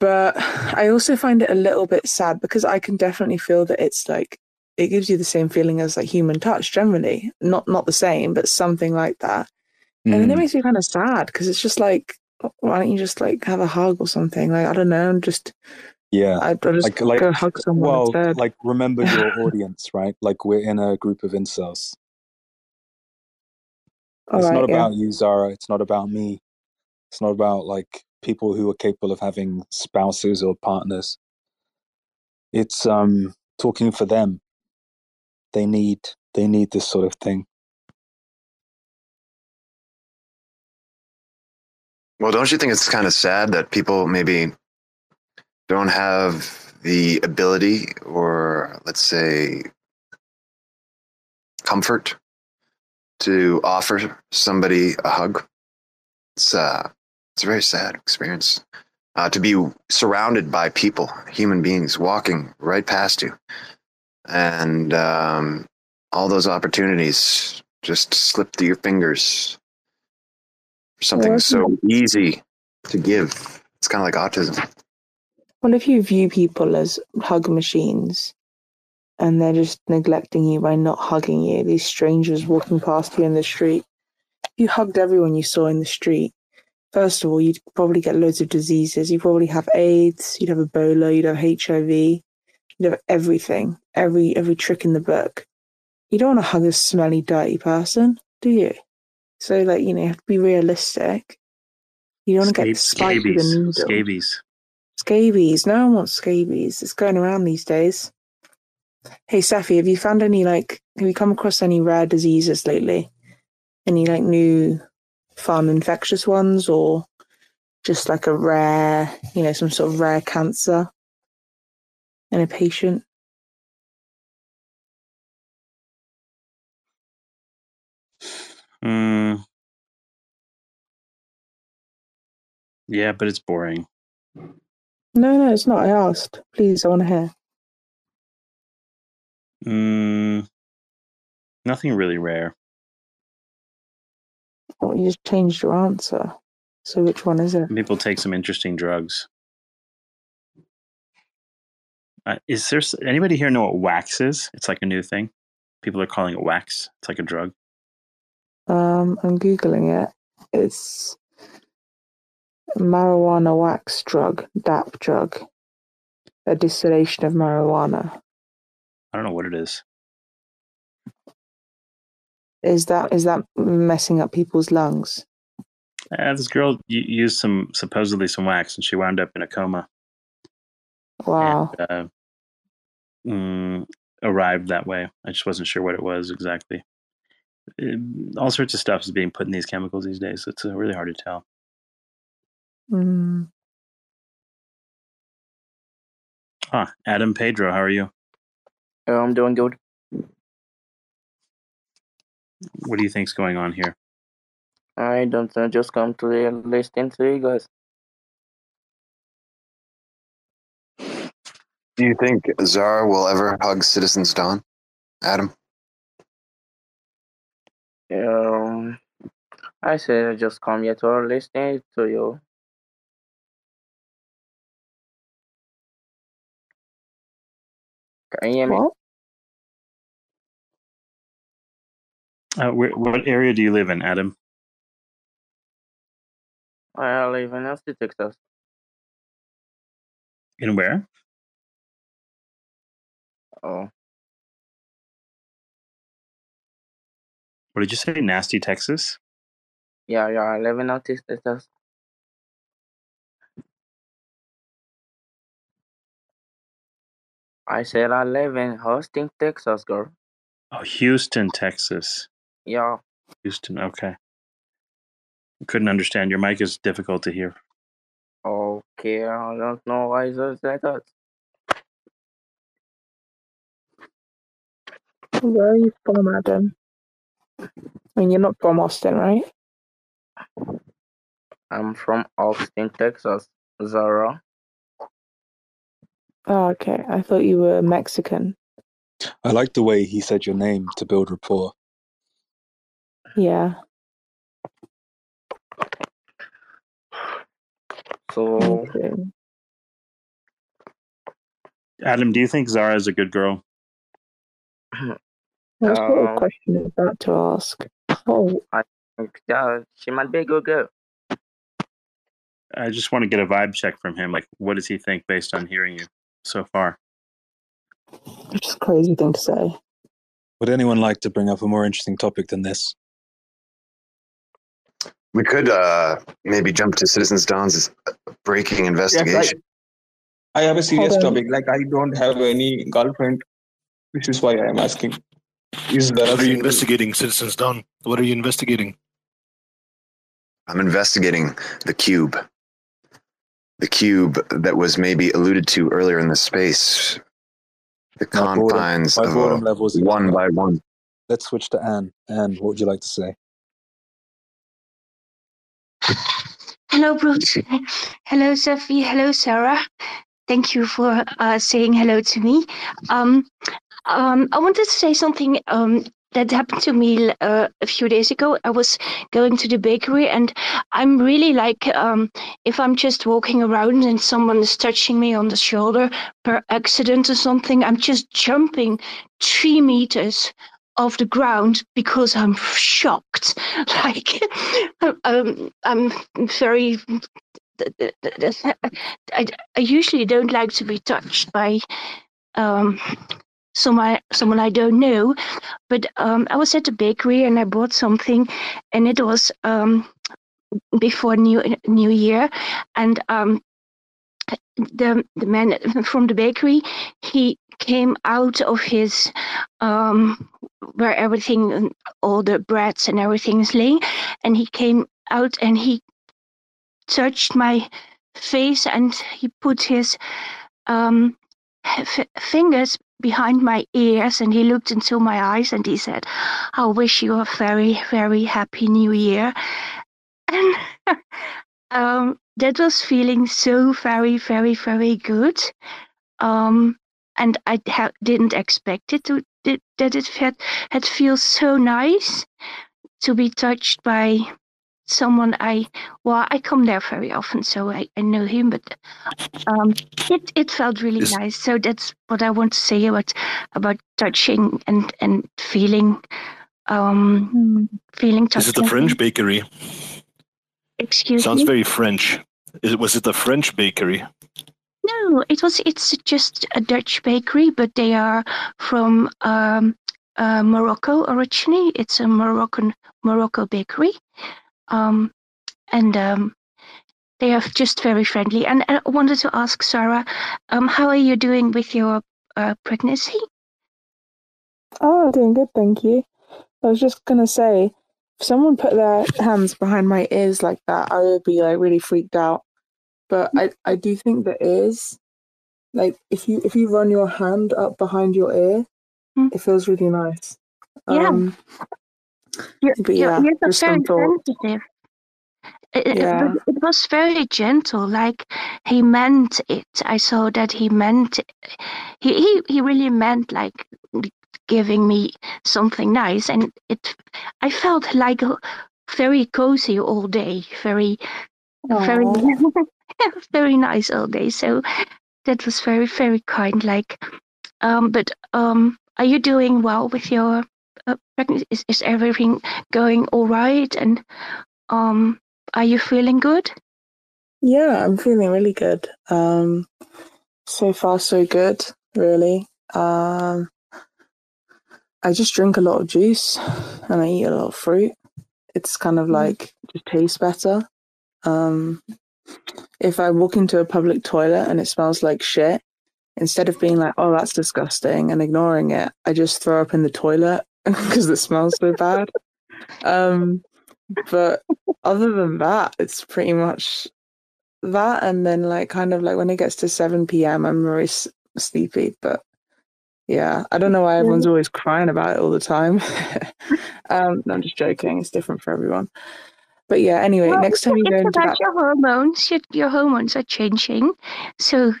but I also find it a little bit sad because I can definitely feel that it's like it gives you the same feeling as like human touch generally, not not the same, but something like that. Mm. And then it makes me kind of sad because it's just like, why don't you just like have a hug or something? Like I don't know, just yeah, I'd just like like go hug someone well, instead. like remember your audience, right? Like we're in a group of incels. All it's right, not yeah. about you, Zara. It's not about me. It's not about like people who are capable of having spouses or partners. It's um talking for them. They need they need this sort of thing. Well, don't you think it's kind of sad that people maybe don't have the ability or, let's say, comfort to offer somebody a hug? It's uh, it's a very sad experience uh, to be surrounded by people, human beings, walking right past you, and um, all those opportunities just slip through your fingers something so easy to give. It's kind of like autism. Well, if you view people as hug machines and they're just neglecting you by not hugging you, these strangers walking past you in the street, if you hugged everyone you saw in the street, first of all, you'd probably get loads of diseases. You'd probably have AIDS, you'd have Ebola, you'd have HIV, you'd have everything, every every trick in the book. You don't want to hug a smelly, dirty person, do you? So, like, you know, you have to be realistic. You don't want to get spiked with a scabies. needle. Scabies. Scabies. No one wants scabies. It's going around these days. Hey, Cephii, have you found any like? Have you come across any rare diseases lately? Any like new, fun, infectious ones, or just like a rare, you know, some sort of rare cancer in a patient? Mm. Yeah, but it's boring. No, no, it's not. I asked. Please, I want to hear. Mm. Nothing really rare. Oh, you just changed your answer. So which one is it? People take some interesting drugs. Uh, is there anybody here know what wax is? It's like a new thing. People are calling it wax. It's like a drug. Um, I'm googling it. It's marijuana wax drug, dab drug, a distillation of marijuana. I don't know what it is. Is that is that messing up people's lungs? Uh, this girl used some supposedly some wax, and she wound up in a coma. Wow. And, uh, mm, arrived that way. I just wasn't sure what it was exactly. All sorts of stuff is being put in these chemicals these days. So It's uh, really hard to tell. Mm. Ah, Adam Pedro, how are you? Uh, I'm doing good. What do you think's going on here? I don't know, just come to the listen to you guys. Do you think Zara will ever hug Citizens Dawn? Adam? Um, I said I just come here to listen to you. Can you hear me? What? Uh, what area do you live in, Adam? I live in Austin, Texas. In where? Oh, What did you say? Nasty, Texas. yeah, yeah. I live in Austin, Texas. I said I live in Houston, Texas, girl. Oh, Houston, Texas. Yeah. Houston. Okay. Couldn't understand. Your mic is difficult to hear. Okay, I don't know why is it like that. Where are you from, Adam? I mean, you're not from Austin, right? I'm from Austin, Texas, Zara. Oh, okay. I thought you were Mexican. I like the way he said your name to build rapport. Yeah. So Adam, do you think Zara is a good girl? What sort of Um, question is that to ask? Oh, yeah, she might be a good girl. I just want to get a vibe check from him. Like, what does he think based on hearing you so far? it's just a crazy thing to say. Would anyone like to bring up a more interesting topic than this? We could uh, maybe jump to Citizens Dawn's breaking investigation. I have a serious Hold topic. Like I don't have any girlfriend. This is why I am asking. Is there a What are you investigating, Citizens Dawn? What are you investigating? I'm investigating the cube. The cube that was maybe alluded to earlier in the space. The My boredom- confines my of boredom a levels one going by one. Let's switch to Anne. Anne, what would you like to say? Hello, Bruce. Hello, Sophie. Hello, Sarah. Thank you for uh, saying hello to me. Um, um, I wanted to say something um, that happened to me uh, a few days ago. I was going to the bakery, and I'm really like, um, if I'm just walking around and someone is touching me on the shoulder per accident or something, I'm just jumping three meters off the ground because I'm shocked. Like, um, I'm very. I, I usually don't like to be touched by um, someone someone I don't know, but um, I was at the bakery and I bought something, and it was um, before New New Year, and um, the the man from the bakery he came out of his um, where everything all the breads and everything is laying, and he came out and he touched my face and he put his um, f- fingers behind my ears and he looked into my eyes and he said, I wish you a very, very happy new year. And um, that was feeling so very, very, very good. Um, and I ha- didn't expect it to that it had, had feels so nice to be touched by someone I well I come there very often so I, I know him but um it, it felt really Is- nice so that's what I want to say about about touching and and feeling um feeling touched Is it the French bakery? excuse Sounds me very French. Is it, was it the French bakery? no it was it's just a Dutch bakery but they are from um uh, Morocco originally it's a Moroccan Morocco bakery um and um they are just very friendly. And I wanted to ask Sarah, um, how are you doing with your uh, pregnancy? Oh, I'm doing good, thank you. I was just gonna say, if someone put their hands behind my ears like that, I would be like really freaked out. But I, I do think the ears, like if you if you run your hand up behind your ear, Hmm. it feels really nice. Yeah. Um, Your, but yeah, just very sensitive. It, Yeah. it was very gentle, like he meant it. I saw that he meant he he, he really meant like giving me something nice, and it I felt like very cozy all day, very very very nice all day. So that was very very kind. Like Um, but um, are you doing well with your uh, pregnancy? Is, is everything going all right? And um, are you feeling good? Yeah, I'm feeling really good. Um, so far, so good, really. Um, I just drink a lot of juice and I eat a lot of fruit. It's kind of like just tastes better. Um, if I walk into a public toilet and it smells like shit, instead of being like, "Oh, that's disgusting" and ignoring it, I just throw up in the toilet because it smells so bad. Um, but other than that, it's pretty much that. And then, like, kind of like when it gets to seven p.m., I'm very s- sleepy. But yeah, I don't know why everyone's always crying about it all the time. um, no, I'm just joking. It's different for everyone. But yeah, anyway, Well, next time you go into about that, your hormones. Your, your hormones are changing, so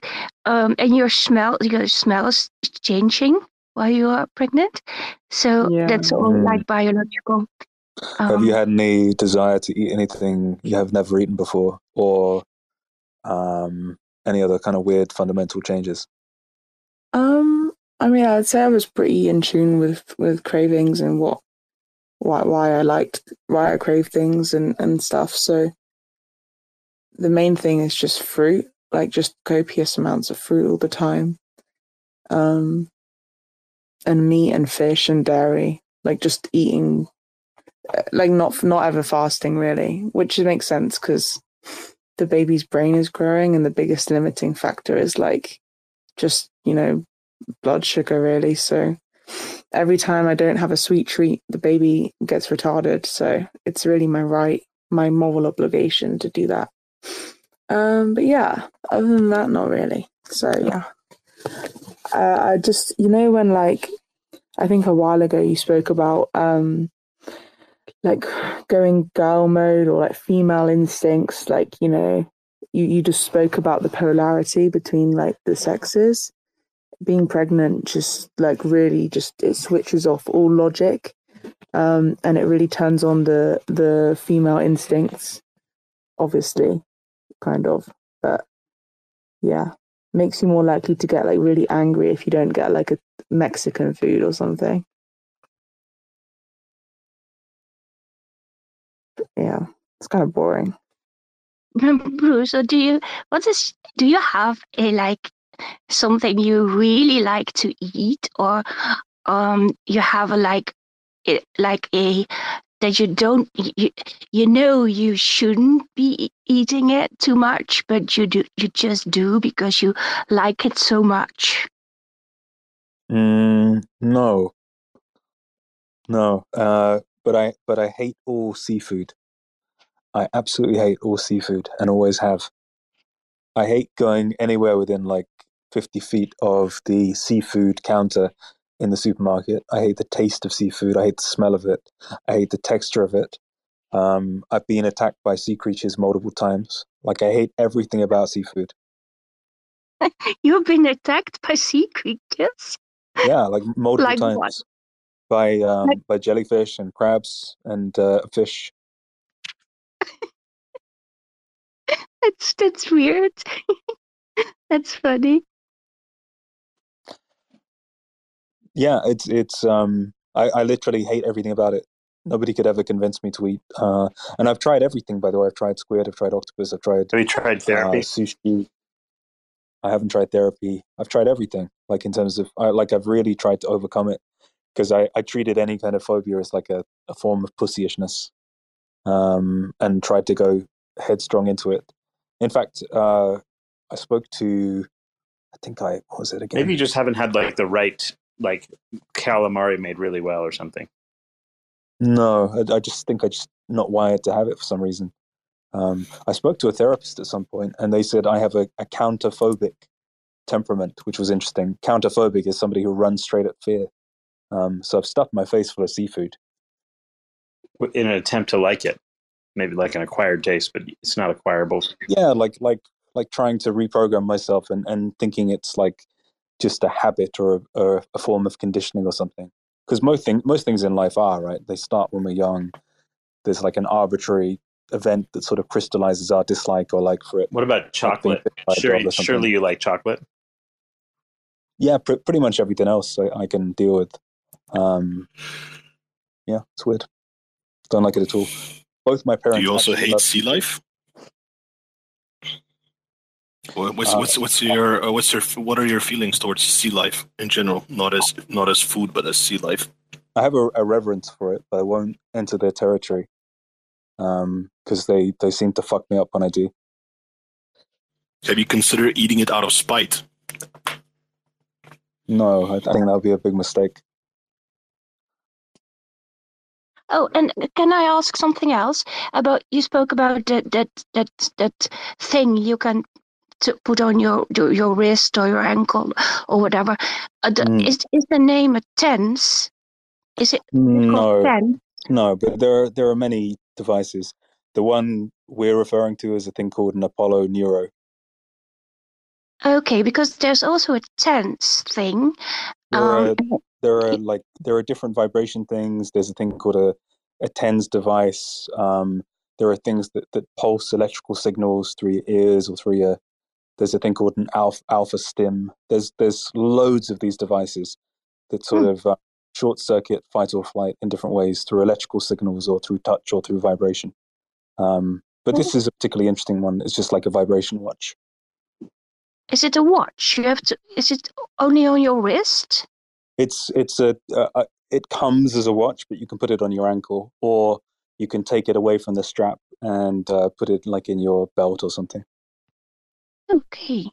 um, and your smell your smell is changing while you are pregnant. So that's all Mm. like biological. have you Um, had any desire to eat anything you have never eaten before, or um, any other kind of weird fundamental changes? Um, I mean, I'd say I was pretty in tune with with cravings and what why why I liked why I crave things and and stuff. So the main thing is just fruit, like just copious amounts of fruit all the time. Um, and meat and fish and dairy, like just eating, uh, like not not ever fasting really, which makes sense because the baby's brain is growing and the biggest limiting factor is like just you know blood sugar really. So every time i don't have a sweet treat the baby gets retarded. So it's really my right my moral obligation to do that. Um but yeah other than that not really. So yeah uh, i just you know when like i think a while ago you spoke about um like going girl mode or like female instincts like you know you, you just spoke about the polarity between like the sexes. Being pregnant just like really just it switches off all logic um and it really turns on the the female instincts obviously kind of but yeah makes you more likely to get like really angry if you don't get like a mexican food or something. Yeah it's kind of boring. Bruce, do you what is do you have a like something you really like to eat, or um you have a like it like a that you don't you, you know you shouldn't be eating it too much, but you do you just do because you like it so much. Mm, no, no. Uh, but I but I hate all seafood. I absolutely hate all seafood and always have. I hate going anywhere within like 50 feet of the seafood counter in the supermarket. I hate the taste of seafood. I hate the smell of it. I hate the texture of it. Um, I've been attacked by sea creatures multiple times. Like, I hate everything about seafood. You've been attacked by sea creatures. Yeah, like multiple Like times what? by um, by jellyfish and crabs and uh, fish. That's that's weird. that's funny. Yeah, it's it's um I, I literally hate everything about it. Nobody could ever convince me to eat. Uh, and I've tried everything, by the way. I've tried squid. I've tried octopus. I've tried. Have you tried Uh, therapy? sushi. I haven't tried therapy. I've tried everything. Like in terms of, I, like I've really tried to overcome it because I I treated any kind of phobia as like a, a form of pussyishness, um, and tried to go headstrong into it. In fact, uh, I spoke to, I think I what was it again? Maybe you just haven't had like the right like calamari made really well or something. No, I, I just think I just not wired to have it for some reason. Um, I spoke to a therapist at some point, and they said I have a, a counterphobic temperament, which was interesting. Counterphobic is somebody who runs straight at fear. Um, so I've stuffed my face full of seafood. in an attempt to like it. Maybe like an acquired taste, but it's not acquirable. Yeah, like like like trying to reprogram myself and, and thinking it's like just a habit or a, or a form of conditioning or something. Because most thing, most things in life are right. They start when we're young. There's like an arbitrary event that sort of crystallizes our dislike or like for it. What about chocolate? bitten by a Sure, dog or something. surely you like chocolate. yeah, pr- pretty much everything else I, I can deal with. Um, yeah, it's weird. Don't like it at all. Both my parents. Do you also hate love- sea life? What- What's Uh, what's what's your uh, what's your what are your feelings towards sea life in general? Not as not as food, but as sea life. I have a, a reverence for it, but I won't enter their territory because they they seem to fuck me up when I do. Have you considered eating it out of spite? No, I, I think that would be a big mistake. Oh, and can I ask something else about? You spoke about that that that that thing you can to put on your your, wrist or your ankle or whatever. Uh, Mm. Is is the name a TENS? Is it No, called ten? no, but there are there are many devices. The one we're referring to is a thing called an Apollo Neuro. Okay, because there's also a TENS thing. There Um, are there are like there are different vibration things. There's a thing called a a TENS device. Um, there are things that, that pulse electrical signals through your ears or through your. There's a thing called an alpha Alpha-Stim. There's there's loads of these devices that sort of uh, short circuit fight or flight in different ways through electrical signals or through touch or through vibration. Um, but this is a particularly interesting one. It's just like a vibration watch. is it a watch? You have to. Is it only on your wrist? It's it's a uh, uh, it comes as a watch, but you can put it on your ankle, or you can take it away from the strap and uh, put it like in your belt or something. Okay.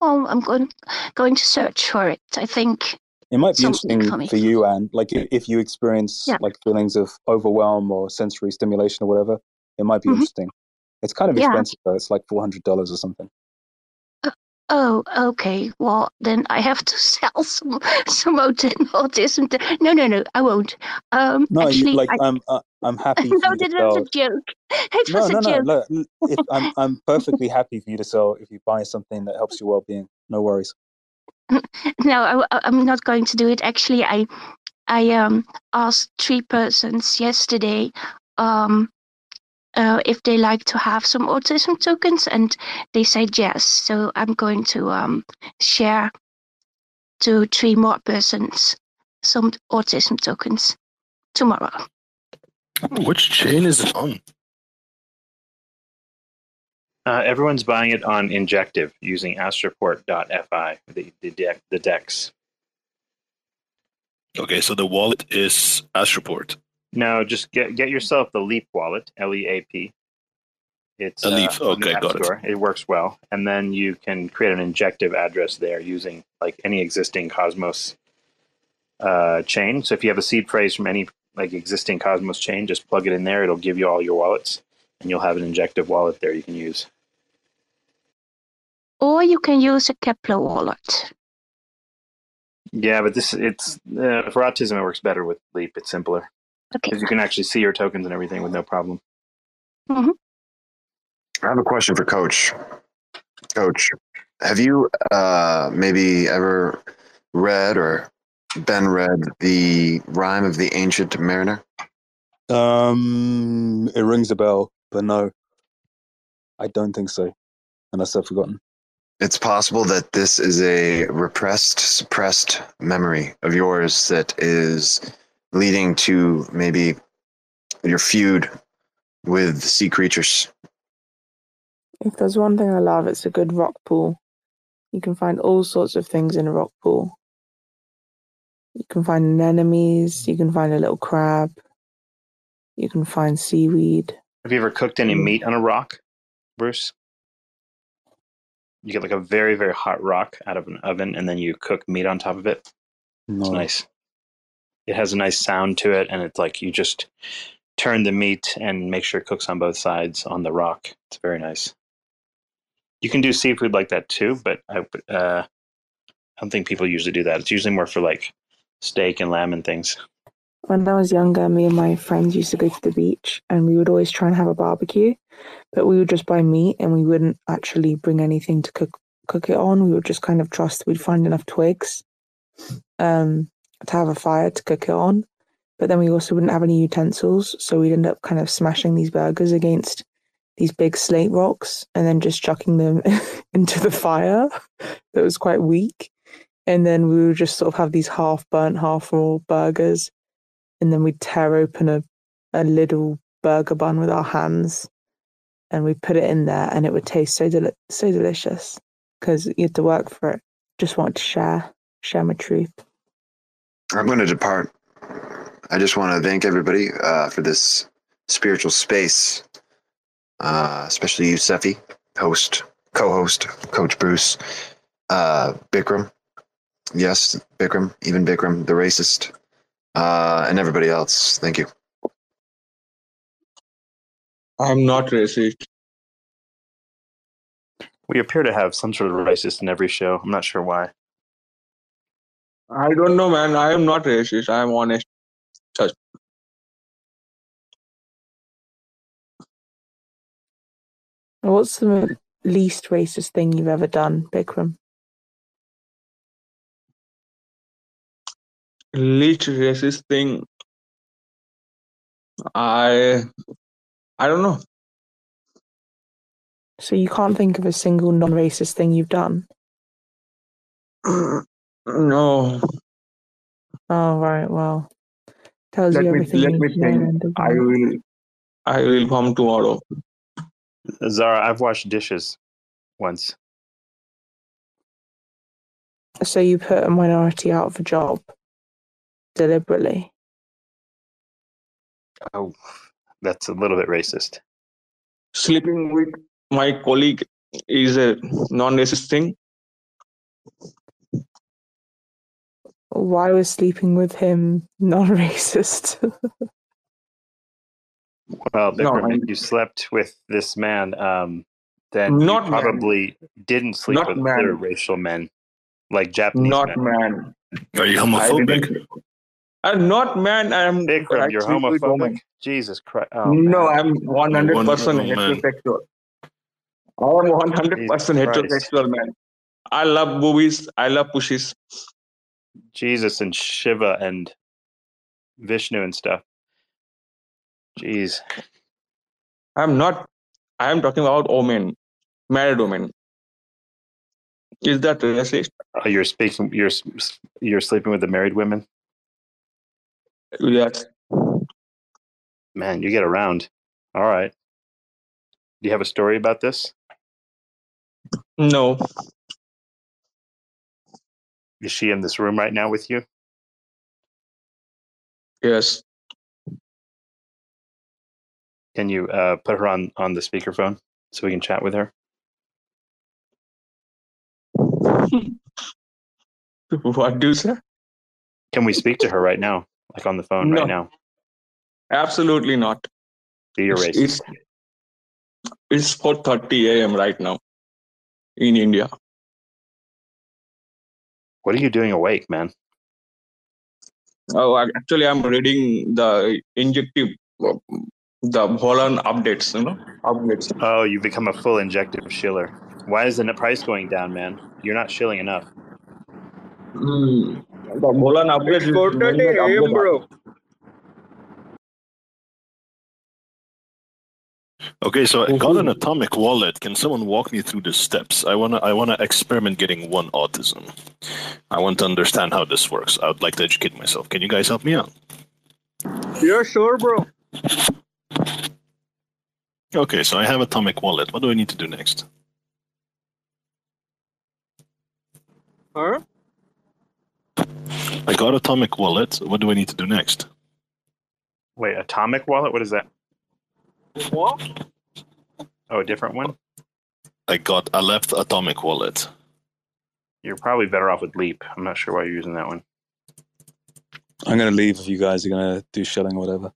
Well, I'm going going to search for it. I think It might be Something interesting for for you, and like i- if you experience Yeah. like feelings of overwhelm or sensory stimulation or whatever, it might be Mhm. interesting. It's kind of Yeah. expensive though; it's like four hundred dollars or something. Oh, okay. Well, then I have to sell some some auti- autism. To, no, no, no. I won't. Um, No, actually, you, like I, I'm uh, I'm happy. No, you to that was a joke. It No, was no, a no. joke. Look, if I'm I'm perfectly happy for you to sell if you buy something that helps your well-being. No worries. No, I- I'm not going to do it. Actually, I I um asked three persons yesterday um uh, if they like to have some autism tokens, and they said yes. So I'm going to um share to three more persons some autism tokens tomorrow. Which chain is it on? Uh, everyone's buying it on Injective using Astroport.fi, the the, deck, the DEX. Okay, so the wallet is Astroport. No, just get get yourself the Leap wallet, L E A P. It's A Leap, uh, okay, App got it. It works well, and then you can create an injective address there using like any existing Cosmos uh, chain. So if you have a seed phrase from any like existing Cosmos chain, just plug it in there. It'll give you all your wallets, and you'll have an injective wallet there you can use. Or you can use a Keplr wallet. Yeah, but this it's uh, for autism. It works better with Leap. It's simpler Okay. because you can actually see your tokens and everything with no problem. I have a question for Coach. Coach, have you uh, maybe ever read or been read the Rime of the Ancient Mariner? Um, it rings a bell, but no, I don't think so, unless I've forgotten. It's possible that this is a repressed, suppressed memory of yours that is leading to maybe your feud with sea creatures. If there's one thing I love, it's a good rock pool. You can find all sorts of things in a rock pool. You can find anemones, you can find a little crab, you can find seaweed. Have you ever cooked any mm. meat on a rock, Bruce? You get like a very very hot rock out of an oven, and then you cook meat on top of it. No. It's nice. It has a nice sound to it, and it's like you just turn the meat and make sure it cooks on both sides on the rock. It's very nice. You can do seafood like that too, but I, uh, I don't think people usually do that. It's usually more for like steak and lamb and things. When I was younger, me and my friends used to go to the beach and we would always try and have a barbecue, but we would just buy meat and we wouldn't actually bring anything to cook cook it on. We would just kind of trust we'd find enough twigs um, to have a fire to cook it on. But then we also wouldn't have any utensils, so we'd end up kind of smashing these burgers against these big slate rocks and then just chucking them into the fire that was quite weak. and then we would just sort of have these half burnt, half raw burgers, and then we'd tear open a, a little burger bun with our hands, and we'd put it in there, and it would taste so deli- so delicious because you had to work for it. Just wanted to share share my truth. I'm going to depart. I just want to thank everybody uh, for this spiritual space, uh, especially you, Cephii, host, co-host, Coach Bruce, uh, Bikram, yes, Bikram, even Bikram, the racist, uh, and everybody else. Thank you. I'm not racist. We appear to have some sort of racist in every show. I'm not sure why. I don't know, man. I am not racist. I am honest. Just What's the least racist thing you've ever done, Bikram? least racist thing. I I don't know. So you can't think of a single non-racist thing you've done? No. Oh right, well, tells Let you me everything let me need to know. think. I will I will come tomorrow. Zara, I've washed dishes once. So you put a minority out of a job deliberately. Oh, that's a little bit racist. Sleeping with my colleague is a non-racist thing. Why was sleeping with him non-racist? Well, No, if you slept with this man, um, then Not you man. probably didn't sleep Not with man. other racial men, like Japanese Not men. man. Are you homophobic? I'm not man. I'm Bikram, I you're homophobic. women. Jesus Christ! Oh, no, man. I'm 100 percent Wonderful man. heterosexual. I'm 100 percent Jesus Christ. heterosexual man. I love movies. I love pushes. Jesus and Shiva and Vishnu and stuff. Jeez. I'm not. I am talking about women, married women. Is that racist? Oh, you're speaking. You're you're sleeping with the married women. Yes. Man, you get around. All right. Do you have a story about this? No. Is she in this room right now with you? Yes. Can you uh, put her on on the speakerphone so we can chat with her? What do you say? Can we speak to her right now, like on the phone No. right now? Absolutely not. Do your It's, racist. it's, it's 4:30 a.m. right now in India. What are you doing awake, man? Oh, actually, I'm reading the injective, uh, the Volan updates. You know, updates. Oh, you become a full injective shiller. Why is the price going down, man? You're not shilling enough. Mm. The Volan updates. is 4:30 a.m., update- bro. Okay, so I got an mm-hmm. atomic wallet. Can someone walk me through the steps? I wanna I wanna experiment getting one autism. I want to understand how this works. I would like to educate myself. Can you guys help me out? Yeah, sure, bro. Okay, so I have atomic wallet. What do I need to do next? Huh? I got atomic wallet. What do I need to do next? Wait, atomic wallet? What is that? What? Oh, a different one? I got a left atomic wallet. You're probably better off with Leap. I'm not sure why you're using that one. I'm going to leave if you guys are going to do shilling or whatever.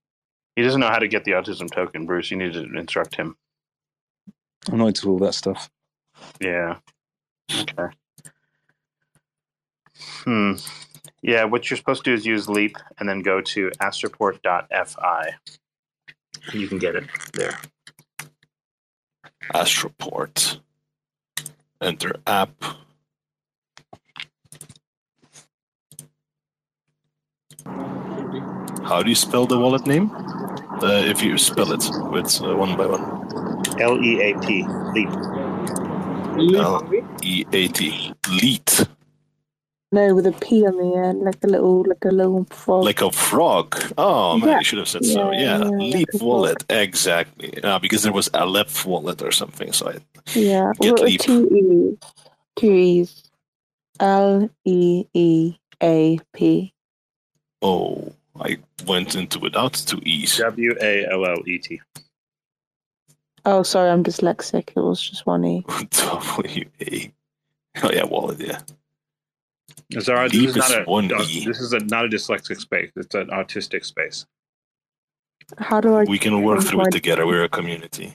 He doesn't know how to get the autism token, Bruce. You need to instruct him. I'm not into all that stuff. Yeah. Okay. Hmm. Yeah, what you're supposed to do is use Leap and then go to astroport.fi. You can get it there. Astroport. Enter app. How do you spell the wallet name? Uh, if you spell it with uh, one by one. L E A P. Leap. L E A T. Leet. No, with a P on the end, like a little, like a little frog. Like a frog. Oh man, Yeah. you should have said so. Yeah, Yeah, yeah, Leap like a Wallet, exactly. Uh, because there was Aleph Wallet or something. So I, yeah, Get what are Leap. two E's? Two E's. L E E A P. oh, I went into without two e's. W A L L E T. Oh, sorry, I'm dyslexic. It was just one E. W A. Oh yeah, Wallet. Yeah. Zara, this is not a one uh, E. this is a, not a dyslexic space. It's an autistic space. How do I? We can work through it together. We're a community.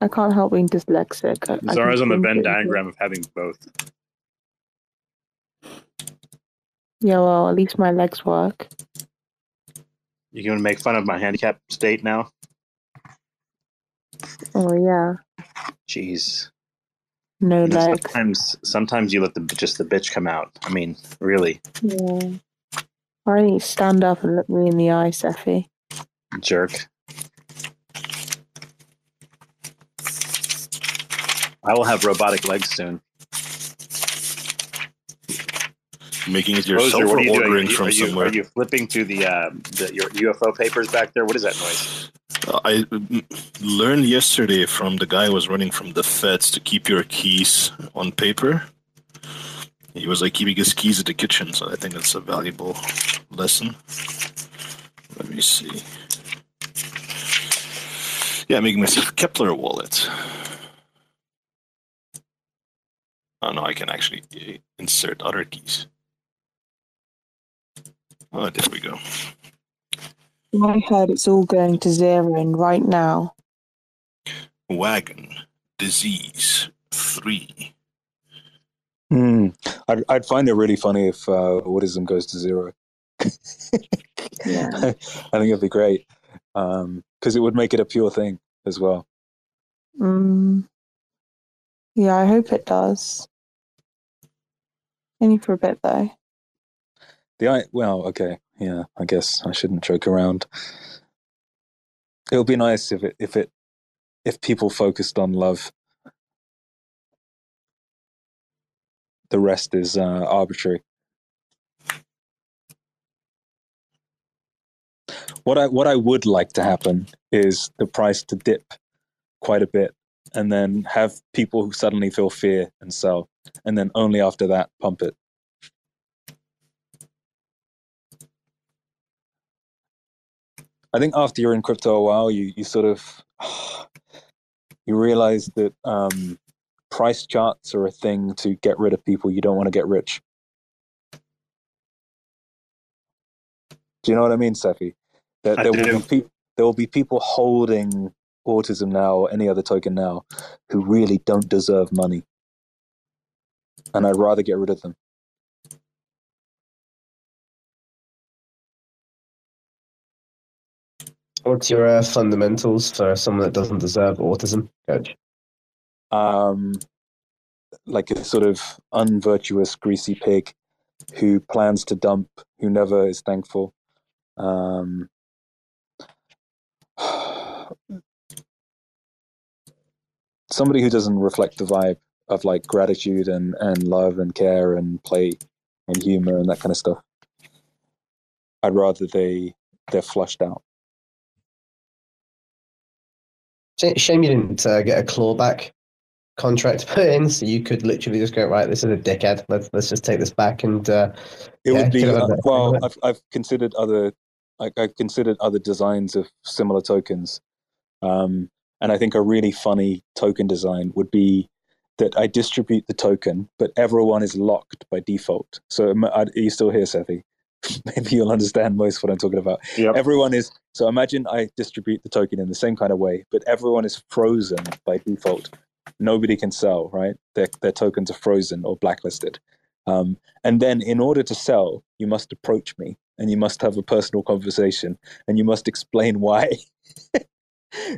I can't help being dyslexic. I, I Zara's can on the change Venn it. diagram of having both. Yeah, well, at least my legs work. You going to make fun of my handicap state now? Oh yeah, Jeez. No You know, legs. sometimes, sometimes you let the just the bitch come out. I mean, really, Yeah. Why don't you stand up and look me in the eye, Cephii? jerk. I will have robotic legs soon. Making it Roser, yourself what or ordering you, from are you, somewhere. Are you flipping through the, uh, the your UFO papers back there? What is that noise? I learned yesterday from the guy who was running from the feds to keep your keys on paper. He was like keeping his keys at the kitchen, so I think that's a valuable lesson. Let me see. Yeah, making myself a Keplr wallet. Oh no, I can actually uh, insert other keys. Oh, there we go. In my head, it's all going to zero in right now. Wagon, disease, three. Hmm. I'd, I'd find it really funny if uh, autism goes to zero. Yeah. I think it'd be great because it would make it a pure thing as well. Mm. Yeah, I hope it does. Only for a bit though. The I well, okay, yeah. I guess I shouldn't joke around. It would be nice if it if it if people focused on love. The rest is uh, arbitrary. What I what I would like to happen is the price to dip quite a bit, and then have people who suddenly feel fear and sell, and then only after that pump it. I think after you're in crypto a while, you you sort of you realize that um, price charts are a thing to get rid of people you don't want to get rich. Do you know what I mean, Cephii? That I there will be pe- there will be people holding autism now or any other token now who really don't deserve money, and I'd rather get rid of them. What's your uh, fundamentals for someone that doesn't deserve autism, coach? um, like a sort of unvirtuous, greasy pig who plans to dump, who never is thankful. Um, somebody who doesn't reflect the vibe of like gratitude and, and love and care and play and humor and that kind of stuff. I'd rather they they're flushed out. Shame you didn't uh, get a clawback contract put in, so you could literally just go right. This is a dickhead. Let's let's just take this back and. Uh, It yeah, would be uh, well. I've I've considered other like I've considered other designs of similar tokens, um, and I think a really funny token design would be that I distribute the token, but everyone is locked by default. So are you still here, Cephii? Maybe you'll understand most what I'm talking about. Yep. Everyone is so imagine I distribute the token in the same kind of way, but everyone is frozen by default. Nobody can sell, right? Their their tokens are frozen or blacklisted. Um, and then, in order to sell, you must approach me and you must have a personal conversation and you must explain why.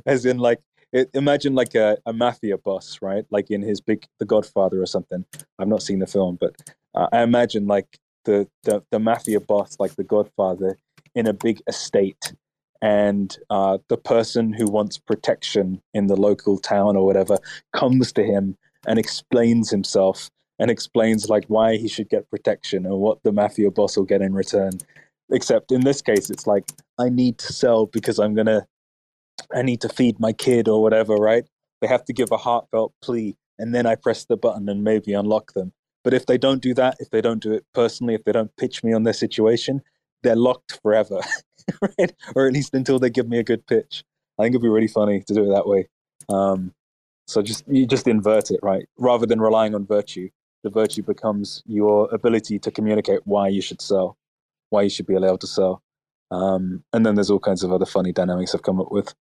As in, like, it, imagine like a, a mafia boss, right? Like in his big The Godfather or something. I've not seen the film, but uh, I imagine like the, the, the mafia boss, like The Godfather, in a big estate. And uh, the person who wants protection in the local town or whatever comes to him and explains himself and explains like why he should get protection and what the mafia boss will get in return. Except in this case, it's like I need to sell because I'm gonna, I need to feed my kid or whatever, right? They have to give a heartfelt plea, and then I press the button and maybe unlock them. But if they don't do that, if they don't do it personally, if they don't pitch me on their situation, they're locked forever, right? Or at least until they give me a good pitch. I think it'd be really funny to do it that way. Um, so just you just invert it, right? Rather than relying on virtue, the virtue becomes your ability to communicate why you should sell, why you should be allowed to sell. Um, and then there's all kinds of other funny dynamics I've come up with.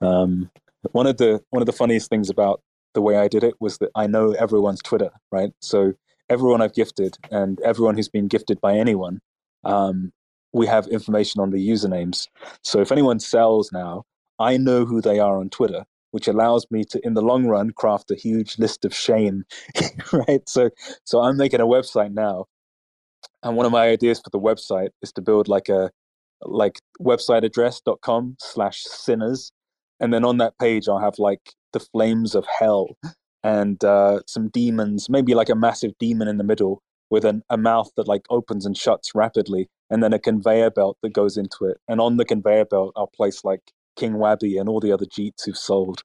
Um, one of the one of the funniest things about the way I did it was that I know everyone's Twitter, right? So everyone I've gifted and everyone who's been gifted by anyone, um, we have information on the usernames. So if anyone sells now, I know who they are on Twitter, which allows me to, in the long run, craft a huge list of shame, right? So, so I'm making a website now, and one of my ideas for the website is to build like a like website address.com slash sinners and then on that page i'll have like the flames of hell and uh, some demons maybe like a massive demon in the middle with an, a mouth that like opens and shuts rapidly and then a conveyor belt that goes into it and on the conveyor belt i'll place like king wabby and all the other jeets who've sold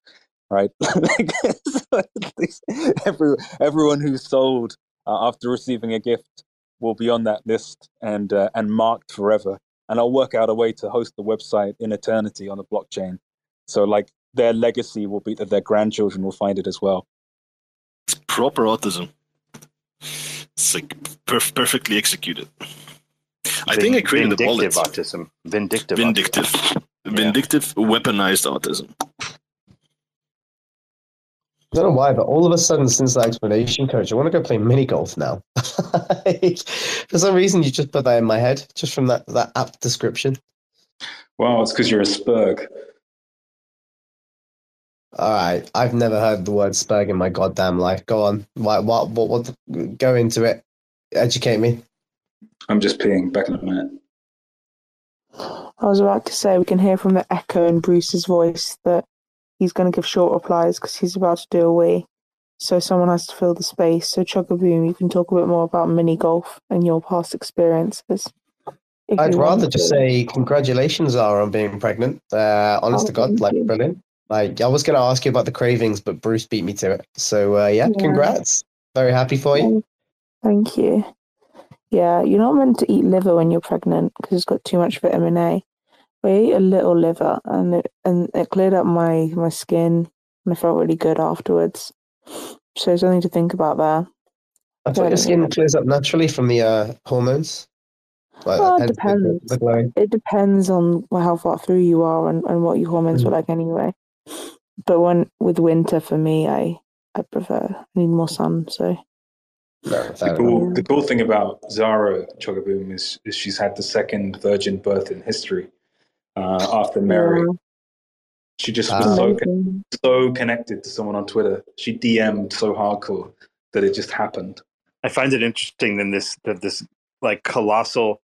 right Every, everyone who's sold uh, after receiving a gift will be on that list and uh, and marked forever and I'll work out a way to host the website in eternity on the blockchain. So like their legacy will be that their grandchildren will find it as well. It's proper autism. It's like perf- perfectly executed. I think I created a wallet. autism. Vindictive. Vindictive. Autism. Vindictive, weaponized autism. I don't know why, but all of a sudden, since that explanation, coach, I want to go play mini golf now. For some reason, you just put that in my head, just from that, that app description. Wow, it's because you're a Spurg. All right, I've never heard the word Spurg in my goddamn life. Go on, what, what, what, what go into it. Educate me. I'm just peeing back in a minute. I was about to say we can hear from the echo in Bruce's voice that he's going to give short replies because he's about to do a wee. So someone has to fill the space. So ChuggaBoom, you can talk a bit more about mini golf and your past experiences. I'd rather just to. say congratulations, Zara, on being pregnant. Uh, honest Oh, to God, like you. brilliant. Like I was going to ask you about the cravings, but Bruce beat me to it. So uh, yeah, Yeah. congrats. Very happy for you. Thank you. Yeah, you're not meant to eat liver when you're pregnant because it's got too much vitamin A. But I ate a little liver and it and it cleared up my my skin and I felt really good afterwards. So there's something to think about there. I thought your skin clears up naturally from the uh, hormones. Like, Well, it hence the- depends. The. It depends on how far through you are and, and what your hormones were like anyway. But when with winter for me, I I prefer I need more sun. So The cool, the cool thing about Zara ChuggaBoom is, is she's had the second virgin birth in history uh, after Mary. She just was so con- so connected to someone on Twitter. She DM'd so hardcore that it just happened. I find it interesting that this that this like colossal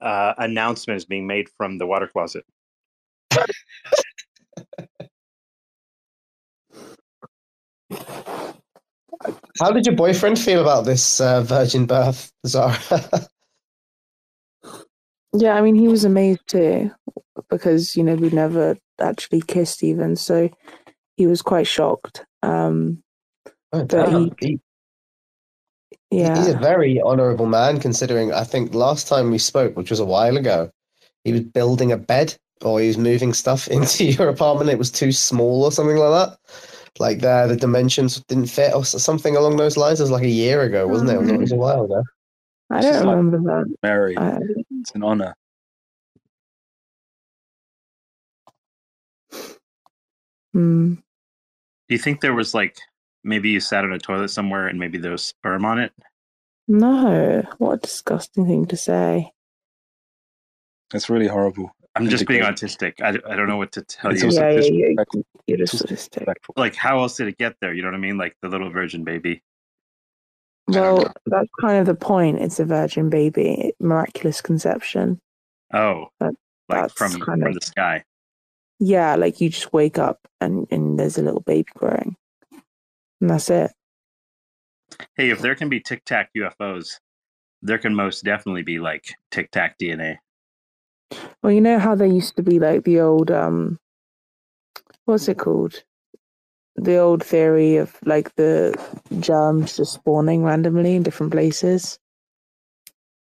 uh, announcement is being made from the water closet. How did your boyfriend feel about this uh, virgin birth, Zara? yeah, I mean he was amazed too because you know we'd never actually kissed even, so he was quite shocked. Um, but he, He- yeah, He's a very honourable man, considering I think last time we spoke, which was a while ago, he was building a bed or he was moving stuff into your apartment. It was too small or something like that. Like the the dimensions didn't fit or something along those lines. It was like a year ago, wasn't it? It was a while ago. I don't remember that. Mary, I, it's an honor. hmm. Do you think there was like maybe you sat on a toilet somewhere and maybe there was sperm on it? No, what a disgusting thing to say. It's really horrible. I'm just being autistic. I, I don't know what to tell It's you. Yeah, yeah, yeah. You're just autistic. Like, how else did it get there? You know what I mean? Like the little virgin baby. Well, that's kind of the point. It's a virgin baby, miraculous conception. Oh, That, like that's from kind from of the sky. yeah, like you just wake up and and there's a little baby growing, and that's it. Hey, if there can be Tic Tac UFOs, there can most definitely be like Tic Tac DNA. Well, you know how there used to be like the old um what's it called? The old theory of like the germs just spawning randomly in different places.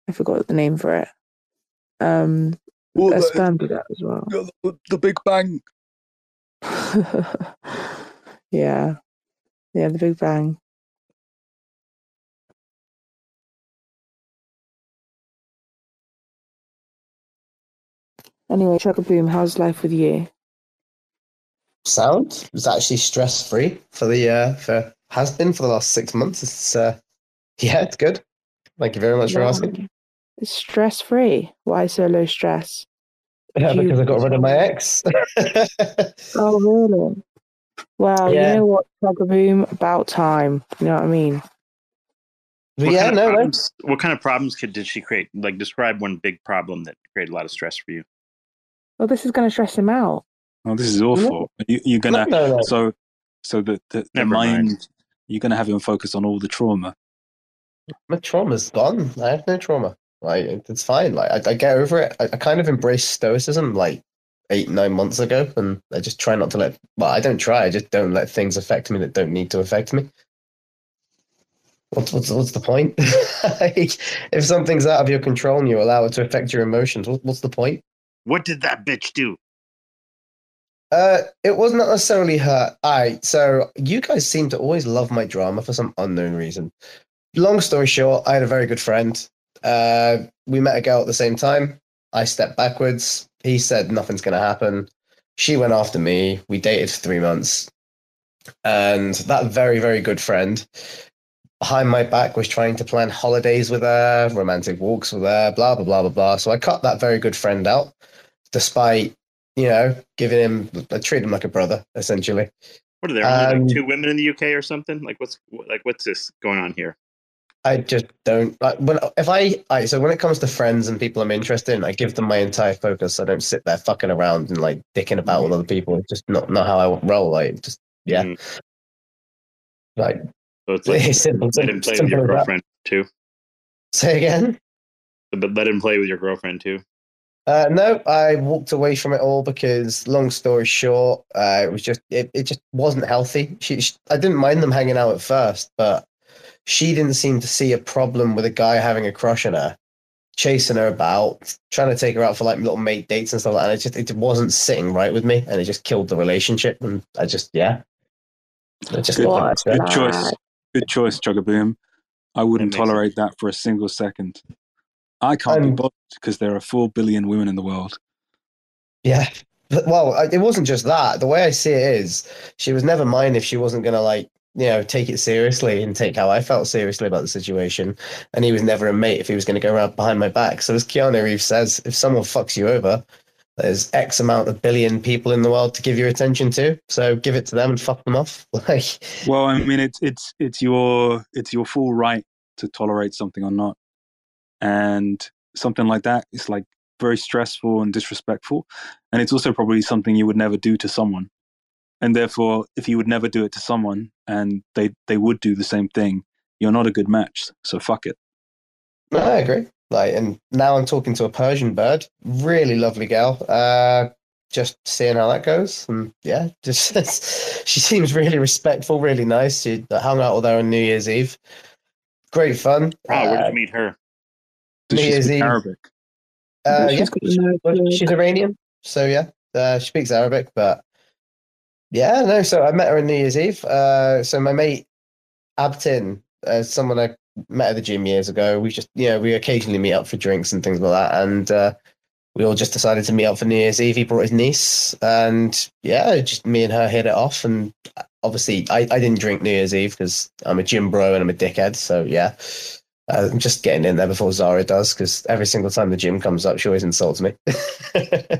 I forgot the name for it. Um Well, a the- sperm do that as well. The, the Big Bang. yeah. Yeah, the Big Bang. Anyway, ChuggaBoom, how's life with you? Sound it's actually stress free for the uh for has been for the last six months. It's uh yeah, it's good. Thank you very much for asking. It's stress free. Why so low stress? Yeah, you- because I got rid of my ex. Oh, really? Well, Yeah. you know what, ChuggaBoom? About time. You know what I mean? What yeah, kind of no, no. problems, What kind of problems could did she create? Like, describe one big problem that created a lot of stress for you. Well, this is going to stress him out. Oh, this is awful. You, you're gonna No, no, no. so so the the, the mind, mind. you're gonna have him focus on all the trauma. My trauma's gone. I have no trauma. Like it's fine. Like I, I get over it. I, I kind of embraced stoicism like eight, nine months ago, and I just try not to let. Well, I don't try. I just don't let things affect me that don't need to affect me. What's what's what's the point? like, if something's out of your control and you allow it to affect your emotions, what, what's the point? What did that bitch do? Uh, it was not necessarily her. I so you guys seem to always love my drama for some unknown reason. Long story short, I had a very good friend. Uh, we met a girl at the same time. I stepped backwards. He said nothing's going to happen. She went after me. We dated for three months, and that very very good friend behind my back was trying to plan holidays with her, romantic walks with her, blah blah blah blah blah. So I cut that very good friend out, despite you know giving him, I treat him like a brother essentially. What are there Um, like two women in the UK or something? Like, what's like what's this going on here? I just don't like when if I, I so when it comes to friends and people I'm interested in, I give them my entire focus. I don't sit there fucking around and like dicking about with other people. It's just not not how I roll. Like just yeah, Mhm. like So it's like simple- let him play with your that. girlfriend too, say again. but let him play with your girlfriend too. Uh, no, I walked away from it all because, long story short, uh, it was just it, it just wasn't healthy. She, she, I didn't mind them hanging out at first, but she didn't seem to see a problem with a guy having a crush on her, chasing her about, trying to take her out for like little mate dates and stuff like that. And it just it wasn't sitting right with me, and it just killed the relationship. And I just yeah, I just Good, didn't good choice. Good choice, ChuggaBoom. I wouldn't That makes tolerate that for a single second. I can't be Um, bothered because there are four billion women in the world. Yeah. Well, it wasn't just that. The way I see it is, she was never mine if she wasn't going to, like, you know, take it seriously and take how I felt seriously about the situation. And he was never a mate if he was going to go around behind my back. So, as Keanu Reeves says, if someone fucks you over, there's X amount of billion people in the world to give your attention to. So, give it to them and fuck them off. Like, Well, I mean, it's it's it's your it's your full right to tolerate something or not, and something like that is like very stressful and disrespectful, and it's also probably something you would never do to someone, and therefore, if you would never do it to someone and they they would do the same thing, you're not a good match. So fuck it. No, I agree. Like, and now I'm talking to a Persian bird, really lovely gal. Uh, just seeing how that goes, and yeah, just she seems really respectful, really nice. She hung out with her on New Year's Eve. Great fun. Oh, where did Uh, you meet her? Does New she Year's speak Eve. Arabic? Uh, She's yeah, got she- no well, clue. she's Iranian, so yeah, uh, she speaks Arabic. But yeah, no. So I met her on New Year's Eve. Uh, so my mate Abtin, uh, someone I met at the gym years ago. We just, you know, we occasionally meet up for drinks and things like that, and uh, we all just decided to meet up for New Year's Eve. He brought his niece, and yeah, just me and her hit it off. And obviously, I, I didn't drink New Year's Eve because I'm a gym bro and I'm a dickhead. So yeah. Uh, I'm just getting in there before Zara does because every single time the gym comes up, she always insults me.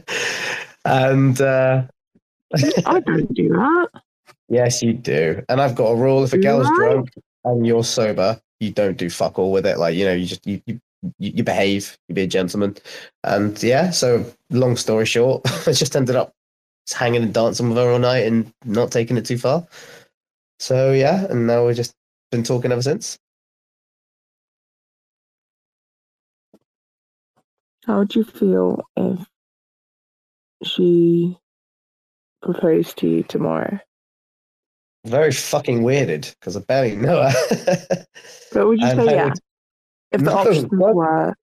and uh, I don't do that. yes, you do. And I've got a rule: if a girl's Right. drunk and you're sober, you don't do fuck all with it. Like you know, you just you you, you you behave, you be a gentleman. And yeah, so long story short, I just ended up hanging and dancing with her all night and not taking it too far. So yeah, and now we've just been talking ever since. How would you feel if she proposed to you tomorrow? Very fucking weirded because I barely know her. But would you And say I yeah? would- If the No, options what? were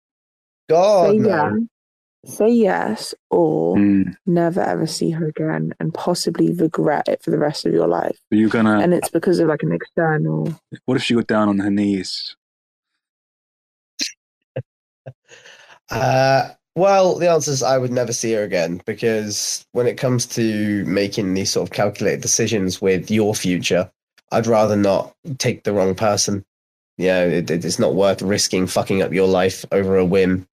God, say no. yeah, say yes, or Mm. never ever see her again, and possibly regret it for the rest of your life, Are you gonna? and it's because of like an external. What if she got down on her knees? Uh, well, the answer is I would never see her again because when it comes to making these sort of calculated decisions with your future, I'd rather not take the wrong person. You know, it, it's not worth risking fucking up your life over a whim.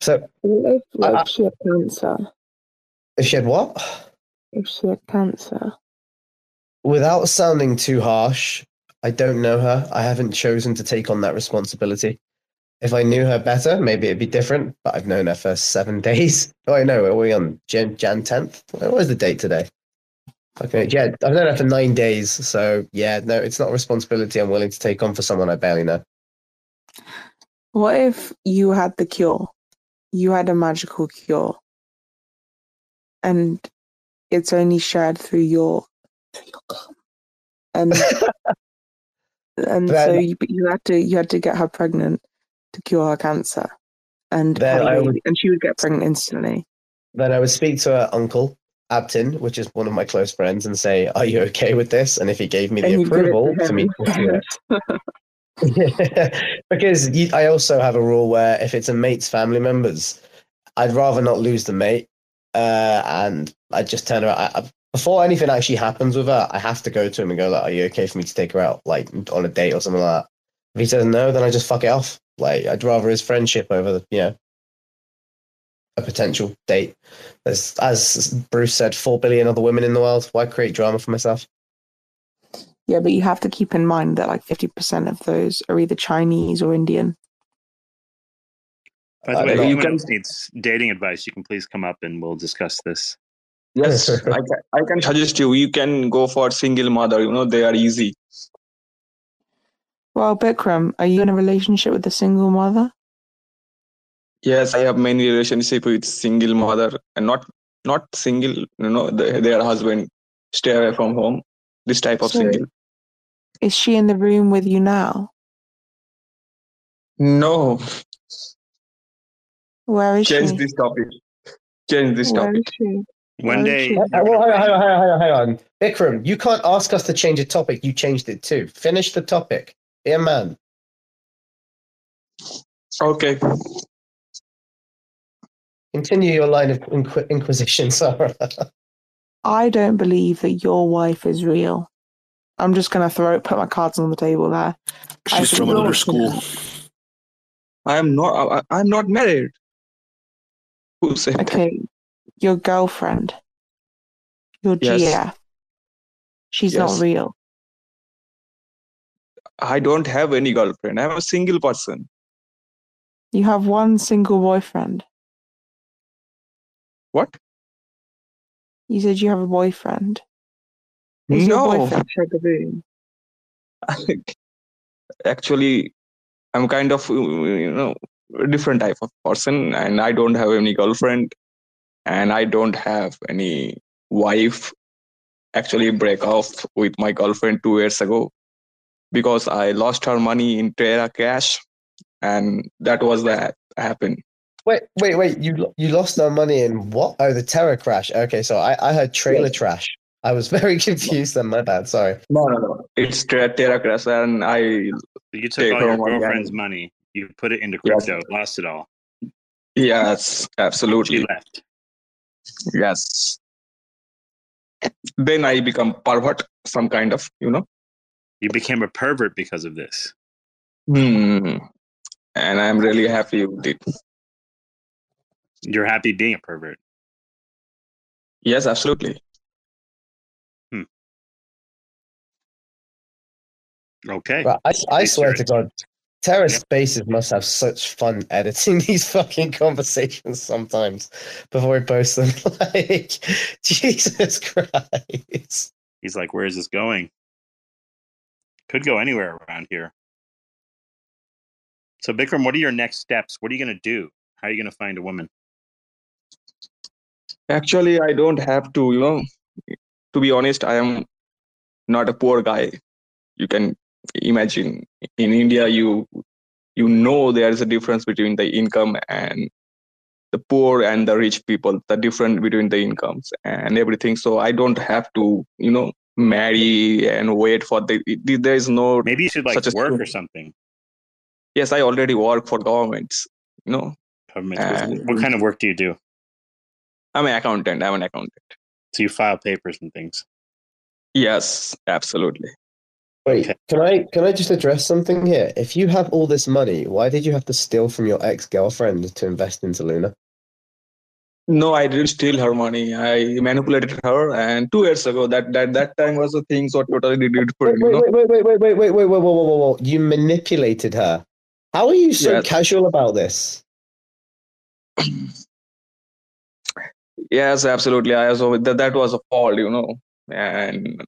So, What if, like, I- she had cancer? if she had what? If she had cancer, Without sounding too harsh, I don't know her. I haven't chosen to take on that responsibility. If I knew her better, maybe it'd be different, but I've known her for seven days. Oh, I know. Are we on Jan, Jan 10th? What was the date today? Okay, yeah, I've known her for nine days. So, yeah, no, it's not a responsibility I'm willing to take on for someone I barely know. what if you had the cure? You had a magical cure, and it's only shared through your through your cum, and and so you, you had to you had to get her pregnant to cure her cancer, and Then have a I baby, would- and she would get pregnant instantly. Then I would speak to her uncle, Abtin, which is one of my close friends, and say, Are you okay with this? And if he gave me the And you give to approval for me him. to because you, I also have a rule where if it's a mate's family members, I'd rather not lose the mate. Uh, and I just turn around. I, I, before anything actually happens with her, I have to go to him and go, like, Are you okay for me to take her out, like on a date or something like that? If he says no, then I just fuck it off. Like, I'd rather his friendship over, the, you know, a potential date. There's, as Bruce said, 4 billion other women in the world. Why create drama for myself? Yeah, but you have to keep in mind that like fifty percent of those are either Chinese or Indian. By the I way, if anyone You can- else needs dating advice, you can please come up and we'll discuss this. Yes, I can, I can suggest you. You can go for single mother. You know, they are easy. Well, Bikram, are you in a relationship with a single mother? Yes, I have many relationship with single mother and not not single. You know, the, their husband stay away from home. This type of So- single. Is she in the room with you now? No, Where is she? change she? this topic. Change this Where topic. is she? One day. Uh, well, hang on, hang on, hang on, hang on, hang on. Bikram, you can't ask us to change a topic. You changed it too. Finish the topic. Yeah, man. Okay. Continue your line of inqu- inquisition, Sarah. I don't believe that your wife is real. I'm just gonna throw it, put my cards on the table there. She's from another school. I'm not. I, I'm not married. Who said that? Okay, your girlfriend, your Yes. GF. She's not real. I don't have any girlfriend. I'm a single person. You have one single boyfriend. What? You said you have a boyfriend. Is No. boyfriend Actually, I'm kind of you know a different type of person, and I don't have any girlfriend, and I don't have any wife. Actually, break off with my girlfriend two years ago because I lost her money in Terra Cash, and that was that happened. wait, wait, wait. You you lost no money in what? Oh, the Terra crash. Okay, so I, I heard trailer trash. I was very confused then. My bad. Sorry. No, no, no. It's Terra Terra Crash, and I you took all your girlfriend's and- money, you put it into Yes. crypto, lost it all. yes, absolutely. She left. Yes. Then I become pervert, some kind of, you know. You became a pervert because of this. Hmm. And I'm really happy you did. You're happy being a pervert. Yes, absolutely. Okay. Right, I, I swear to God, TerraSpaces must have such fun editing these fucking conversations sometimes before we post them. like, Jesus Christ. He's like, where is this going? Could go anywhere around here. So Bikram, what are your next steps? What are you going to do? How are you going to find a woman? Actually, I don't have to, you know, to be honest, I am not a poor guy. You can imagine in India, you you know there is a difference between the income and the poor and the rich people, the difference between the incomes and everything. So I don't have to, you know, marry and wait for the. There is no maybe you should like such a work thing. or something. Yes, I already work for governments. You know, Government. And- what kind of work do you do? I'm an accountant. I'm an accountant. So you file papers and things. Yes, absolutely. Wait, can I can I just address something here? If you have all this money, why did you have to steal from your ex girlfriend to invest into Luna? No, I didn't steal her money. I manipulated her, and two years ago, that that that time was the thing. So totally did it for wait, him. Wait, you know? wait, wait, wait, wait, wait, wait, wait, whoa! You manipulated her. How are you so yes. casual about this? yes, absolutely. I so that that was a fault, you know, and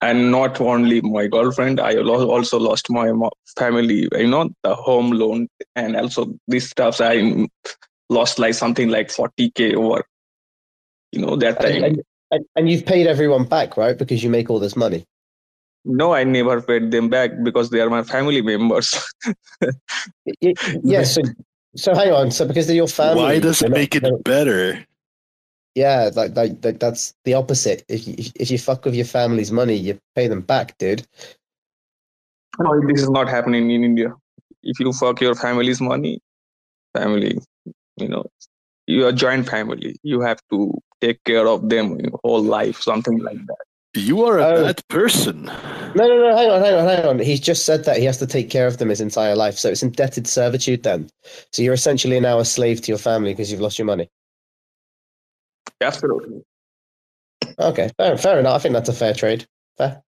and not only my girlfriend. I also lost my family. You know, the home loan and also these stuffs. I lost like something like forty k over, you know, that And, time. and, and, and you've paid everyone back, right? Because you make all this money. No, I never paid them back because they are my family members. yes Yeah. So, so hang on. So because they're your family, Why does it make they're- it better? Yeah, like, like, like that's the opposite. If you, if you fuck with your family's money, you pay them back, dude. No, this is not happening in India. If you fuck your family's money, family, you know, you are joint family. You have to take care of them your whole life, something like that. You are a Oh. bad person. No, no, no. Hang on, hang on, hang on. He's just said that he has to take care of them his entire life. So it's indebted servitude then. So you're essentially now a slave to your family because you've lost your money. Absolutely. Okay, fair, fair enough. I think that's a fair trade. Fair.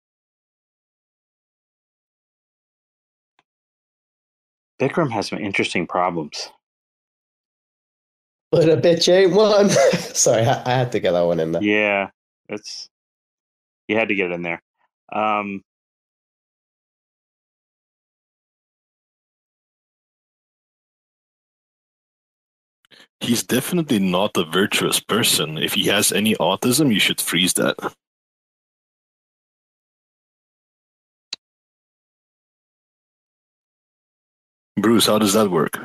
Bikram has some interesting problems. But a bitch ain't one. Sorry, I, I had to get that one in there. Yeah, it's you had to get it in there. Um, He's definitely not a virtuous person. If he has any autism, you should freeze that. Bruce, how does that work?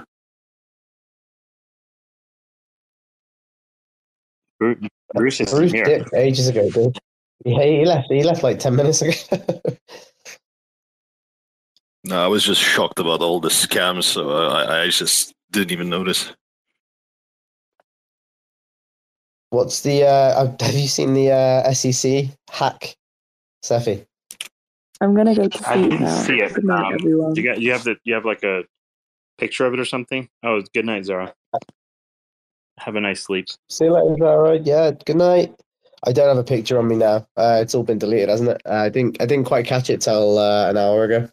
Bru- Bruce is Bruce here. ages ago, dude. Yeah, he left. He left like ten minutes ago. No, I was just shocked about all the scams, so uh, I, I just didn't even notice. What's the? Uh, have you seen the uh, SEC hack, Cephii? I'm gonna go to I didn't now. see it. Good night, Um, everyone. you got you have the you have like a picture of it or something. Oh, good night, Zara. Have a nice sleep. See you later, Zara. Yeah, good night. I don't have a picture on me now. Uh, it's all been deleted, hasn't it? Uh, I didn't. I didn't quite catch it till uh, an hour ago.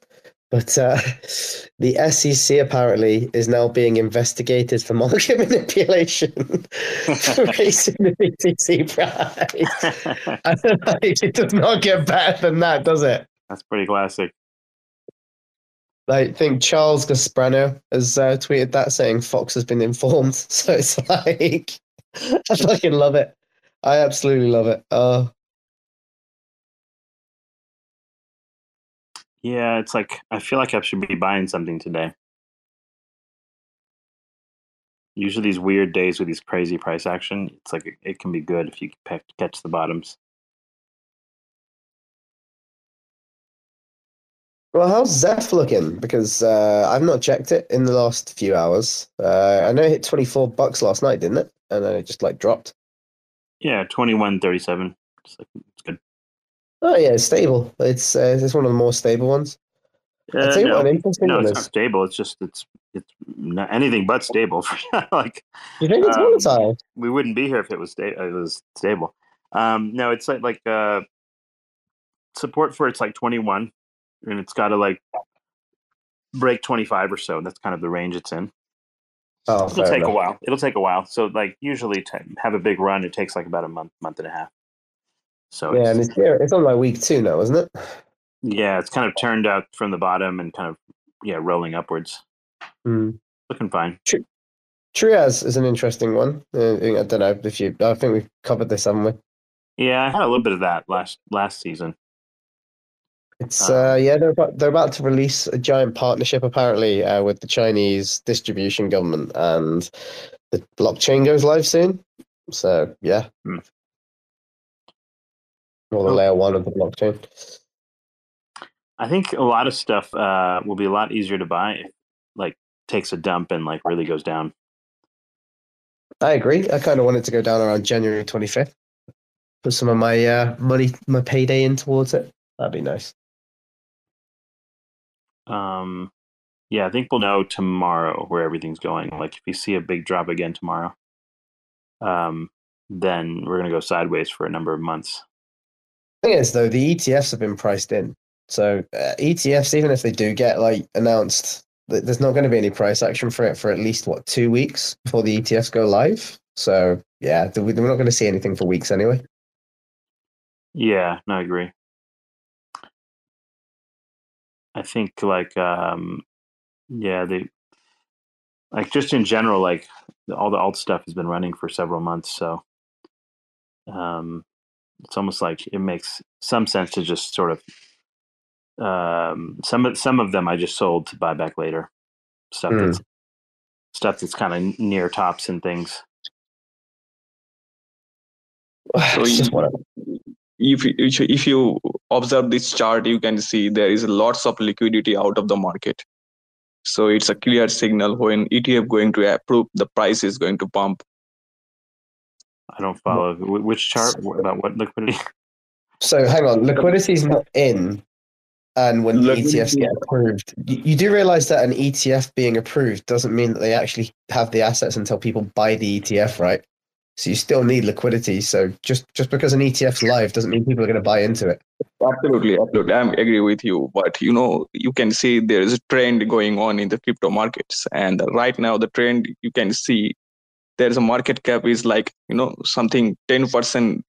But uh, the SEC apparently is now being investigated for market manipulation for raising the BTC price. I don't know, it does not get better than that, does it? That's pretty classic. I think Charles Gasparino has uh, tweeted that saying Fox has been informed. So it's like, I fucking love it. I absolutely love it. Oh, Yeah, it's like I feel like I should be buying something today. Usually, these weird days with these crazy price action, it's like it, it can be good if you catch the bottoms. Well, how's Zeph looking? Because uh, I've not checked it in the last few hours. Uh, I know it hit 24 bucks last night, didn't it? And then it just like dropped. Yeah, twenty one thirty seven. It's like it's good. Oh, yeah, it's stable. It's, uh, it's one of the more stable ones. Uh, no, what an interesting no, it's not stable. It's just it's it's not anything but stable. like You think it's um, volatile? we wouldn't be here if it was sta- it was stable. Um, no, it's like like uh, support for it's like twenty one, and it's got to like break twenty five or so. That's kind of the range it's in. Oh, It'll take enough. a while. It'll take a while. So like usually to have a big run, it takes like about a month, month and a half. So Yeah, it's, and it's, it's on like week two now, isn't it? Yeah, it's kind of turned out from the bottom and kind of yeah rolling upwards. Mm. Looking fine. Trias is an interesting one. Uh, I don't know if you. I think we've covered this, haven't we? Yeah, I had a little bit of that last last season. It's uh, yeah, they're about, they're about to release a giant partnership apparently uh, with the Chinese distribution government, and the blockchain goes live soon. So yeah, Hmm. or the layer one of the blockchain. I think a lot of stuff uh, will be a lot easier to buy if like takes a dump and like really goes down. I agree. I kind of wanted to go down around January twenty fifth. Put some of my uh, money, my payday in towards it. That'd be nice. Um, yeah, I think we'll know tomorrow where everything's going. Like if you see a big drop again tomorrow, um, then we're gonna go sideways for a number of months. thing is though the etfs have been priced in so uh, etfs even if they do get like announced there's not going to be any price action for it for at least what two weeks before the etfs go live so yeah we're not going to see anything for weeks anyway Yeah, no, I agree. I think like um yeah, they like just in general, like all the alt stuff has been running for several months, so um it's almost like it makes some sense to just sort of um some of some of them I just sold to buy back later. Stuff Hmm. that's stuff that's kind of near tops and things. So It's just you- if you, if you- observe this chart, you can see there is lots of liquidity out of the market. So it's a clear signal when ETF going to approve, the price is going to pump. I don't follow which chart What- about what liquidity. so hang on liquidity is not in and when the etfs get approved you, you do realize that an etf being approved doesn't mean that they actually have the assets until people buy the etf right so you still need liquidity so just just because an etf's live doesn't mean people are going to buy into it Absolutely, absolutely. I agree with you. But you know, you can see there is a trend going on in the crypto markets, and right now the trend you can see there is a market cap is like you know something ten percent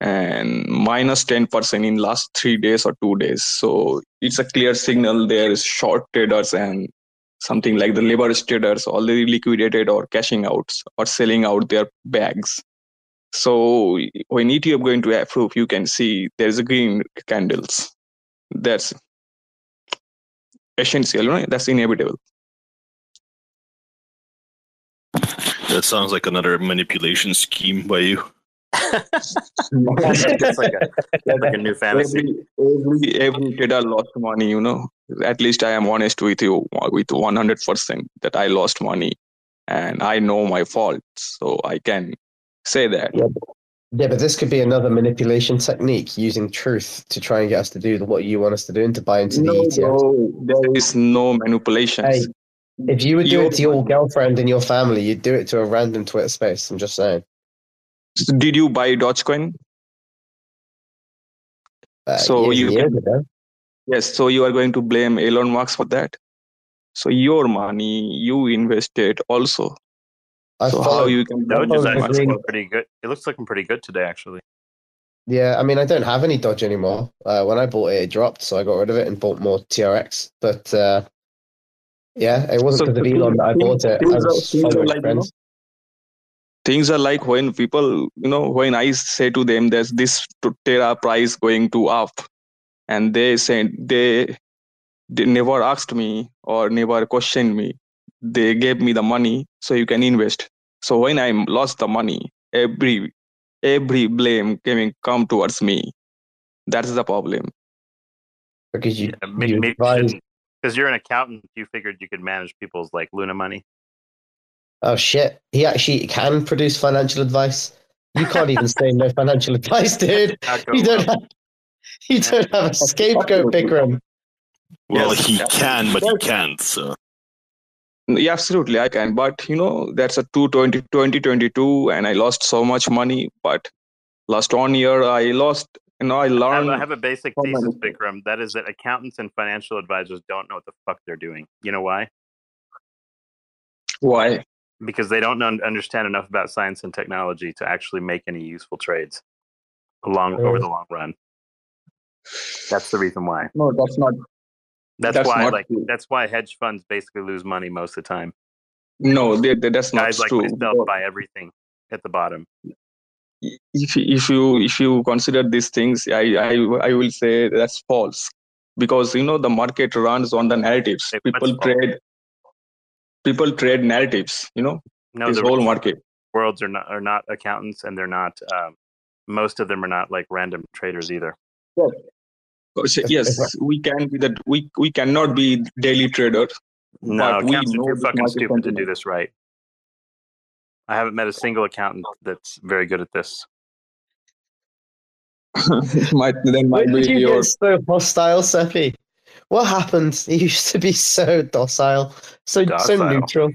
and minus ten percent in last three days or two days. So it's a clear signal there is short traders and something like the leverage traders already liquidated or cashing out or selling out their bags. So when ETF going to approve, you can see there's a green candles. That's essential, right? That's inevitable. That sounds like another manipulation scheme by you. It's like a, it's like a new fantasy. Every, every, every trader lost money, you know. At least I am honest with you with 100% that I lost money and I know my fault. So I can say that. Yeah, yeah, but this could be another manipulation technique using truth to try and get us to do what you want us to do and to buy into the No, ETF. bro, there is no manipulation. Hey, if you would do You- it to your girlfriend and your family, you'd do it to a random Twitter space. I'm just saying. Did you buy Dogecoin? Uh, So years you can- ago. Yes, so you are going to blame Elon Musk for that. So your money you invested also. I so how you can Doge is the actually green- looking pretty good. It looks looking pretty good today, actually. Yeah, I mean, I don't have any Doge anymore. Uh, when I bought it, it dropped, so I got rid of it and bought more TRX. But uh, yeah, it wasn't So because of the Elon that I bought it. I things are- was things are like, you know, friends. Things are like when people you know when i say to them there's this terra price going to up and they say they, they never asked me or never questioned me. They gave me the money so you can invest. So when i lost the money every every blame came come towards me. That's the problem. Because you, Yeah, you because you're an accountant, you figured you could manage people's like Luna money. Oh shit! He actually can produce financial advice. You can't even say no financial advice, dude. You don't well. have, you don't have a scapegoat, Bikram. Well, Yes. he can, but he can't. So Yeah, absolutely, I can. But you know, that's a 220, 2022, and I lost so much money. But last one year, I lost. You know, I I have, learned. I have a basic thesis, many- Bikram. That is that accountants and financial advisors don't know what the fuck they're doing. You know why? Why? Because they don't un- understand enough about science and technology to actually make any useful trades along over the long run. That's the reason why. No, that's not. That's, That's why not like true. that's why hedge funds basically lose money most of the time. No, they, they- that's not Guys like true. myself buy everything at the bottom. if you- if you if you consider these things, I I I will say that's false because you know the market runs on the narratives. People trade people trade narratives. You know No, this the whole market. worlds are not are not accountants and they're not um, most of them are not like random traders either. Oh, so Yes, we can be that we we cannot be daily traders No, but we accountants, know you're fucking market stupid to do this right. I haven't met a single accountant that's very good at this. might then might did be you your get so hostile, Cephii? What happened? He used to be so docile, so so neutral.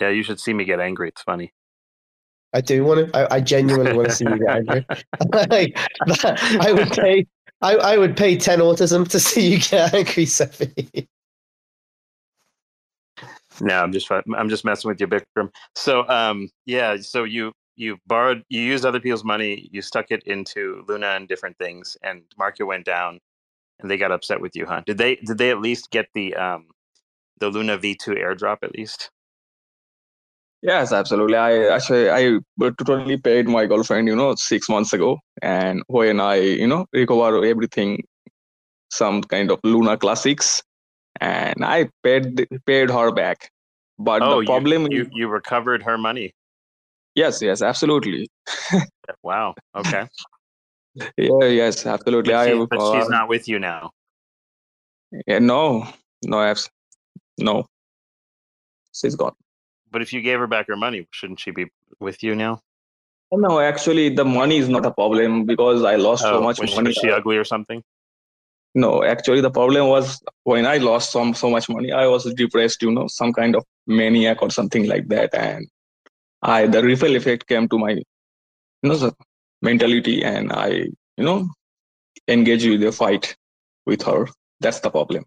Yeah, you should see me get angry. It's funny. I do want to. I, I genuinely want to see you get angry. Like, that- I would pay. I, I would pay ten autism to see you get angry, Cephii. No, I'm just I'm just messing with you, Bikram. So, um, yeah, so you you borrowed, you used other people's money, you stuck it into Luna and different things, and market went down, and they got upset with you, huh? Did they did they at least get the um the Luna V2 airdrop at least? Yes, absolutely. I actually I totally paid my girlfriend, you know, six months ago, and when I, you know, recover everything, some kind of Luna classics, and I paid paid her back. But oh, the problem you, you you recovered her money. yes, yes, absolutely. Wow. Okay. Yeah, yes, absolutely. But, I she, but she's uh, not with you now. Yeah, no, no, abs- no. She's gone. But if you gave her back her money, shouldn't she be with you now? No, actually, the money is not a problem because I lost so Oh, much was money. was she ugly or something? No, actually, the problem was when I lost some so much money, I was depressed, you know, some kind of maniac or something like that, and I the ripple effect came to my, you know, mentality, and I, you know, engage with a fight with her. That's the problem.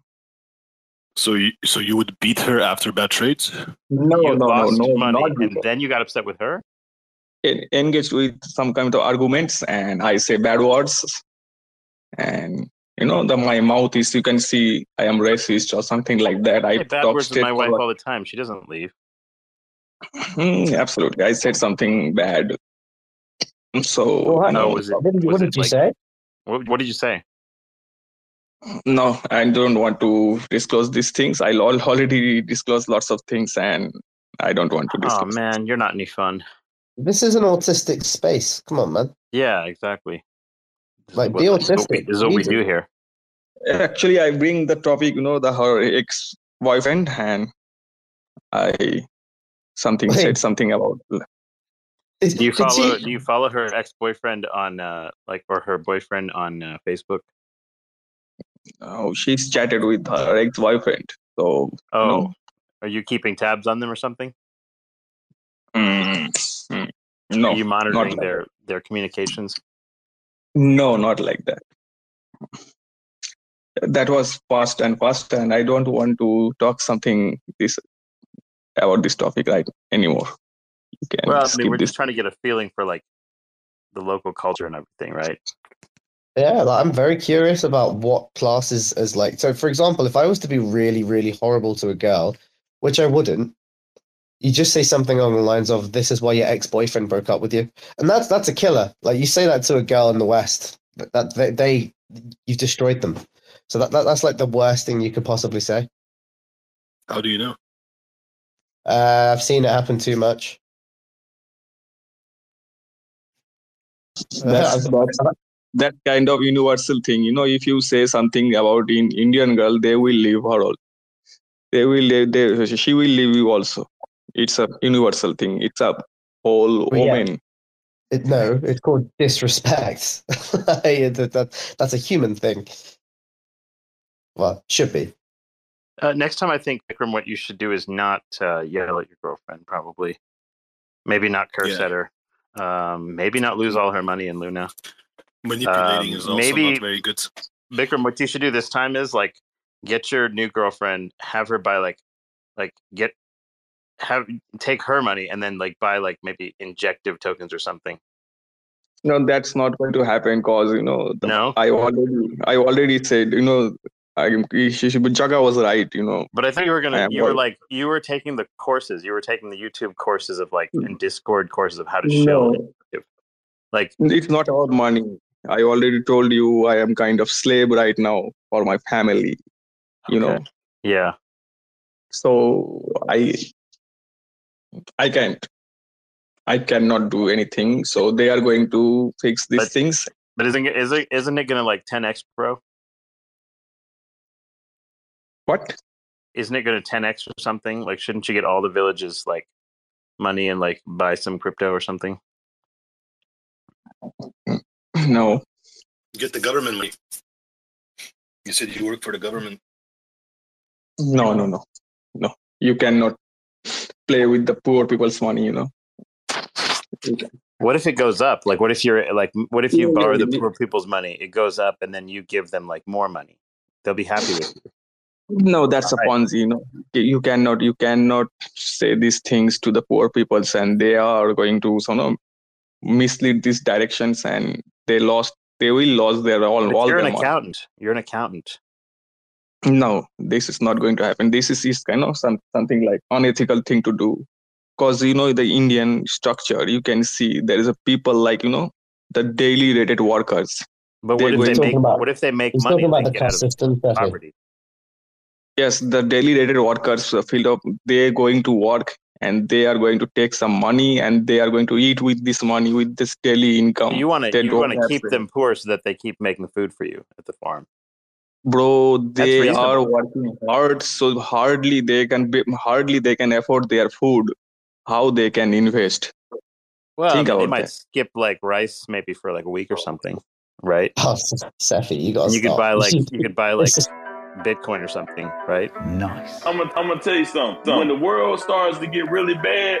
So you so you would beat her after bad trades? No, you no, no, no, money, not and then you got upset with her. en- engaged with some kind of arguments and I say bad words and you know the my mouth is you can see I am racist or something like that. I Hey, bad talk words with my wife all the time. She doesn't leave. Mm, absolutely. I said something bad. So What? no, was it- What did, was what it you like- say? What, what did you say? no, I don't want to disclose these things. I al- already disclosed lots of things and I don't want to Oh disclose. man, you're not any fun. This is an autistic space. Come on, man. Yeah, exactly. This is Like, what- be this is what we- autistic. This is what we do here. Actually, I bring the topic, you know, the her ex boyfriend and I something Wait. said something about Did, Do you follow? she- Do you follow her ex boyfriend on uh like or her boyfriend on uh, Facebook? Oh, she's chatted with her ex-boyfriend. So, Oh, know. are you keeping tabs on them or something? mm, mm, no, are you monitoring like their their communications? no, not like that. That was past and past, and I don't want to talk something this about this topic right anymore. You can Well, I mean, we're this. just trying to get a feeling for like the local culture and everything, right? Yeah, like, I'm very curious about what classes is like. So, for example, if I was to be really, really horrible to a girl, which I wouldn't, you just say something along the lines of, "This is why your ex-boyfriend broke up with you," and that's that's a killer. Like you say that to a girl in the West, that, that they, they you've destroyed them. So that, that that's like the worst thing you could possibly say. How do you know? Uh, I've seen it happen too much. That's, that's that kind of universal thing. You know, if you say something about in Indian girl, they will leave her all. They will leave. They, she will leave you also. It's a universal thing. It's a whole Well, yeah. woman. It, no, it's called disrespect. Yeah, that, that, that's a human thing. Well, should be. Uh, next time, I think Bikram, what you should do is not uh, yell at your girlfriend. Probably, maybe not curse Yeah. at her. Um, maybe not lose all her money in Luna. Manipulating Um, is also maybe- not very good. Bikram, what you should do this time is like get your new girlfriend, have her buy like, like get, have take her money and then like buy like maybe injective tokens or something. No, that's not going to happen because you know the, No? I already I already said you know I she, but Jaga was right. You know, But I think you were gonna. Yeah, You were like you were taking the courses. You were taking the YouTube courses of like hmm. and Discord courses of how to show. No. Like it's not about money. I already told you I am kind of slave right now for my family. You know, yeah, so I I can't. I cannot do anything. So they are going to fix these But- things. but isn't it, is it isn't it gonna like 10x bro? What? Isn't it gonna 10x or something? Like, shouldn't you get all the villages like money and like buy some crypto or something? No. Get the government money. You said you work for the government. No, no, no, no. You cannot play with the poor people's money. You know. What if it goes up? Like, what if you're like, what if you borrow the poor people's money? It goes up, and then you give them like more money. They'll be happy with you. No, that's a Ponzi. You know, you cannot, you cannot say these things to the poor peoples, and they are going to, you know, mislead these directions, and they lost, they will lose their all, But all you're their an money. accountant. You're an accountant. No, this is not going to happen. This is, is kind of some, something like unethical thing to do, because you know the Indian structure. You can see there is a people like you know the daily rated workers. But They're what if they make? to- what if they make money? about the they caste system, Pepe. Poverty. Yes, the daily rated workers uh, filled up. They're going to work and they are going to take some money and they are going to eat with this money with this daily income. You want to you want to keep to- them poor so that they keep making food for you at the farm. bro they are working hard so hardly they can be hardly they can afford their food how they can invest Well, Think they about might that. skip like rice maybe for like a week or something, right? Oh, Cephii, you got And to you could buy like you could buy like This is- Bitcoin or something, right? Nice. I'm gonna, I'm gonna tell you something. When the world starts to get really bad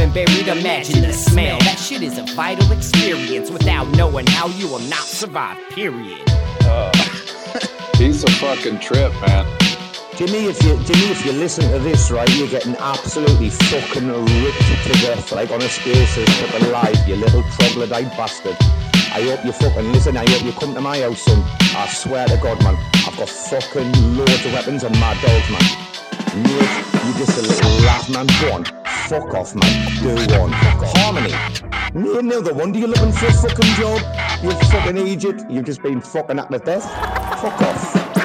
and buried. Imagine the smell. That shit is a vital experience. Without knowing how, you will not survive. Period. He's a fucking trip, man. Jimmy, if you Jimmy, if you listen to this, right, you're getting absolutely fucking ripped to death, like on a spaces, fucking live, you little troglodyte bastard. I hope you fucking listen. I hope you come to my house, son. I swear to God, man, I've got fucking loads of weapons and mad dogs, man. Mate, you just a little laugh, man. Go on, fuck off, man. Do one. Harmony. Me another one. Do you looking for a fucking job? You fucking idiot. You've just been fucking at the death. Fuck off.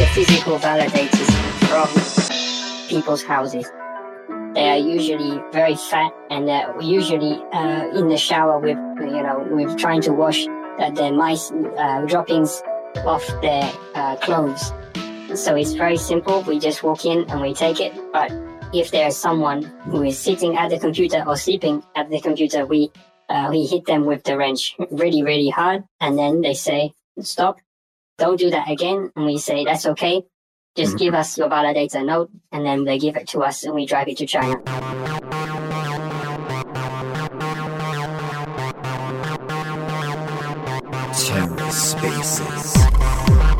the physical validators from people's houses. They are usually very fat, and they're usually uh, in the shower with, you know, with trying to wash uh, their mice uh, droppings off their uh, clothes. So it's very simple. We just walk in and we take it. But if there's someone who is sitting at the computer or sleeping at the computer, we uh, we hit them with the wrench really, really hard, and then they say, "Stop! Don't do that again." And we say, "That's okay. Just mm-hmm. give us your validator note and then they give it to us, and we drive it to China. Terror Spaces.